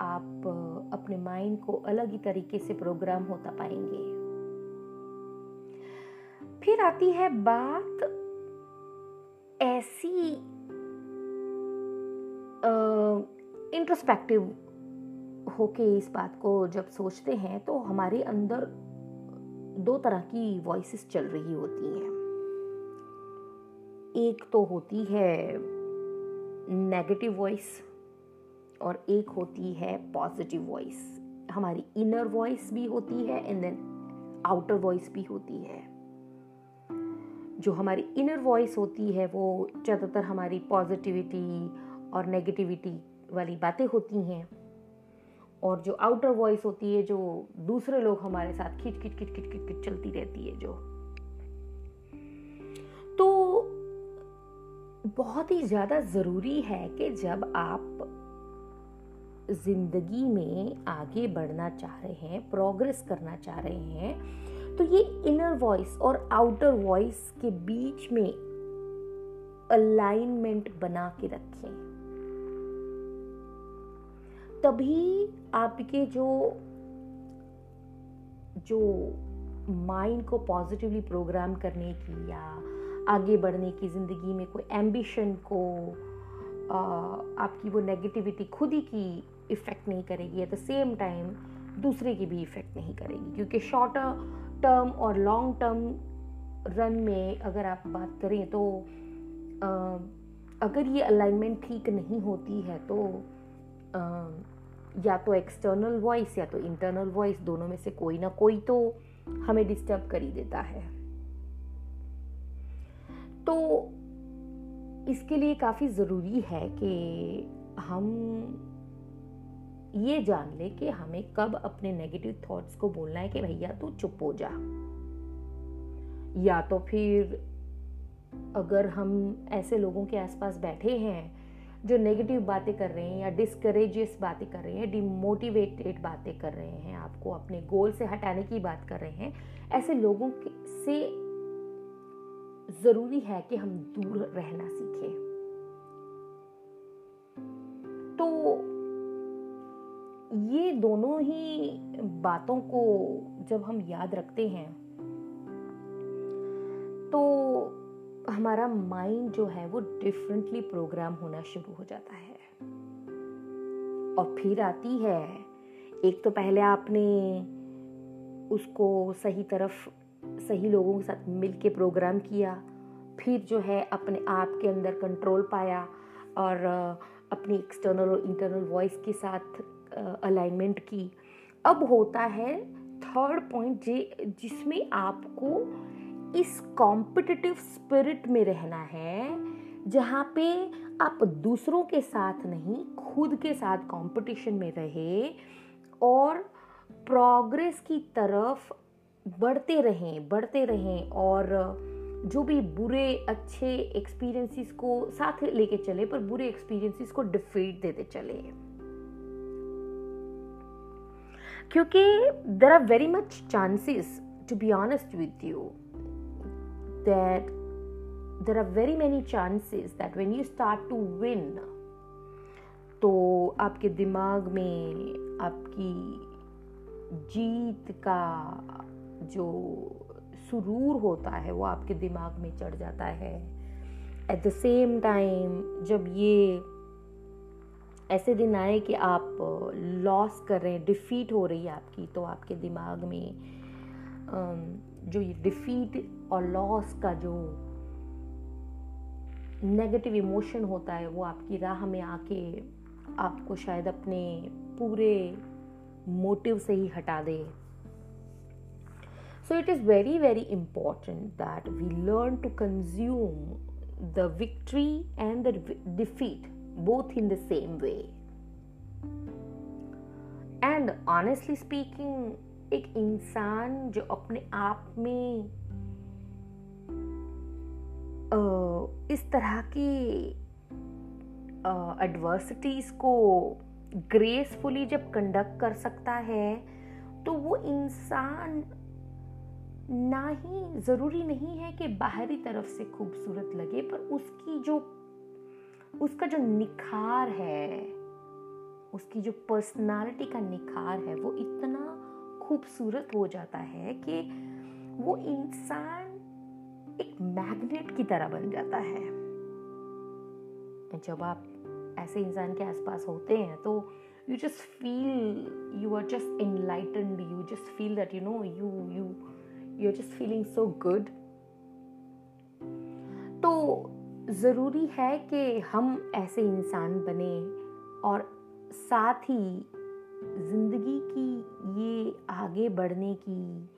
आप अपने माइंड को अलग ही तरीके से प्रोग्राम होता पाएँगे। फिर आती है बात ऐसी इंट्रोस्पेक्टिव होके इस बात को जब सोचते हैं तो हमारे अंदर दो तरह की वॉइसेस चल रही होती हैं। एक तो होती है नेगेटिव वॉइस और एक होती है पॉजिटिव वॉइस हमारी इनर वॉइस भी होती है एंड देन आउटर वॉइस भी होती है. जो हमारी इनर वॉइस होती है, वो ज़्यादातर हमारी पॉजिटिविटी और नेगेटिविटी वाली बातें होती हैं. और जो आउटर वॉइस होती है, जो दूसरे लोग हमारे साथ खिच खिच खिच खिच खिच खिच चलती रहती है जो. तो बहुत ही ज़्यादा ज़रूरी है कि जब आप ज़िंदगी में आगे बढ़ना चाह रहे हैं प्रोग्रेस करना चाह रहे हैं तो ये इनर वॉइस और आउटर वॉइस के बीच में अलाइनमेंट बना के रखें। तभी आपके जो जो माइंड को पॉजिटिवली प्रोग्राम करने की या आगे बढ़ने की ज़िंदगी में कोई एम्बिशन को आ, आपकी वो नेगेटिविटी खुद ही की इफ़ेक्ट नहीं करेगी एट द सेम टाइम दूसरे की भी इफ़ेक्ट नहीं करेगी। क्योंकि शॉर्टर टर्म और लॉन्ग टर्म रन में अगर आप बात करें तो आ, अगर ये अलाइनमेंट ठीक नहीं होती है तो आ, या तो एक्सटर्नल वॉइस या तो इंटरनल वॉइस दोनों में से कोई ना कोई तो हमें डिस्टर्ब कर ही देता है। तो इसके लिए काफ़ी ज़रूरी है कि हम ये जान ले कि हमें कब अपने नेगेटिव थॉट्स को बोलना है कि भैया तू चुप हो जा। या तो फिर अगर हम ऐसे लोगों के आसपास बैठे हैं जो नेगेटिव बातें कर रहे हैं या डिस्करेजियस बातें कर रहे हैं डिमोटिवेटेड बातें कर रहे हैं, आपको अपने गोल से हटाने की बात कर रहे हैं, ऐसे लोगों से ज़रूरी है कि हम दूर रहना सीखें। तो ये दोनों ही बातों को जब हम याद रखते हैं तो हमारा माइंड जो है वो डिफरेंटली प्रोग्राम होना शुरू हो जाता है। और फिर आती है, एक तो पहले आपने उसको सही तरफ़, सही लोगों के साथ मिल के प्रोग्राम किया, फिर जो है अपने आप के अंदर कंट्रोल पाया और अपनी एक्सटर्नल और इंटरनल वॉइस के साथ अलाइनमेंट की। अब होता है थर्ड पॉइंट जे, जिसमें आपको इस कॉम्पिटिटिव स्पिरिट में रहना है, जहाँ पे आप दूसरों के साथ नहीं, खुद के साथ कंपटीशन में रहे और प्रोग्रेस की तरफ़ बढ़ते रहें बढ़ते रहें और जो भी बुरे, अच्छे एक्सपीरियंसेस को साथ लेके चले, पर बुरे एक्सपीरियंसेस को डिफीट देते चले। क्योंकि there are very much chances to be honest with you that there are very many chances that when you start to win तो आपके दिमाग में आपकी जीत का जो सुरूर होता है, वो आपके दिमाग में चढ़ जाता है। एट द सेम टाइम जब ये ऐसे दिन आए कि आप लॉस कर रहे हैं डिफीट हो रही है आपकी तो आपके दिमाग में जो ये डिफीट और लॉस का जो नेगेटिव इमोशन होता है वो आपकी राह में आके आपको शायद अपने पूरे मोटिव से ही हटा दे। So it is very, very important that we learn to consume the victory and the defeat both in the same way. And honestly speaking एक इंसान जो अपने आप में इस तरह की एडवर्सिटीज को ग्रेसफुली जब कंडक्ट कर सकता है तो वो इंसान ना ही ज़रूरी नहीं है कि बाहरी तरफ़ से खूबसूरत लगे, पर उसकी जो उसका जो निखार है, उसकी जो पर्सनालिटी का निखार है, वो इतना खूबसूरत हो जाता है कि वो इंसान एक मैग्नेट की तरह बन जाता है। जब आप ऐसे इंसान के आसपास होते हैं तो you just feel you are just enlightened you just feel that you know you you you are just feeling so good तो ज़रूरी है कि हम ऐसे इंसान बने और साथ ही ज़िंदगी की ये आगे बढ़ने की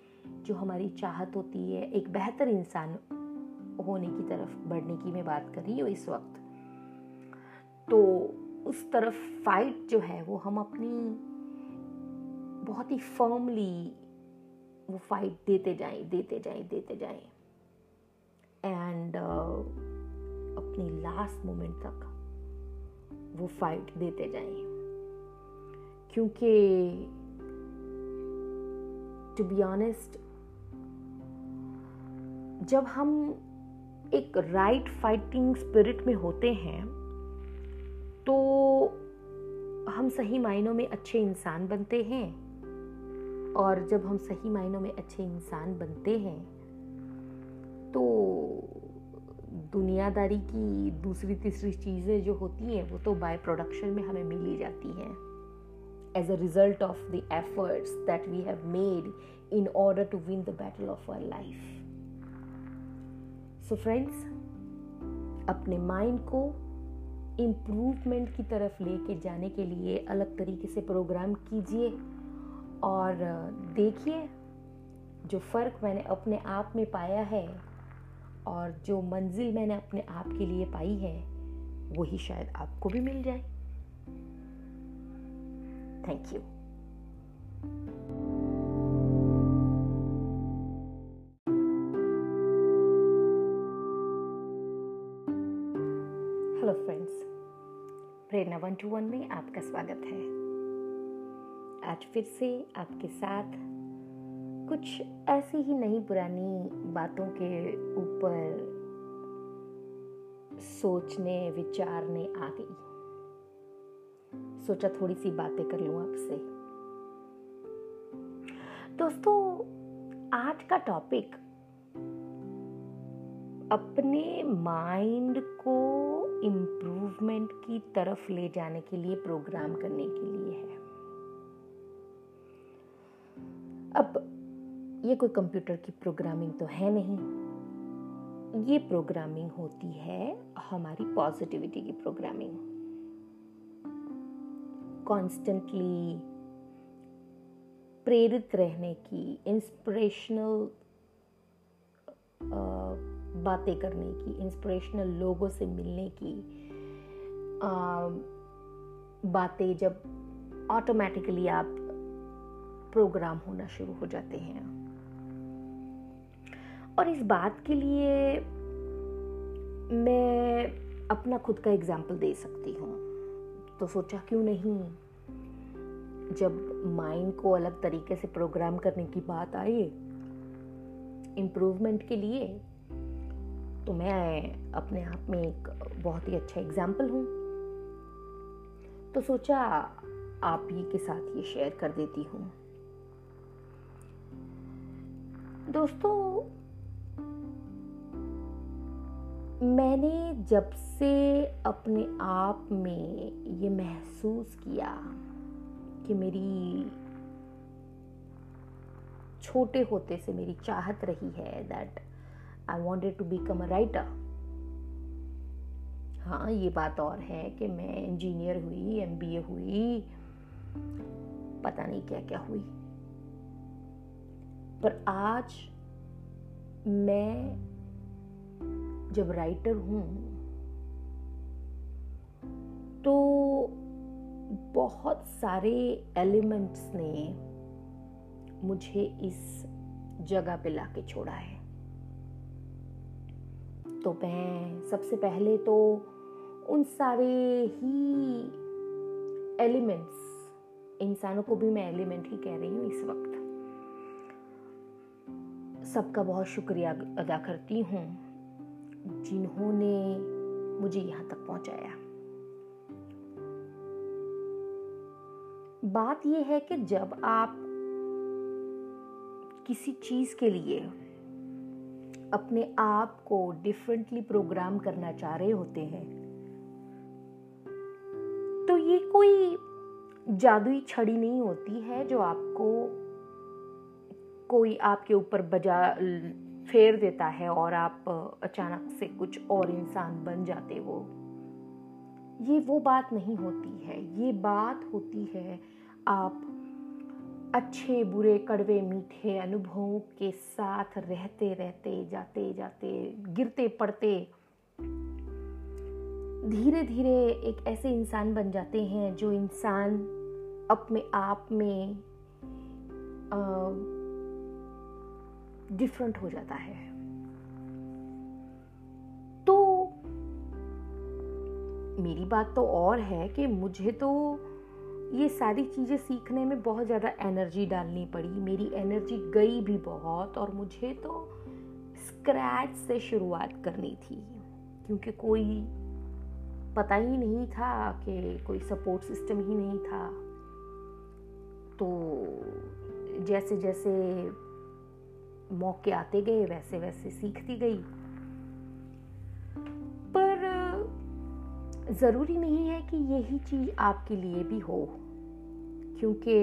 जो हमारी चाहत होती है एक बेहतर इंसान होने की तरफ़ बढ़ने की मैं बात कर रही हूँ इस वक्त। तो उस तरफ़ फाइट जो है वो हम अपनी बहुत ही फर्मली वो फाइट देते जाएँ देते जाएँ देते जाएँ। एंड uh, अपनी लास्ट मोमेंट तक वो फाइट देते जाएँ। क्योंकि टू बी ऑनेस्ट जब हम एक राइट फाइटिंग स्पिरिट में होते हैं तो हम सही मायनों में अच्छे इंसान बनते हैं। और जब हम सही मायनों में अच्छे इंसान बनते हैं तो दुनियादारी की दूसरी तीसरी चीज़ें जो होती हैं, वो तो बाय प्रोडक्शन में हमें मिल ही जाती हैं। As a result of the efforts that we have made in order to win the battle of our life so friends अपने माइंड को इम्प्रूवमेंट की तरफ़ लेके जाने के लिए अलग तरीके से प्रोग्राम कीजिए और, देखिए, जो फ़र्क मैंने अपने आप में पाया है और जो मंजिल मैंने अपने आप के लिए पाई है, वही शायद आपको भी मिल जाए। Thank you hello friends Prerna one two one में आपका स्वागत है। आज फिर से आपके साथ कुछ ऐसी ही नई पुरानी बातों के ऊपर सोचने, विचारने आ गई सोचा थोड़ी सी बातें कर लूँ आपसे। दोस्तों, आज का टॉपिक अपने माइंड को इम्प्रूवमेंट की तरफ़ ले जाने के लिए प्रोग्राम करने के लिए है। अब ये कोई कंप्यूटर की प्रोग्रामिंग तो है नहीं। ये प्रोग्रामिंग होती है हमारी पॉजिटिविटी की प्रोग्रामिंग। कॉन्स्टेंटली प्रेरित रहने की इंस्पिरेशनल बातें करने की इंस्पिरेशनल लोगों से मिलने की बातें जब ऑटोमेटिकली आप प्रोग्राम होना शुरू हो जाते हैं। और इस बात के लिए मैं अपना खुद का एग्ज़ाम्पल दे सकती हूँ। तो सोचा क्यों नहीं? जब माइंड को अलग तरीके से प्रोग्राम करने की बात आई इम्प्रूवमेंट के लिए तो मैं अपने आप में एक बहुत ही अच्छा एग्ज़ाम्पल हूँ। तो सोचा आप ही के साथ ये शेयर कर देती हूँ। दोस्तों मैंने जब से अपने आप में ये महसूस किया कि मेरी छोटे होते से मेरी चाहत रही है that I wanted to become a writer हाँ ये बात और है कि मैं इंजीनियर हुई एमबीए हुई, पता नहीं क्या क्या हुई। पर आज मैं जब राइटर हूँ तो बहुत सारे एलिमेंट्स ने मुझे इस जगह पे ला के छोड़ा है। तो मैं सबसे पहले तो उन सारे ही एलिमेंट्स इंसानों को भी मैं एलिमेंट ही कह रही हूँ इस वक्त। सबका बहुत शुक्रिया अदा करती हूँ। जिन्होंने मुझे यहाँ तक पहुँचाया। बात यह है कि जब आप किसी चीज़ के लिए अपने आप को डिफरेंटली प्रोग्राम करना चाह रहे होते हैं तो ये कोई जादुई छड़ी नहीं होती है जो आपको कोई आपके ऊपर बजा फेर देता है और आप अचानक से कुछ और इंसान बन जाते हो। ये वो बात नहीं होती है। ये बात होती है आप अच्छे, बुरे, कड़वे, मीठे अनुभवों के साथ रहते रहते, जाते जाते, गिरते, पड़ते धीरे धीरे एक ऐसे इंसान बन जाते हैं जो इंसान अपने आप में डिफरेंट हो जाता है। तो मेरी बात तो और है कि मुझे तो ये सारी चीज़ें सीखने में बहुत ज़्यादा एनर्जी डालनी पड़ी। मेरी एनर्जी गई भी बहुत और मुझे तो स्क्रैच से शुरुआत करनी थी। क्योंकि कोई पता ही नहीं था कि कोई सपोर्ट सिस्टम ही नहीं था। तो जैसे जैसे मौके आते गए वैसे वैसे सीखती गई। पर ज़रूरी नहीं है कि यही चीज़ आपके लिए भी हो, क्योंकि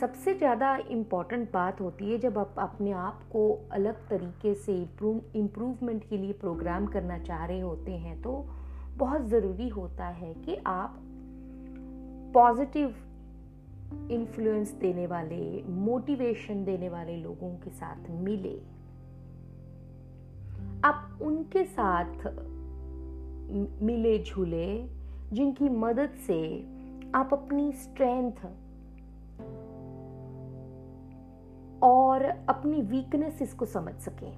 सबसे ज़्यादा इंपॉर्टेंट बात होती है जब आप अपने आप को अलग तरीके से इम्प्रूवमेंट के लिए प्रोग्राम करना चाह रहे होते हैं तो बहुत ज़रूरी होता है कि आप पॉजिटिव इन्फ्लुएंस देने वाले मोटिवेशन देने वाले लोगों के साथ मिले। आप उनके साथ मिले झूले, जिनकी मदद से आप अपनी स्ट्रेंथ और अपनी वीकनेस को समझ सकें।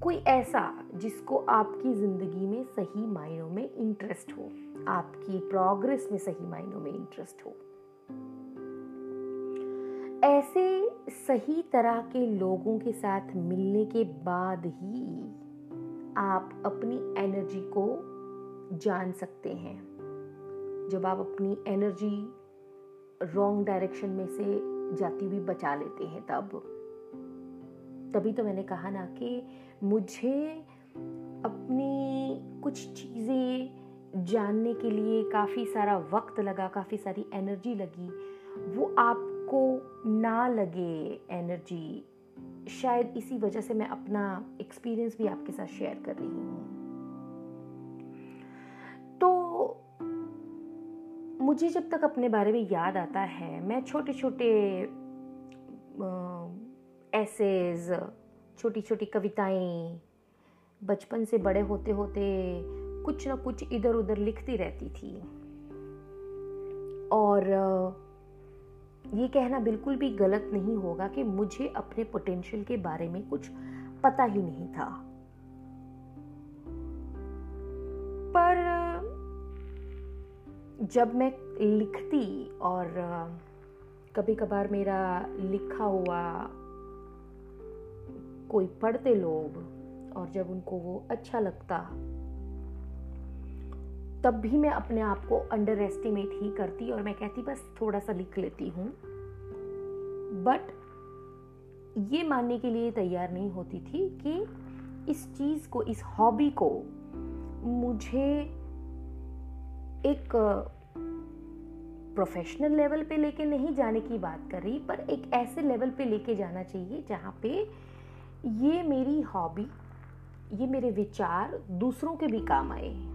कोई ऐसा जिसको आपकी ज़िंदगी में सही मायनों में इंटरेस्ट हो। आपकी प्रोग्रेस में सही मायनों में इंटरेस्ट हो। ऐसे सही तरह के लोगों के साथ मिलने के बाद ही आप अपनी एनर्जी को जान सकते हैं। जब आप अपनी एनर्जी रॉन्ग डायरेक्शन में से जाती हुई बचा लेते हैं तब। तभी तो मैंने कहा ना कि मुझे अपनी कुछ चीज़ें जानने के लिए काफ़ी सारा वक्त लगा, काफ़ी सारी एनर्जी लगी। वो आपको ना लगे एनर्जी शायद इसी वजह से मैं अपना एक्सपीरियंस भी आपके साथ शेयर कर रही हूँ। तो मुझे जब तक अपने बारे में याद आता है, मैं छोटे छोटे ऐसेज छोटी छोटी कविताएँ, बचपन से बड़े होते होते कुछ ना कुछ इधर उधर लिखती रहती थी। और ये कहना बिल्कुल भी गलत नहीं होगा कि मुझे अपने पोटेंशियल के बारे में कुछ पता ही नहीं था। पर जब मैं लिखती और कभी कभार मेरा लिखा हुआ कोई पढ़ते लोग और जब उनको वो अच्छा लगता तब भी मैं अपने आप को अंडर एस्टिमेट ही करती और मैं कहती, बस थोड़ा सा लिख लेती हूँ। बट ये मानने के लिए तैयार नहीं होती थी कि इस चीज़ को, इस हॉबी को मुझे एक प्रोफेशनल लेवल पे लेके नहीं जाने की बात कर रही, पर एक ऐसे लेवल पे लेके जाना चाहिए जहाँ पे ये मेरी हॉबी ये मेरे विचार दूसरों के भी काम आए।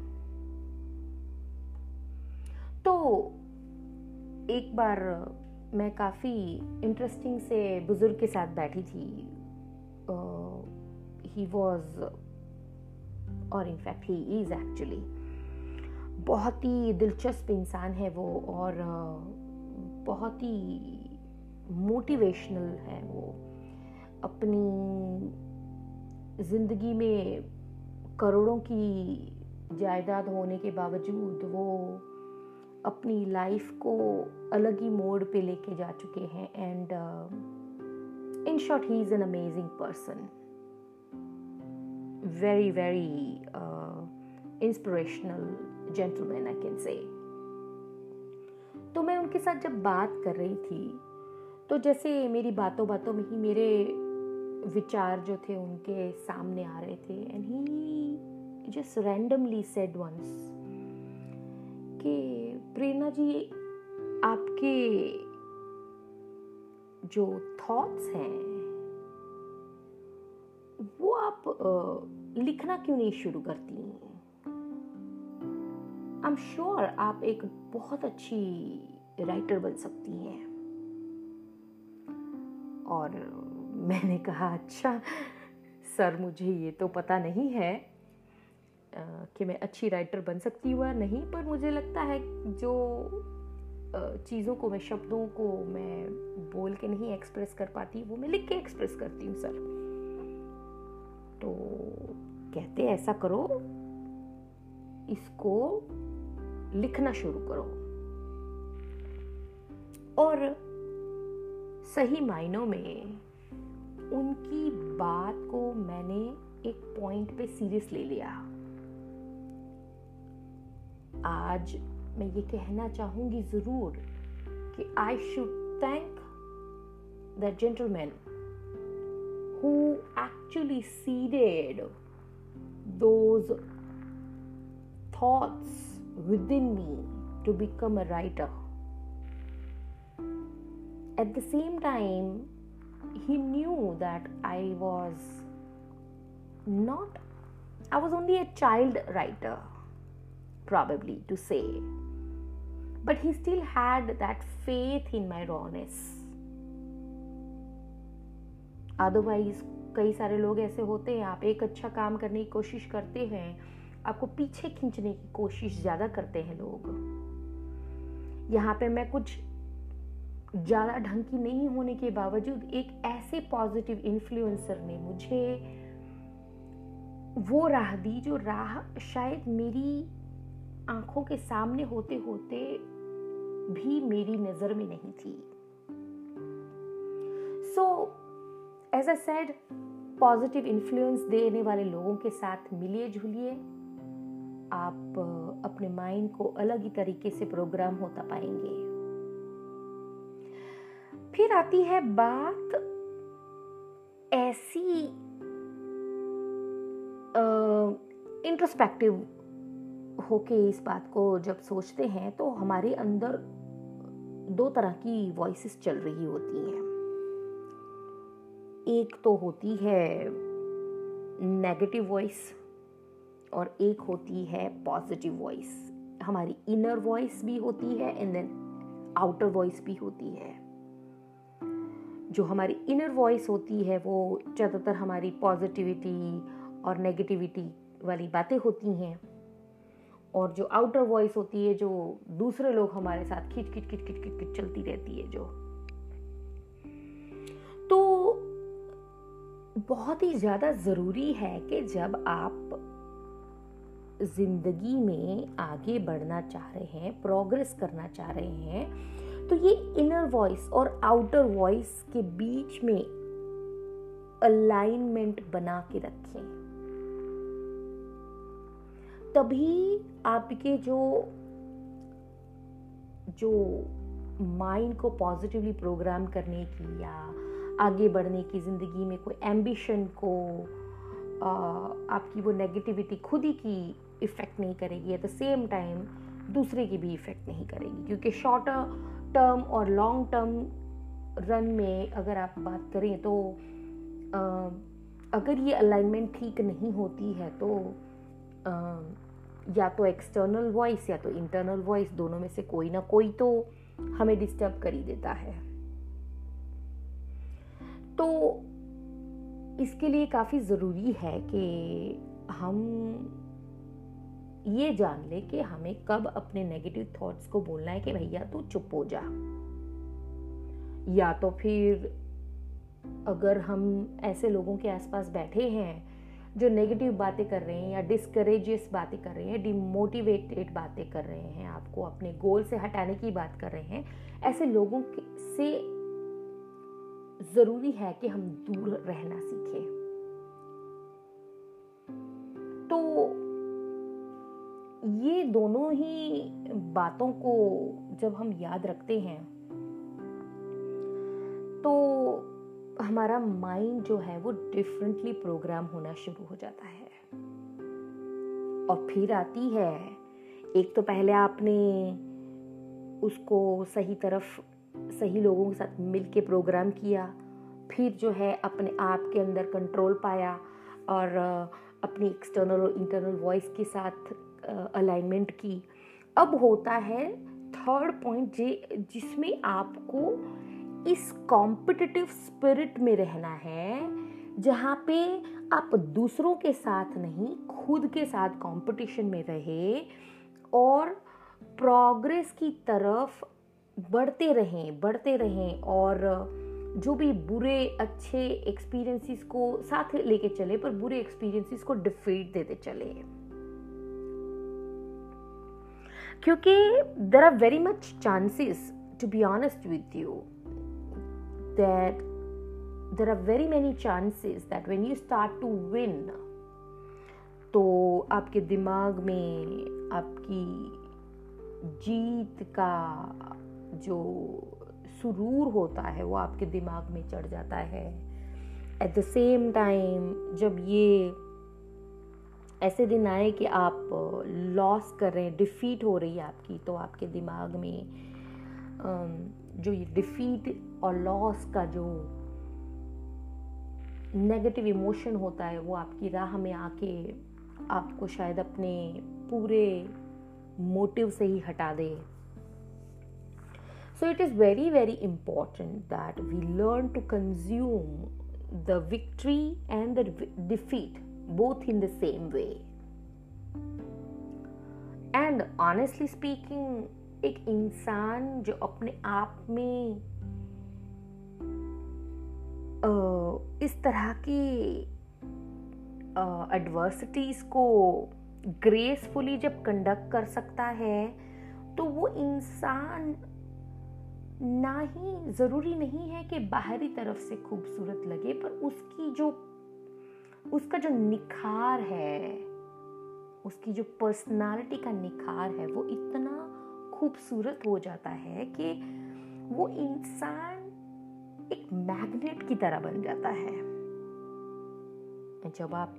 तो एक बार मैं काफ़ी इंटरेस्टिंग से बुज़ुर्ग के साथ बैठी थी। ही वॉज़ और in fact he is actually बहुत ही दिलचस्प इंसान है वो और बहुत ही मोटिवेशनल है वो। अपनी ज़िंदगी में करोड़ों की जायदाद होने के बावजूद वो अपनी लाइफ को अलग ही मोड पे लेके जा चुके हैं and in short he is an amazing person very very inspirational gentleman I can say तो मैं उनके साथ जब बात कर रही थी तो जैसे मेरी बातों बातों में ही मेरे विचार जो थे उनके सामने आ रहे थे and he just randomly said once कि प्रेरणा जी, आपके जो थॉट्स हैं, वो आप लिखना क्यों नहीं शुरू करती आई एम श्योर आप एक बहुत अच्छी राइटर बन सकती हैं। और मैंने कहा अच्छा सर, मुझे ये तो पता नहीं है। कि मैं अच्छी राइटर बन सकती हूँ नहीं, पर मुझे लगता है जो चीज़ों को मैं, शब्दों को मैं बोल के नहीं एक्सप्रेस कर पाती, वो मैं लिख के एक्सप्रेस करती हूँ सर तो कहते ऐसा करो, इसको लिखना शुरू करो। और सही मायनों में उनकी बात को मैंने एक पॉइंट पे सीरियस ले लिया। आज मैं ये कहना चाहूँगी ज़रूर कि I should thank the gentleman who actually seeded those thoughts within me to become a writer at the same time he knew that I was not I was only a child writer probably to say. But he still had that faith in my rawness. Otherwise कई सारे लोग ऐसे होते हैं, आप एक अच्छा काम करने की कोशिश करते हैं, आपको पीछे खींचने की कोशिश ज़्यादा करते हैं लोग यहाँ पे मैं कुछ ज़्यादा ढंग की नहीं होने के बावजूद एक ऐसे पॉजिटिव इन्फ्लुएंसर ने मुझे वो राह दी, जो राह शायद मेरी आँखों के सामने होते होते भी मेरी नज़र में नहीं थी। So as a said positive influence देने वाले लोगों के साथ मिलिए जुलिए आप अपने माइंड को अलग ही तरीके से प्रोग्राम होता पाएँगे। फिर आती है बात ऐसी इंट्रोस्पेक्टिव होके इस बात को जब सोचते हैं तो हमारे अंदर दो तरह की वॉइसेस चल रही होती हैं। एक तो होती है नेगेटिव वॉइस और एक होती है पॉजिटिव वॉइस हमारी इनर वॉइस भी होती है एंड देन आउटर वॉइस भी होती है। जो हमारी इनर वॉइस होती है, वो ज़्यादातर हमारी पॉजिटिविटी और नेगेटिविटी वाली बातें होती हैं। और जो आउटर वॉइस होती है, जो दूसरे लोग हमारे साथ खिच खिच खिच खिच खिच खिच चलती रहती है जो। तो बहुत ही ज़्यादा ज़रूरी है कि जब आप ज़िंदगी में आगे बढ़ना चाह रहे हैं प्रोग्रेस करना चाह रहे हैं तो ये इनर वॉइस और आउटर वॉइस के बीच में अलाइनमेंट बना के रखें। तभी आपके जो जो माइंड को पॉजिटिवली प्रोग्राम करने की या आगे बढ़ने की ज़िंदगी में कोई एम्बिशन को आ, आपकी वो नेगेटिविटी खुद ही की इफ़ेक्ट नहीं करेगी एट द सेम टाइम दूसरे की भी इफ़ेक्ट नहीं करेगी। क्योंकि शॉर्टर टर्म और लॉन्ग टर्म रन में अगर आप बात करें तो आ, अगर ये अलाइनमेंट ठीक नहीं होती है तो या तो एक्सटर्नल वॉइस या तो इंटरनल वॉइस दोनों में से कोई ना कोई तो हमें डिस्टर्ब कर ही देता है। तो इसके लिए काफ़ी ज़रूरी है कि हम ये जान ले कि हमें कब अपने नेगेटिव थॉट्स को बोलना है कि भैया तू चुप हो जा। या तो फिर अगर हम ऐसे लोगों के आसपास बैठे हैं जो नेगेटिव बातें कर रहे हैं या डिस्करेजियस बातें कर रहे हैं डिमोटिवेटेड बातें कर रहे हैं आपको, अपने गोल से हटाने की बात कर रहे हैं, ऐसे लोगों से ज़रूरी है कि हम दूर रहना सीखें। तो ये दोनों ही बातों को जब हम याद रखते हैं तो हमारा माइंड जो है वो डिफरेंटली प्रोग्राम होना शुरू हो जाता है। और फिर आती है, एक तो पहले आपने उसको सही तरफ़, सही लोगों के साथ मिल के प्रोग्राम किया, फिर जो है अपने आप के अंदर कंट्रोल पाया और अपनी एक्सटर्नल और इंटरनल वॉइस के साथ अलाइनमेंट की। अब होता है थर्ड पॉइंट जिसमें आपको इस कॉम्पिटिटिव स्पिरिट में रहना है, जहाँ पे आप दूसरों के साथ नहीं, खुद के साथ कंपटीशन में रहे और प्रोग्रेस की तरफ़ बढ़ते रहें बढ़ते रहें और जो भी बुरे, अच्छे एक्सपीरियंसेस को साथ लेके चले, पर बुरे एक्सपीरियंसेस को डिफीट देते चले। क्योंकि there are very much chances to be honest with you that there are very many chances that when you start to win तो आपके दिमाग में आपकी जीत का जो सुरूर होता है, वो आपके दिमाग में चढ़ जाता है। एट द सेम टाइम जब ये ऐसे दिन आए कि आप लॉस कर रहे हैं डिफीट हो रही है आपकी तो आपके दिमाग में जो ये डिफीट और लॉस का जो नेगेटिव इमोशन होता है, वो आपकी राह में आके आपको शायद अपने पूरे मोटिव से ही हटा दे। So it is very very important that we learn to consume the victory and the defeat both in the same way and honestly speaking एक इंसान जो अपने आप में इस तरह की एडवर्सिटीज को ग्रेसफुली जब कंडक्ट कर सकता है तो वो इंसान ना ही ज़रूरी नहीं है कि बाहरी तरफ़ से खूबसूरत लगे, पर उसकी जो, उसका जो निखार है, उसकी जो पर्सनालिटी का निखार है, वो इतना खूबसूरत हो जाता है कि वो इंसान एक मैग्नेट की तरह बन जाता है। जब आप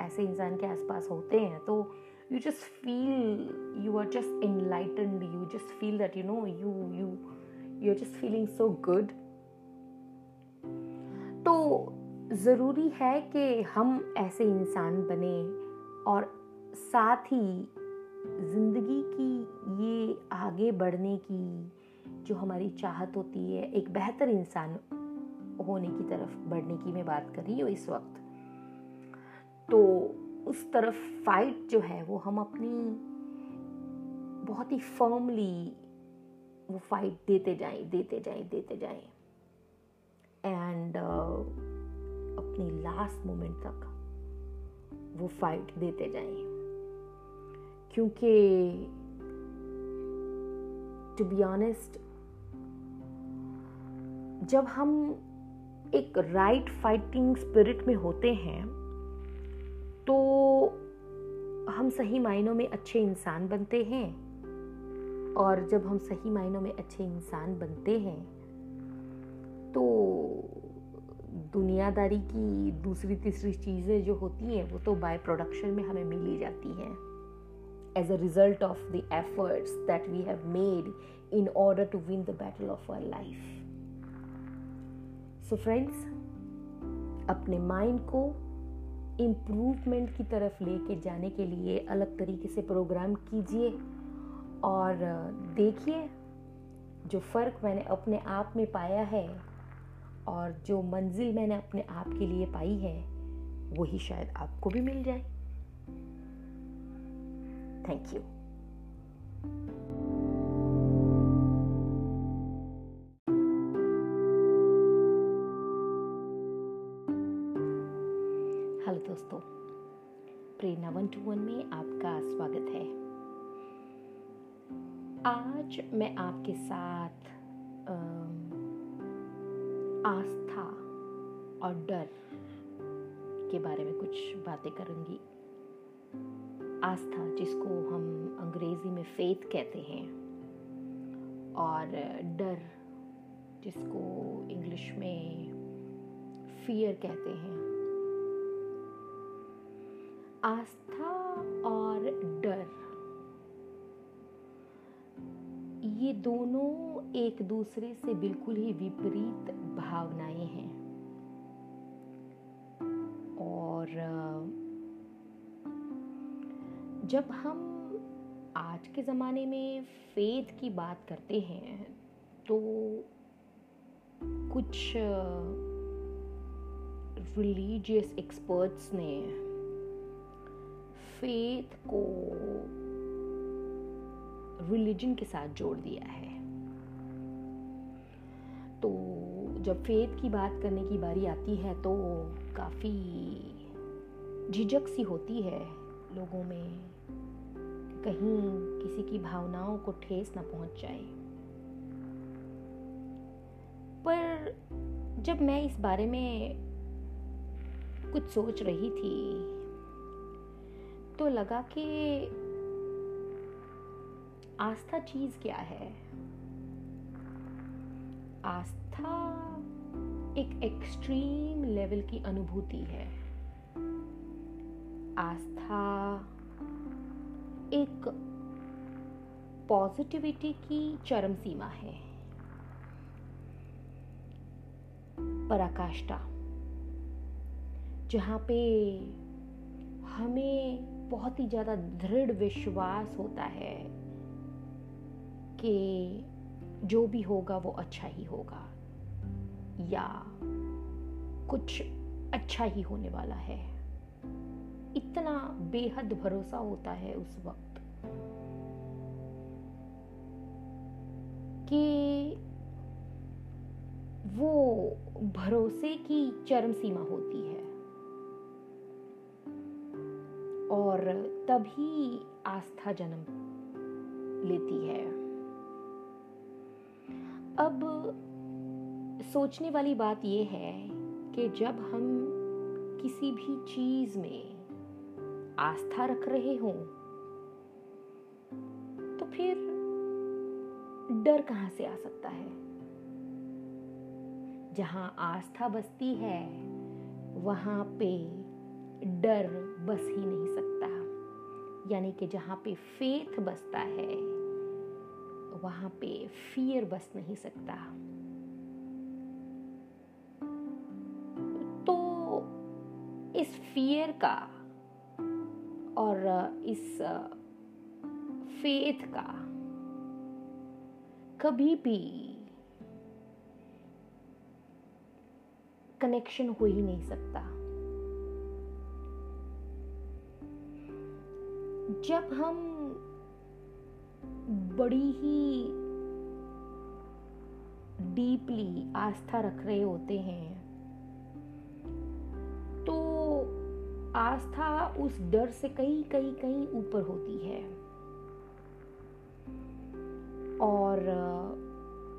ऐसे इंसान के आसपास होते हैं तो you just feel you are just enlightened you just feel that you know you you you are just feeling so good तो ज़रूरी है कि हम ऐसे इंसान बने और साथ ही ज़िंदगी की ये आगे बढ़ने की जो हमारी चाहत होती है एक बेहतर इंसान होने की तरफ़ बढ़ने की मैं बात कर रही हूँ इस वक्त। तो उस तरफ़ फाइट जो है वो हम अपनी बहुत ही फर्मली वो फाइट देते जाएँ देते जाएँ देते जाएँ। एंड uh, अपनी लास्ट मोमेंट तक वो फाइट देते जाएँ। क्योंकि टू बी ऑनेस्ट जब हम एक राइट फाइटिंग स्पिरिट में होते हैं तो हम सही मायनों में अच्छे इंसान बनते हैं। और जब हम सही मायनों में अच्छे इंसान बनते हैं तो दुनियादारी की दूसरी तीसरी चीज़ें जो होती हैं, वो तो बाय प्रोडक्शन में हमें मिल ही जाती हैं। As a result of the efforts that we have made in order to win the battle of our life so friends अपने माइंड को इम्प्रूवमेंट की तरफ़ लेके जाने के लिए अलग तरीके से प्रोग्राम कीजिए और देखिए जो फ़र्क मैंने अपने आप में पाया है और जो मंजिल मैंने अपने आप के लिए पाई है, वही शायद आपको भी मिल जाए। थैंक यू हेलो दोस्तों। प्रेरणा वन टू वन में आपका स्वागत है। आज मैं आपके साथ आस्था और डर के बारे में कुछ बातें करूँगी। आस्था, जिसको हम अंग्रेज़ी में फेथ कहते हैं, और डर, जिसको इंग्लिश में फियर कहते हैं। आस्था और डर, ये दोनों एक दूसरे से बिल्कुल ही विपरीत भावनाएँ हैं। और जब हम आज के ज़माने में फेथ की बात करते हैं तो कुछ रिलीजियस एक्सपर्ट्स ने फेथ को रिलीजन के साथ जोड़ दिया है। तो जब फेथ की बात करने की बारी आती है तो काफ़ी झिझक सी होती है लोगों में कहीं किसी की भावनाओं को ठेस ना पहुँच जाए। पर जब मैं इस बारे में कुछ सोच रही थी तो लगा कि आस्था चीज़ क्या है? आस्था एक एक्सट्रीम लेवल की अनुभूति है। आस्था, एक पॉजिटिविटी की चरम सीमा है। पराकाष्ठा, जहाँ पे हमें बहुत ही ज़्यादा दृढ़ विश्वास होता है कि जो भी होगा वो अच्छा ही होगा, या कुछ अच्छा ही होने वाला है। इतना बेहद भरोसा होता है उस वक्त कि वो भरोसे की चरम सीमा होती है। और तभी आस्था जन्म लेती है। अब सोचने वाली बात यह है कि जब हम किसी भी चीज़ में आस्था रख रहे हों। तो फिर डर कहाँ से आ सकता है? जहाँ आस्था बसती है, वहाँ पे डर बस ही नहीं सकता। यानी कि जहाँ पे फेथ बसता है, वहाँ पे फियर बस नहीं सकता। तो इस फियर का और, इस फेथ का कभी भी कनेक्शन हो ही नहीं सकता। जब हम बड़ी ही डीपली आस्था रख रहे होते हैं आस्था उस डर से कहीं कहीं कहीं ऊपर होती है। और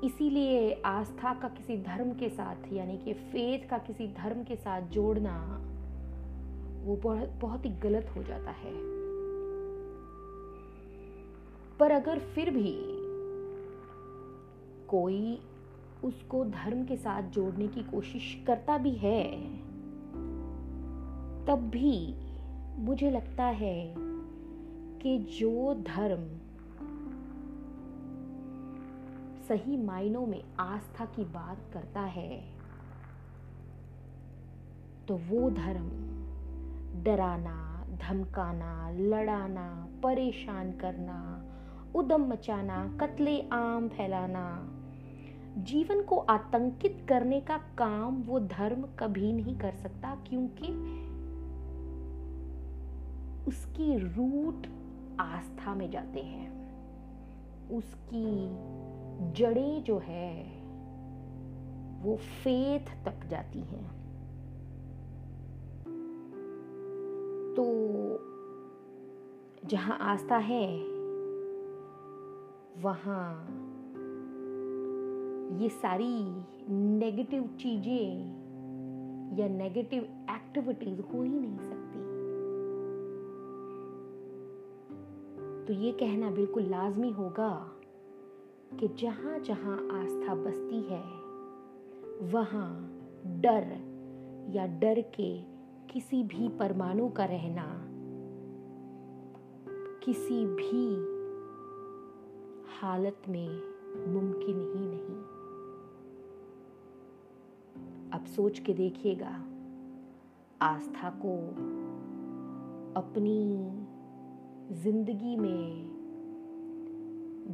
इसीलिए आस्था का किसी धर्म के साथ, यानी कि फेथ का किसी धर्म के साथ जोड़ना, वो बहुत बहुत ही गलत हो जाता है। पर अगर फिर भी कोई उसको धर्म के साथ जोड़ने की कोशिश करता भी है तब भी मुझे लगता है कि जो धर्म सही मायनों में आस्था की बात करता है तो वो धर्म डराना, धमकाना, लड़ाना, परेशान करना, उदम मचाना, कत्ले आम फैलाना, जीवन को आतंकित करने का काम वो धर्म कभी नहीं कर सकता, क्योंकि उसकी रूट आस्था में जाते हैं। उसकी जड़ें जो है, वो फेथ तक जाती हैं। तो जहाँ आस्था है, वहाँ ये सारी नेगेटिव चीज़ें या नेगेटिव एक्टिविटीज़ हो ही नहीं सकती। तो ये कहना बिल्कुल लाजमी होगा कि जहाँ जहाँ आस्था बसती है, वहाँ डर या डर के किसी भी परमाणु का रहना, किसी भी हालत में मुमकिन ही नहीं। अब सोच के देखिएगा, आस्था को अपनी ज़िंदगी में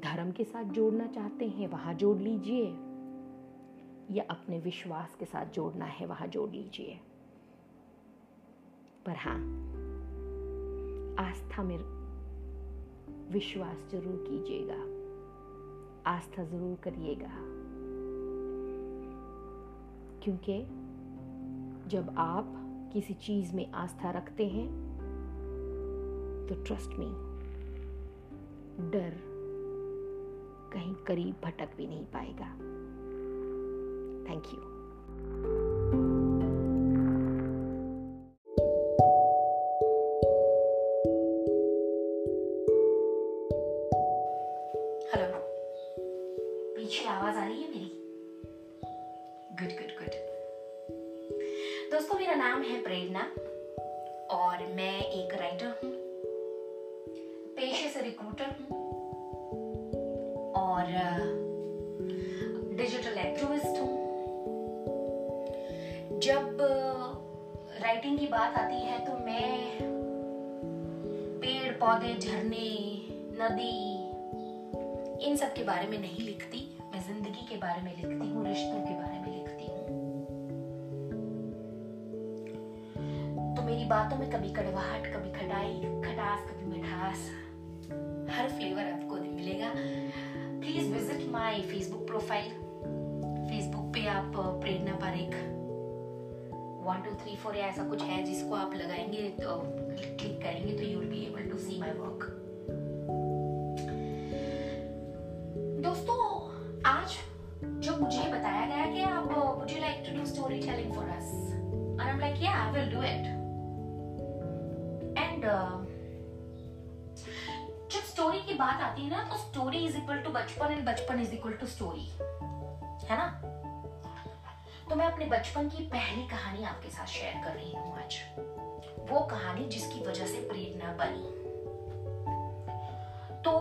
धर्म के साथ जोड़ना चाहते हैं, वहाँ जोड़ लीजिए। या अपने विश्वास के साथ जोड़ना है, वहाँ जोड़ लीजिए। पर हाँ आस्था में विश्वास ज़रूर कीजिएगा। आस्था ज़रूर करिएगा। क्योंकि जब आप किसी चीज़ में आस्था रखते हैं तो ट्रस्ट मी डर कहीं करीब भटक भी नहीं पाएगा। थैंक यू कभी कड़वाहट, कभी खटाई, खटास, कभी मिठास। हर फ्लेवर आपको मिलेगा। Please visit my Facebook profile Facebook पे आप Prerna Parekh. One two three four ऐसा कुछ है जिसको आप लगाएँगे तो क्लिक करेंगे तो you will be able to see my work जब स्टोरी की बात आती है ना तो स्टोरी इज़ इक्वल टू बचपन एंड बचपन इज़ इक्वल टू स्टोरी है ना? तो मैं अपने बचपन की पहली कहानी आपके साथ शेयर कर रही हूँ आज। वो कहानी जिसकी वजह से प्रेरणा बनी। तो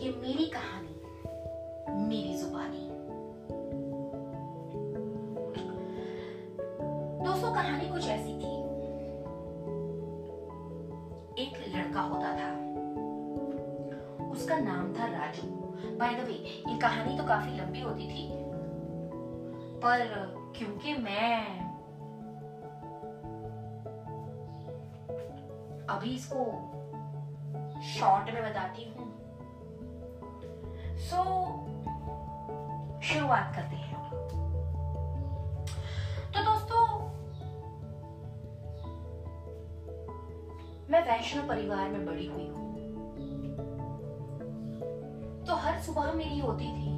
ये मेरी कहानी, मेरी जुबानी। दोस्तों, कहानी कुछ ऐसी लड़का होता था। उसका नाम था राजू। बाय द वे ये कहानी तो काफ़ी लंबी होती थी। पर क्योंकि मैं अभी इसको शॉर्ट में बताती हूँ सो so, शुरुआत करते हैं। तो दोस्तों मैं वैष्णव परिवार में बड़ी हुई हूँ। तो हर सुबह मेरी होती थी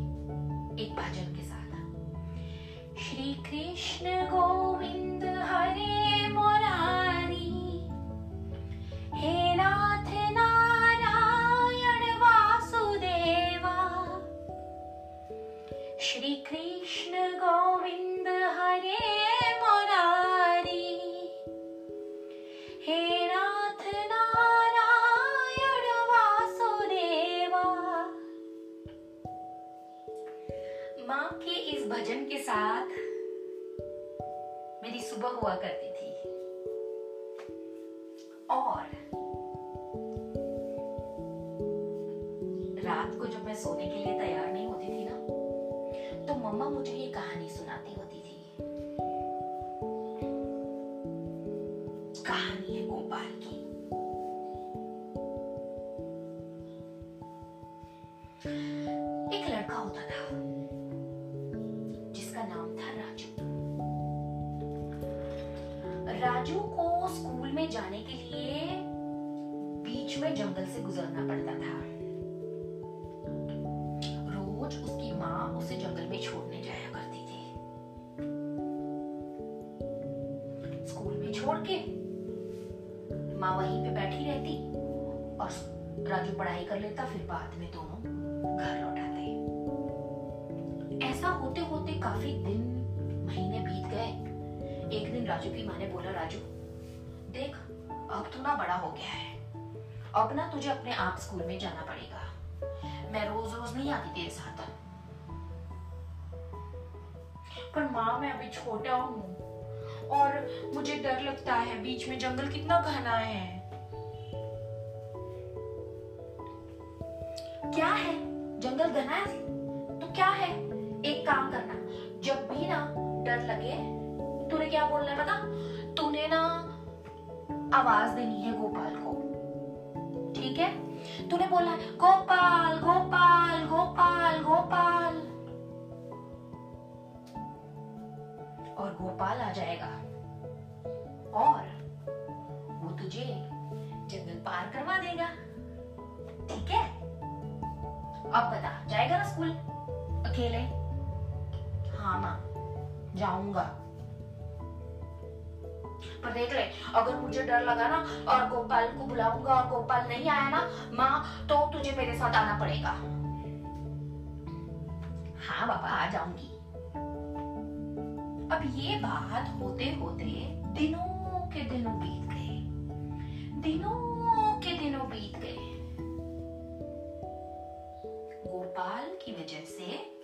एक भजन के साथ। श्री कृष्ण गोविंद हरे मोरारी, हे नाथ सुबह हुआ करती थी। और रात को जब मैं सोने के लिए तैयार नहीं होती थी ना तो मम्मा मुझे ये कहानी सुनाती होती थी। कहानी है गोपाल की। एक लड़का होता था, जिसका नाम राजू को स्कूल में जाने के लिए बीच में जंगल से गुजरना पड़ता था। रोज उसकी माँ उसे जंगल में छोड़ने जाया करती थी। स्कूल में छोड़ के माँ वहीं पे बैठी रहती और राजू पढ़ाई कर लेता, फिर बाद में दोनों घर लौट आते। ऐसा होते होते काफ़ी दिन, महीने बीत गए। एक दिन राजू की माँ ने बोला, राजू, देख, अब तू ना बड़ा हो गया है। अब ना तुझे अपने आप स्कूल में जाना पड़ेगा। मैं रोज रोज नहीं आती तेरे साथ। पर माँ, मैं अभी छोटा हूँ और मुझे डर लगता है, बीच में जंगल कितना घना है। क्या है? जंगल घना है? तो क्या है? एक काम करना, जब भी ना डर लगे तूने क्या बोलना है बता तूने ना आवाज़ देनी है गोपाल को। ठीक है? तूने बोला है, गोपाल गोपाल गोपाल गोपाल। और गोपाल आ जाएगा। और वो तुझे जंगल पार करवा देगा। ठीक है? अब बता, जाएगा ना स्कूल? अकेले? हाँ माँ, जाऊँगा। पर देख ले, अगर मुझे डर लगा ना, और गोपाल को बुलाऊँगा और गोपाल नहीं आया ना, माँ तो तुझे मेरे साथ आना पड़ेगा। हाँ बाबा आ जाऊँगी। अब ये बात होते होते दिनों के दिनों बीत गए। दिनों के दिनों बीत गए। गोपाल की वजह से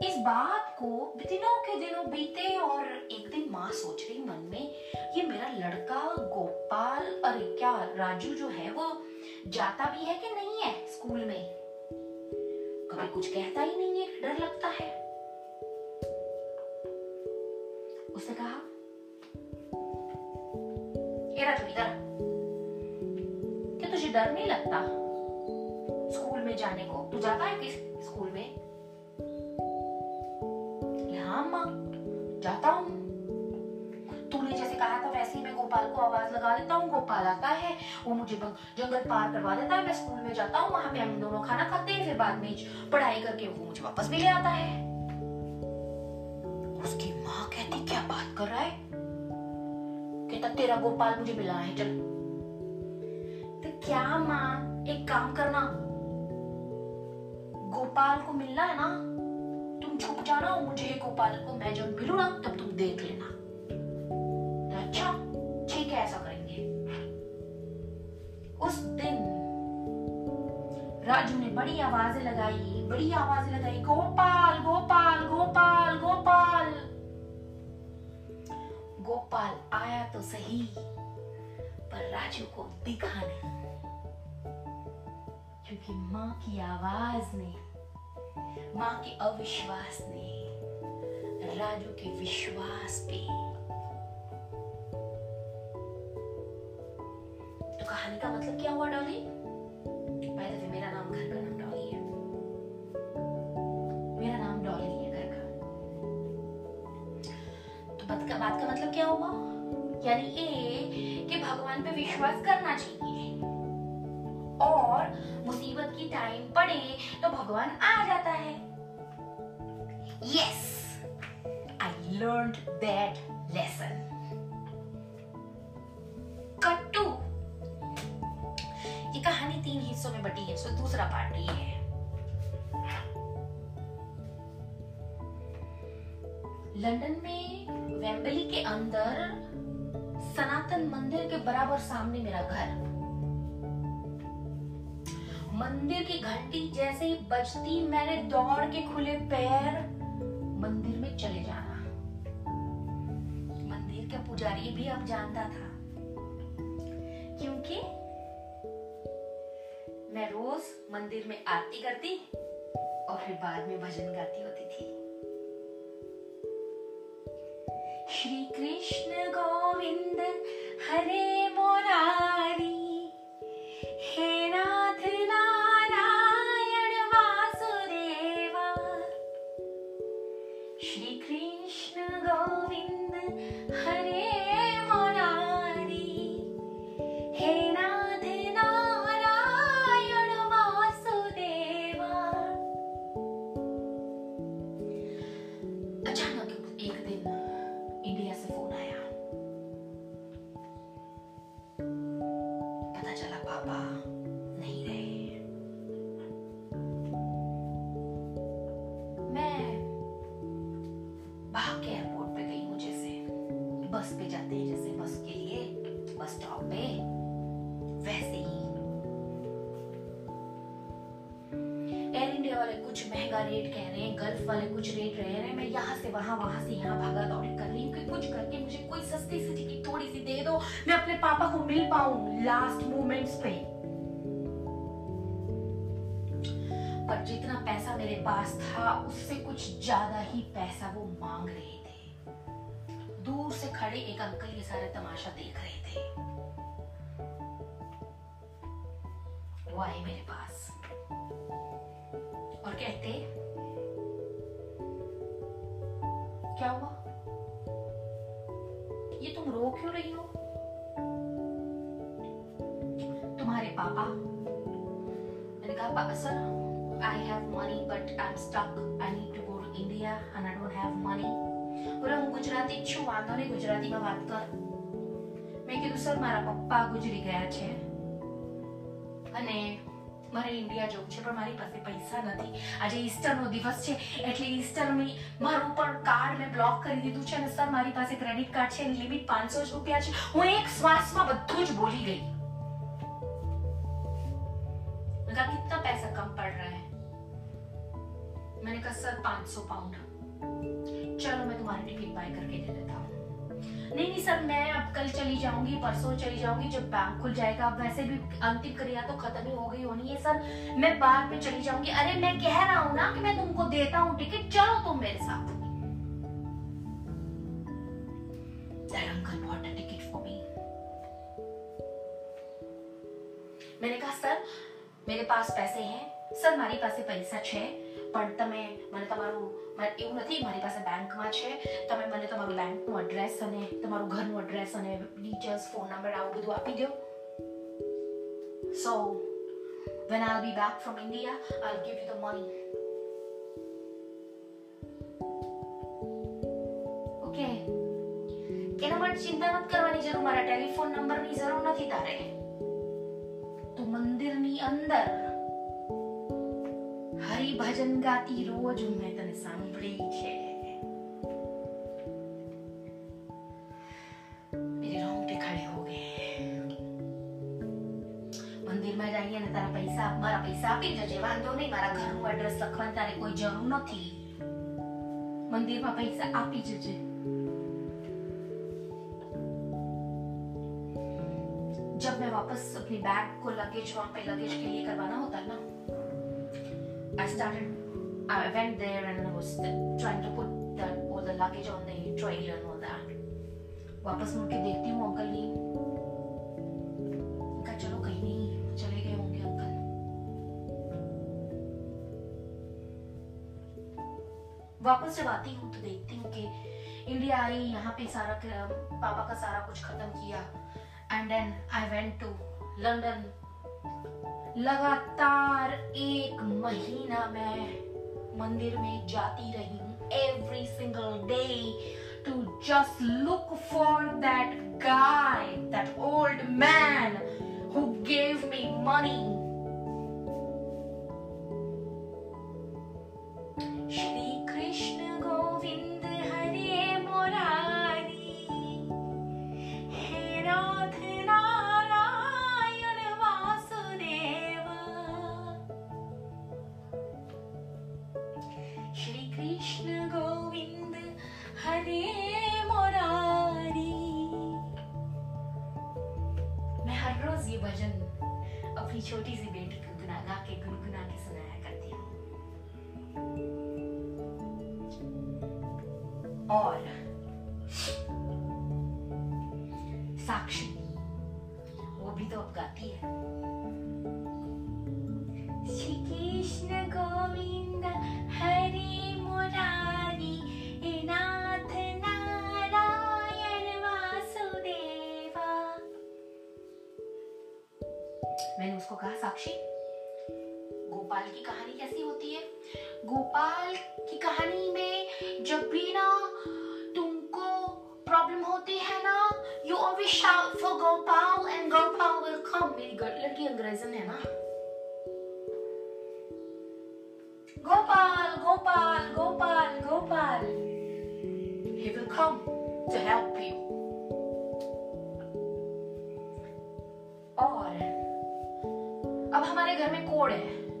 इस बात को दिनों के दिनों बीते और एक दिन माँ सोच रही मन में, ये मेरा लड़का गोपाल अरे क्या राजू जो है, वो जाता भी है कि नहीं है स्कूल में? कभी कुछ कहता ही नहीं है, डर लगता है। उसने कहा राजू, इधर क्या तुझे डर नहीं लगता स्कूल में जाने को? तू जाता है किस स्कूल में? हाँ माँ जाता हूँ। तूने जैसे कहा था, वैसे ही मैं गोपाल को आवाज़ लगा देता हूँ, गोपाल आता है, वो मुझे जंगल पार करवा देता है, मैं स्कूल में जाता हूँ, वहाँ पे हम दोनों खाना खाते हैं, फिर बाद में पढ़ाई करके वो मुझे वापस भी ले आता है। उसकी माँ कहती, क्या बात कर रहा है? कहता, तेरा गोपाल मुझे मिला है, चल। तो क्या माँ, एक काम करना, गोपाल को मिलना है ना तुम छुप जाना और मुझे गोपाल को मैं जब मिलू ना तब तुम देख लेना। तो अच्छा ठीक है, ऐसा करेंगे। उस दिन राजू ने बड़ी आवाज़ें लगाई, बड़ी आवाज़ें लगाई, गोपाल गोपाल गोपाल गोपाल। गोपाल आया तो सही, पर राजू को दिखा नहीं, क्योंकि माँ की आवाज़ ने माँ के अविश्वास ने राजू के विश्वास पे। तो कहानी का मतलब क्या हुआ, डॉली? भाई मेरा नाम घर का नाम डॉली है। मेरा नाम डॉली है घर का। तो बात का बात का मतलब क्या हुआ? यानी ये कि भगवान पे विश्वास करना चाहिए। और मुसीबत की टाइम पड़े तो भगवान आ जाता है। Yes I learn that lesson कट्टू, ये कहानी तीन हिस्सों में बटी है, सो दूसरा पार्ट ये है। लंदन में वेम्बली के अंदर सनातन मंदिर के बराबर सामने मेरा घर। मंदिर की घंटी जैसे ही बजती, मैंने दौड़ के खुले पैर मंदिर में चले जाना। मंदिर का पुजारी भी अब जानता था, क्योंकि मैं रोज मंदिर में आरती करती और फिर बाद में भजन गाती होती थी। श्री कृष्ण गोविंद, हरे मोरारी, हे रेट कह रहे हैं गल्फ वाले कुछ रेट रह रहे हैं, मैं यहाँ से वहाँ वहाँ से यहाँ भागा दौड़ी कर रही हूँ कि कुछ करके मुझे कोई सस्ती सी टिकट थोड़ी सी दे दो, मैं अपने पापा को मिल पाऊँ लास्ट मोमेंट्स पे। पर जितना पैसा मेरे पास था, उससे कुछ ज़्यादा ही पैसा वो मांग रहे थे। दूर से खड़े एक अंकल ये सारा तमाशा देख रहे थे। वो आए मेरे पास। और कहते क्या हुआ ये तुम रो क्यों रही हो तुम्हारे पापा मैंने कहा "पा- sir I have money but I am stuck I need to go to India and I don't have money બોલો હું ગુજરાતી જ છું વાંધો નહીં ગુજરાતીમાં વાત કર મેં કીધું સર મારા પપ્પા ગુજરી ગયા છે અને મારે ઇન્ડિયા જવું છે પણ મારી પાસે પૈસા નથી આજે ઈસ્ટરનો દિવસ છે એટલે ઈસ્ટરની મારું પણ કાર્ડ મેં બ્લોક કરી દીધું છે અને સર મારી પાસે ક્રેડિટ કાર્ડ છે એની લિમિટ પાંચસો જ રૂપિયા છે હું એક શ્વાસમાં બધું જ બોલી ગઈ मैंने कहा कितना पैसा कम पड़ रहा है मैंने कहा सर 500 पाउंड चलो मैं तुम्हारी टिकट बाय करके दे देता हूँ नहीं नहीं सर, मैं अब कल चली जाऊँगी, परसों चली जाऊँगी, जब बैंक खुल जाएगा। अब वैसे भी अंतिम क्रिया तो खत्म ही हो गई होनी है, सर। मैं बाद में चली जाऊँगी। अरे, मैं कह रहा हूँ ना कि मैं तुमको देता हूँ टिकट चलो तुम मेरे साथ. मैंने कहा, सर મેરે પાસ પૈસે હે સર મારી પાસે પૈસા છે પણ તમે મને તમારું મારે એવું નથી મારી પાસે બેંકમાં છે તમે મને તમારું બેંકનું એડ્રેસ અને તમારું ઘરનું એડ્રેસ અને ડિટેલ્સ ફોન નંબર આવું બધું આપી દો so when I'll be back from India I'll give you the money okay એના માટે ચિંતા નથી કરવાની જરૂર મારા ટેલિફોન નંબરની જરૂર નથી તારે તો મંદિરની અંદર હરિભજન ગાતી રોજ મેં તને સાંભળી છે मेरे रोंगटे खड़े हो गए મંદિરમાં જઈએ ને તારા પૈસા મારા પૈસા આપી જજે વાંધો નહીં મારા ઘરનું એડ્રેસ લખવાની તારે કોઈ જરૂર નથી મંદિરમાં પૈસા આપી જજે अपनी बैग को लगेज वहाँ पे लगेज के लिए करवाना होता है ना? I started I went there and I was trying to put that all the luggage on the trailer and all that वापस मुड़ के देखती हूँ अंकल नहीं कहा चलो कहीं नहीं, चले गए होंगे अंकल वापस जब आती हूँ तो देखती हूँ कि इंडिया आई, यहाँ पे सारा, पापा का सारा कुछ खत्म किया। And then I went to London. लगातार एक महीना मैं मंदिर में जाती रही every single day to just look for that guy that old man who gave me money Gopal की कहानी में जब भी ना तुमको प्रॉब्लम होती है ना you always shout for Gopal and Gopal will come मेरी लड़की अंग्रेजन है ना? Gopal Gopal Gopal Gopal he will come to help you. और अब हमारे घर में कोड है?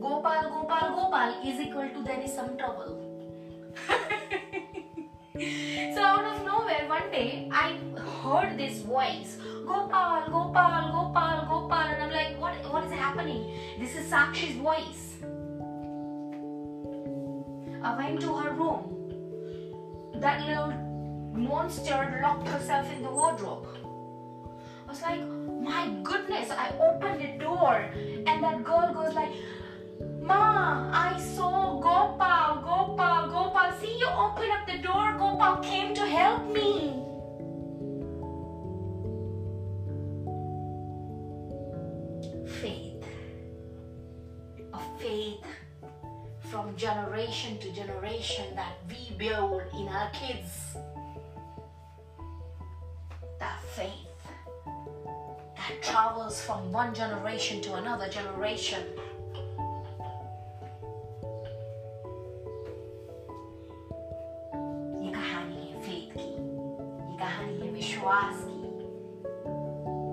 Gopal, Gopal, Gopal is equal to there is some trouble. [LAUGHS] so out of nowhere, one day I heard this voice, Gopal, Gopal, Gopal, Gopal, and I'm like, what, what is happening? This is Sakshi's voice. I went to her room. That little monster locked herself in the wardrobe. I was like, my goodness, I opened the door and that girl goes like, Ma, I saw Gopal, Gopal, Gopal. See, you open up the door. Gopal came to help me. Faith. A faith from generation to generation that we build in our kids. That faith that travels from one generation to another generation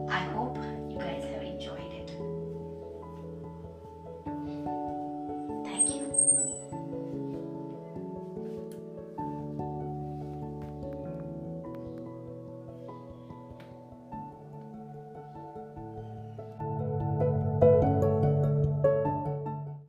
I hope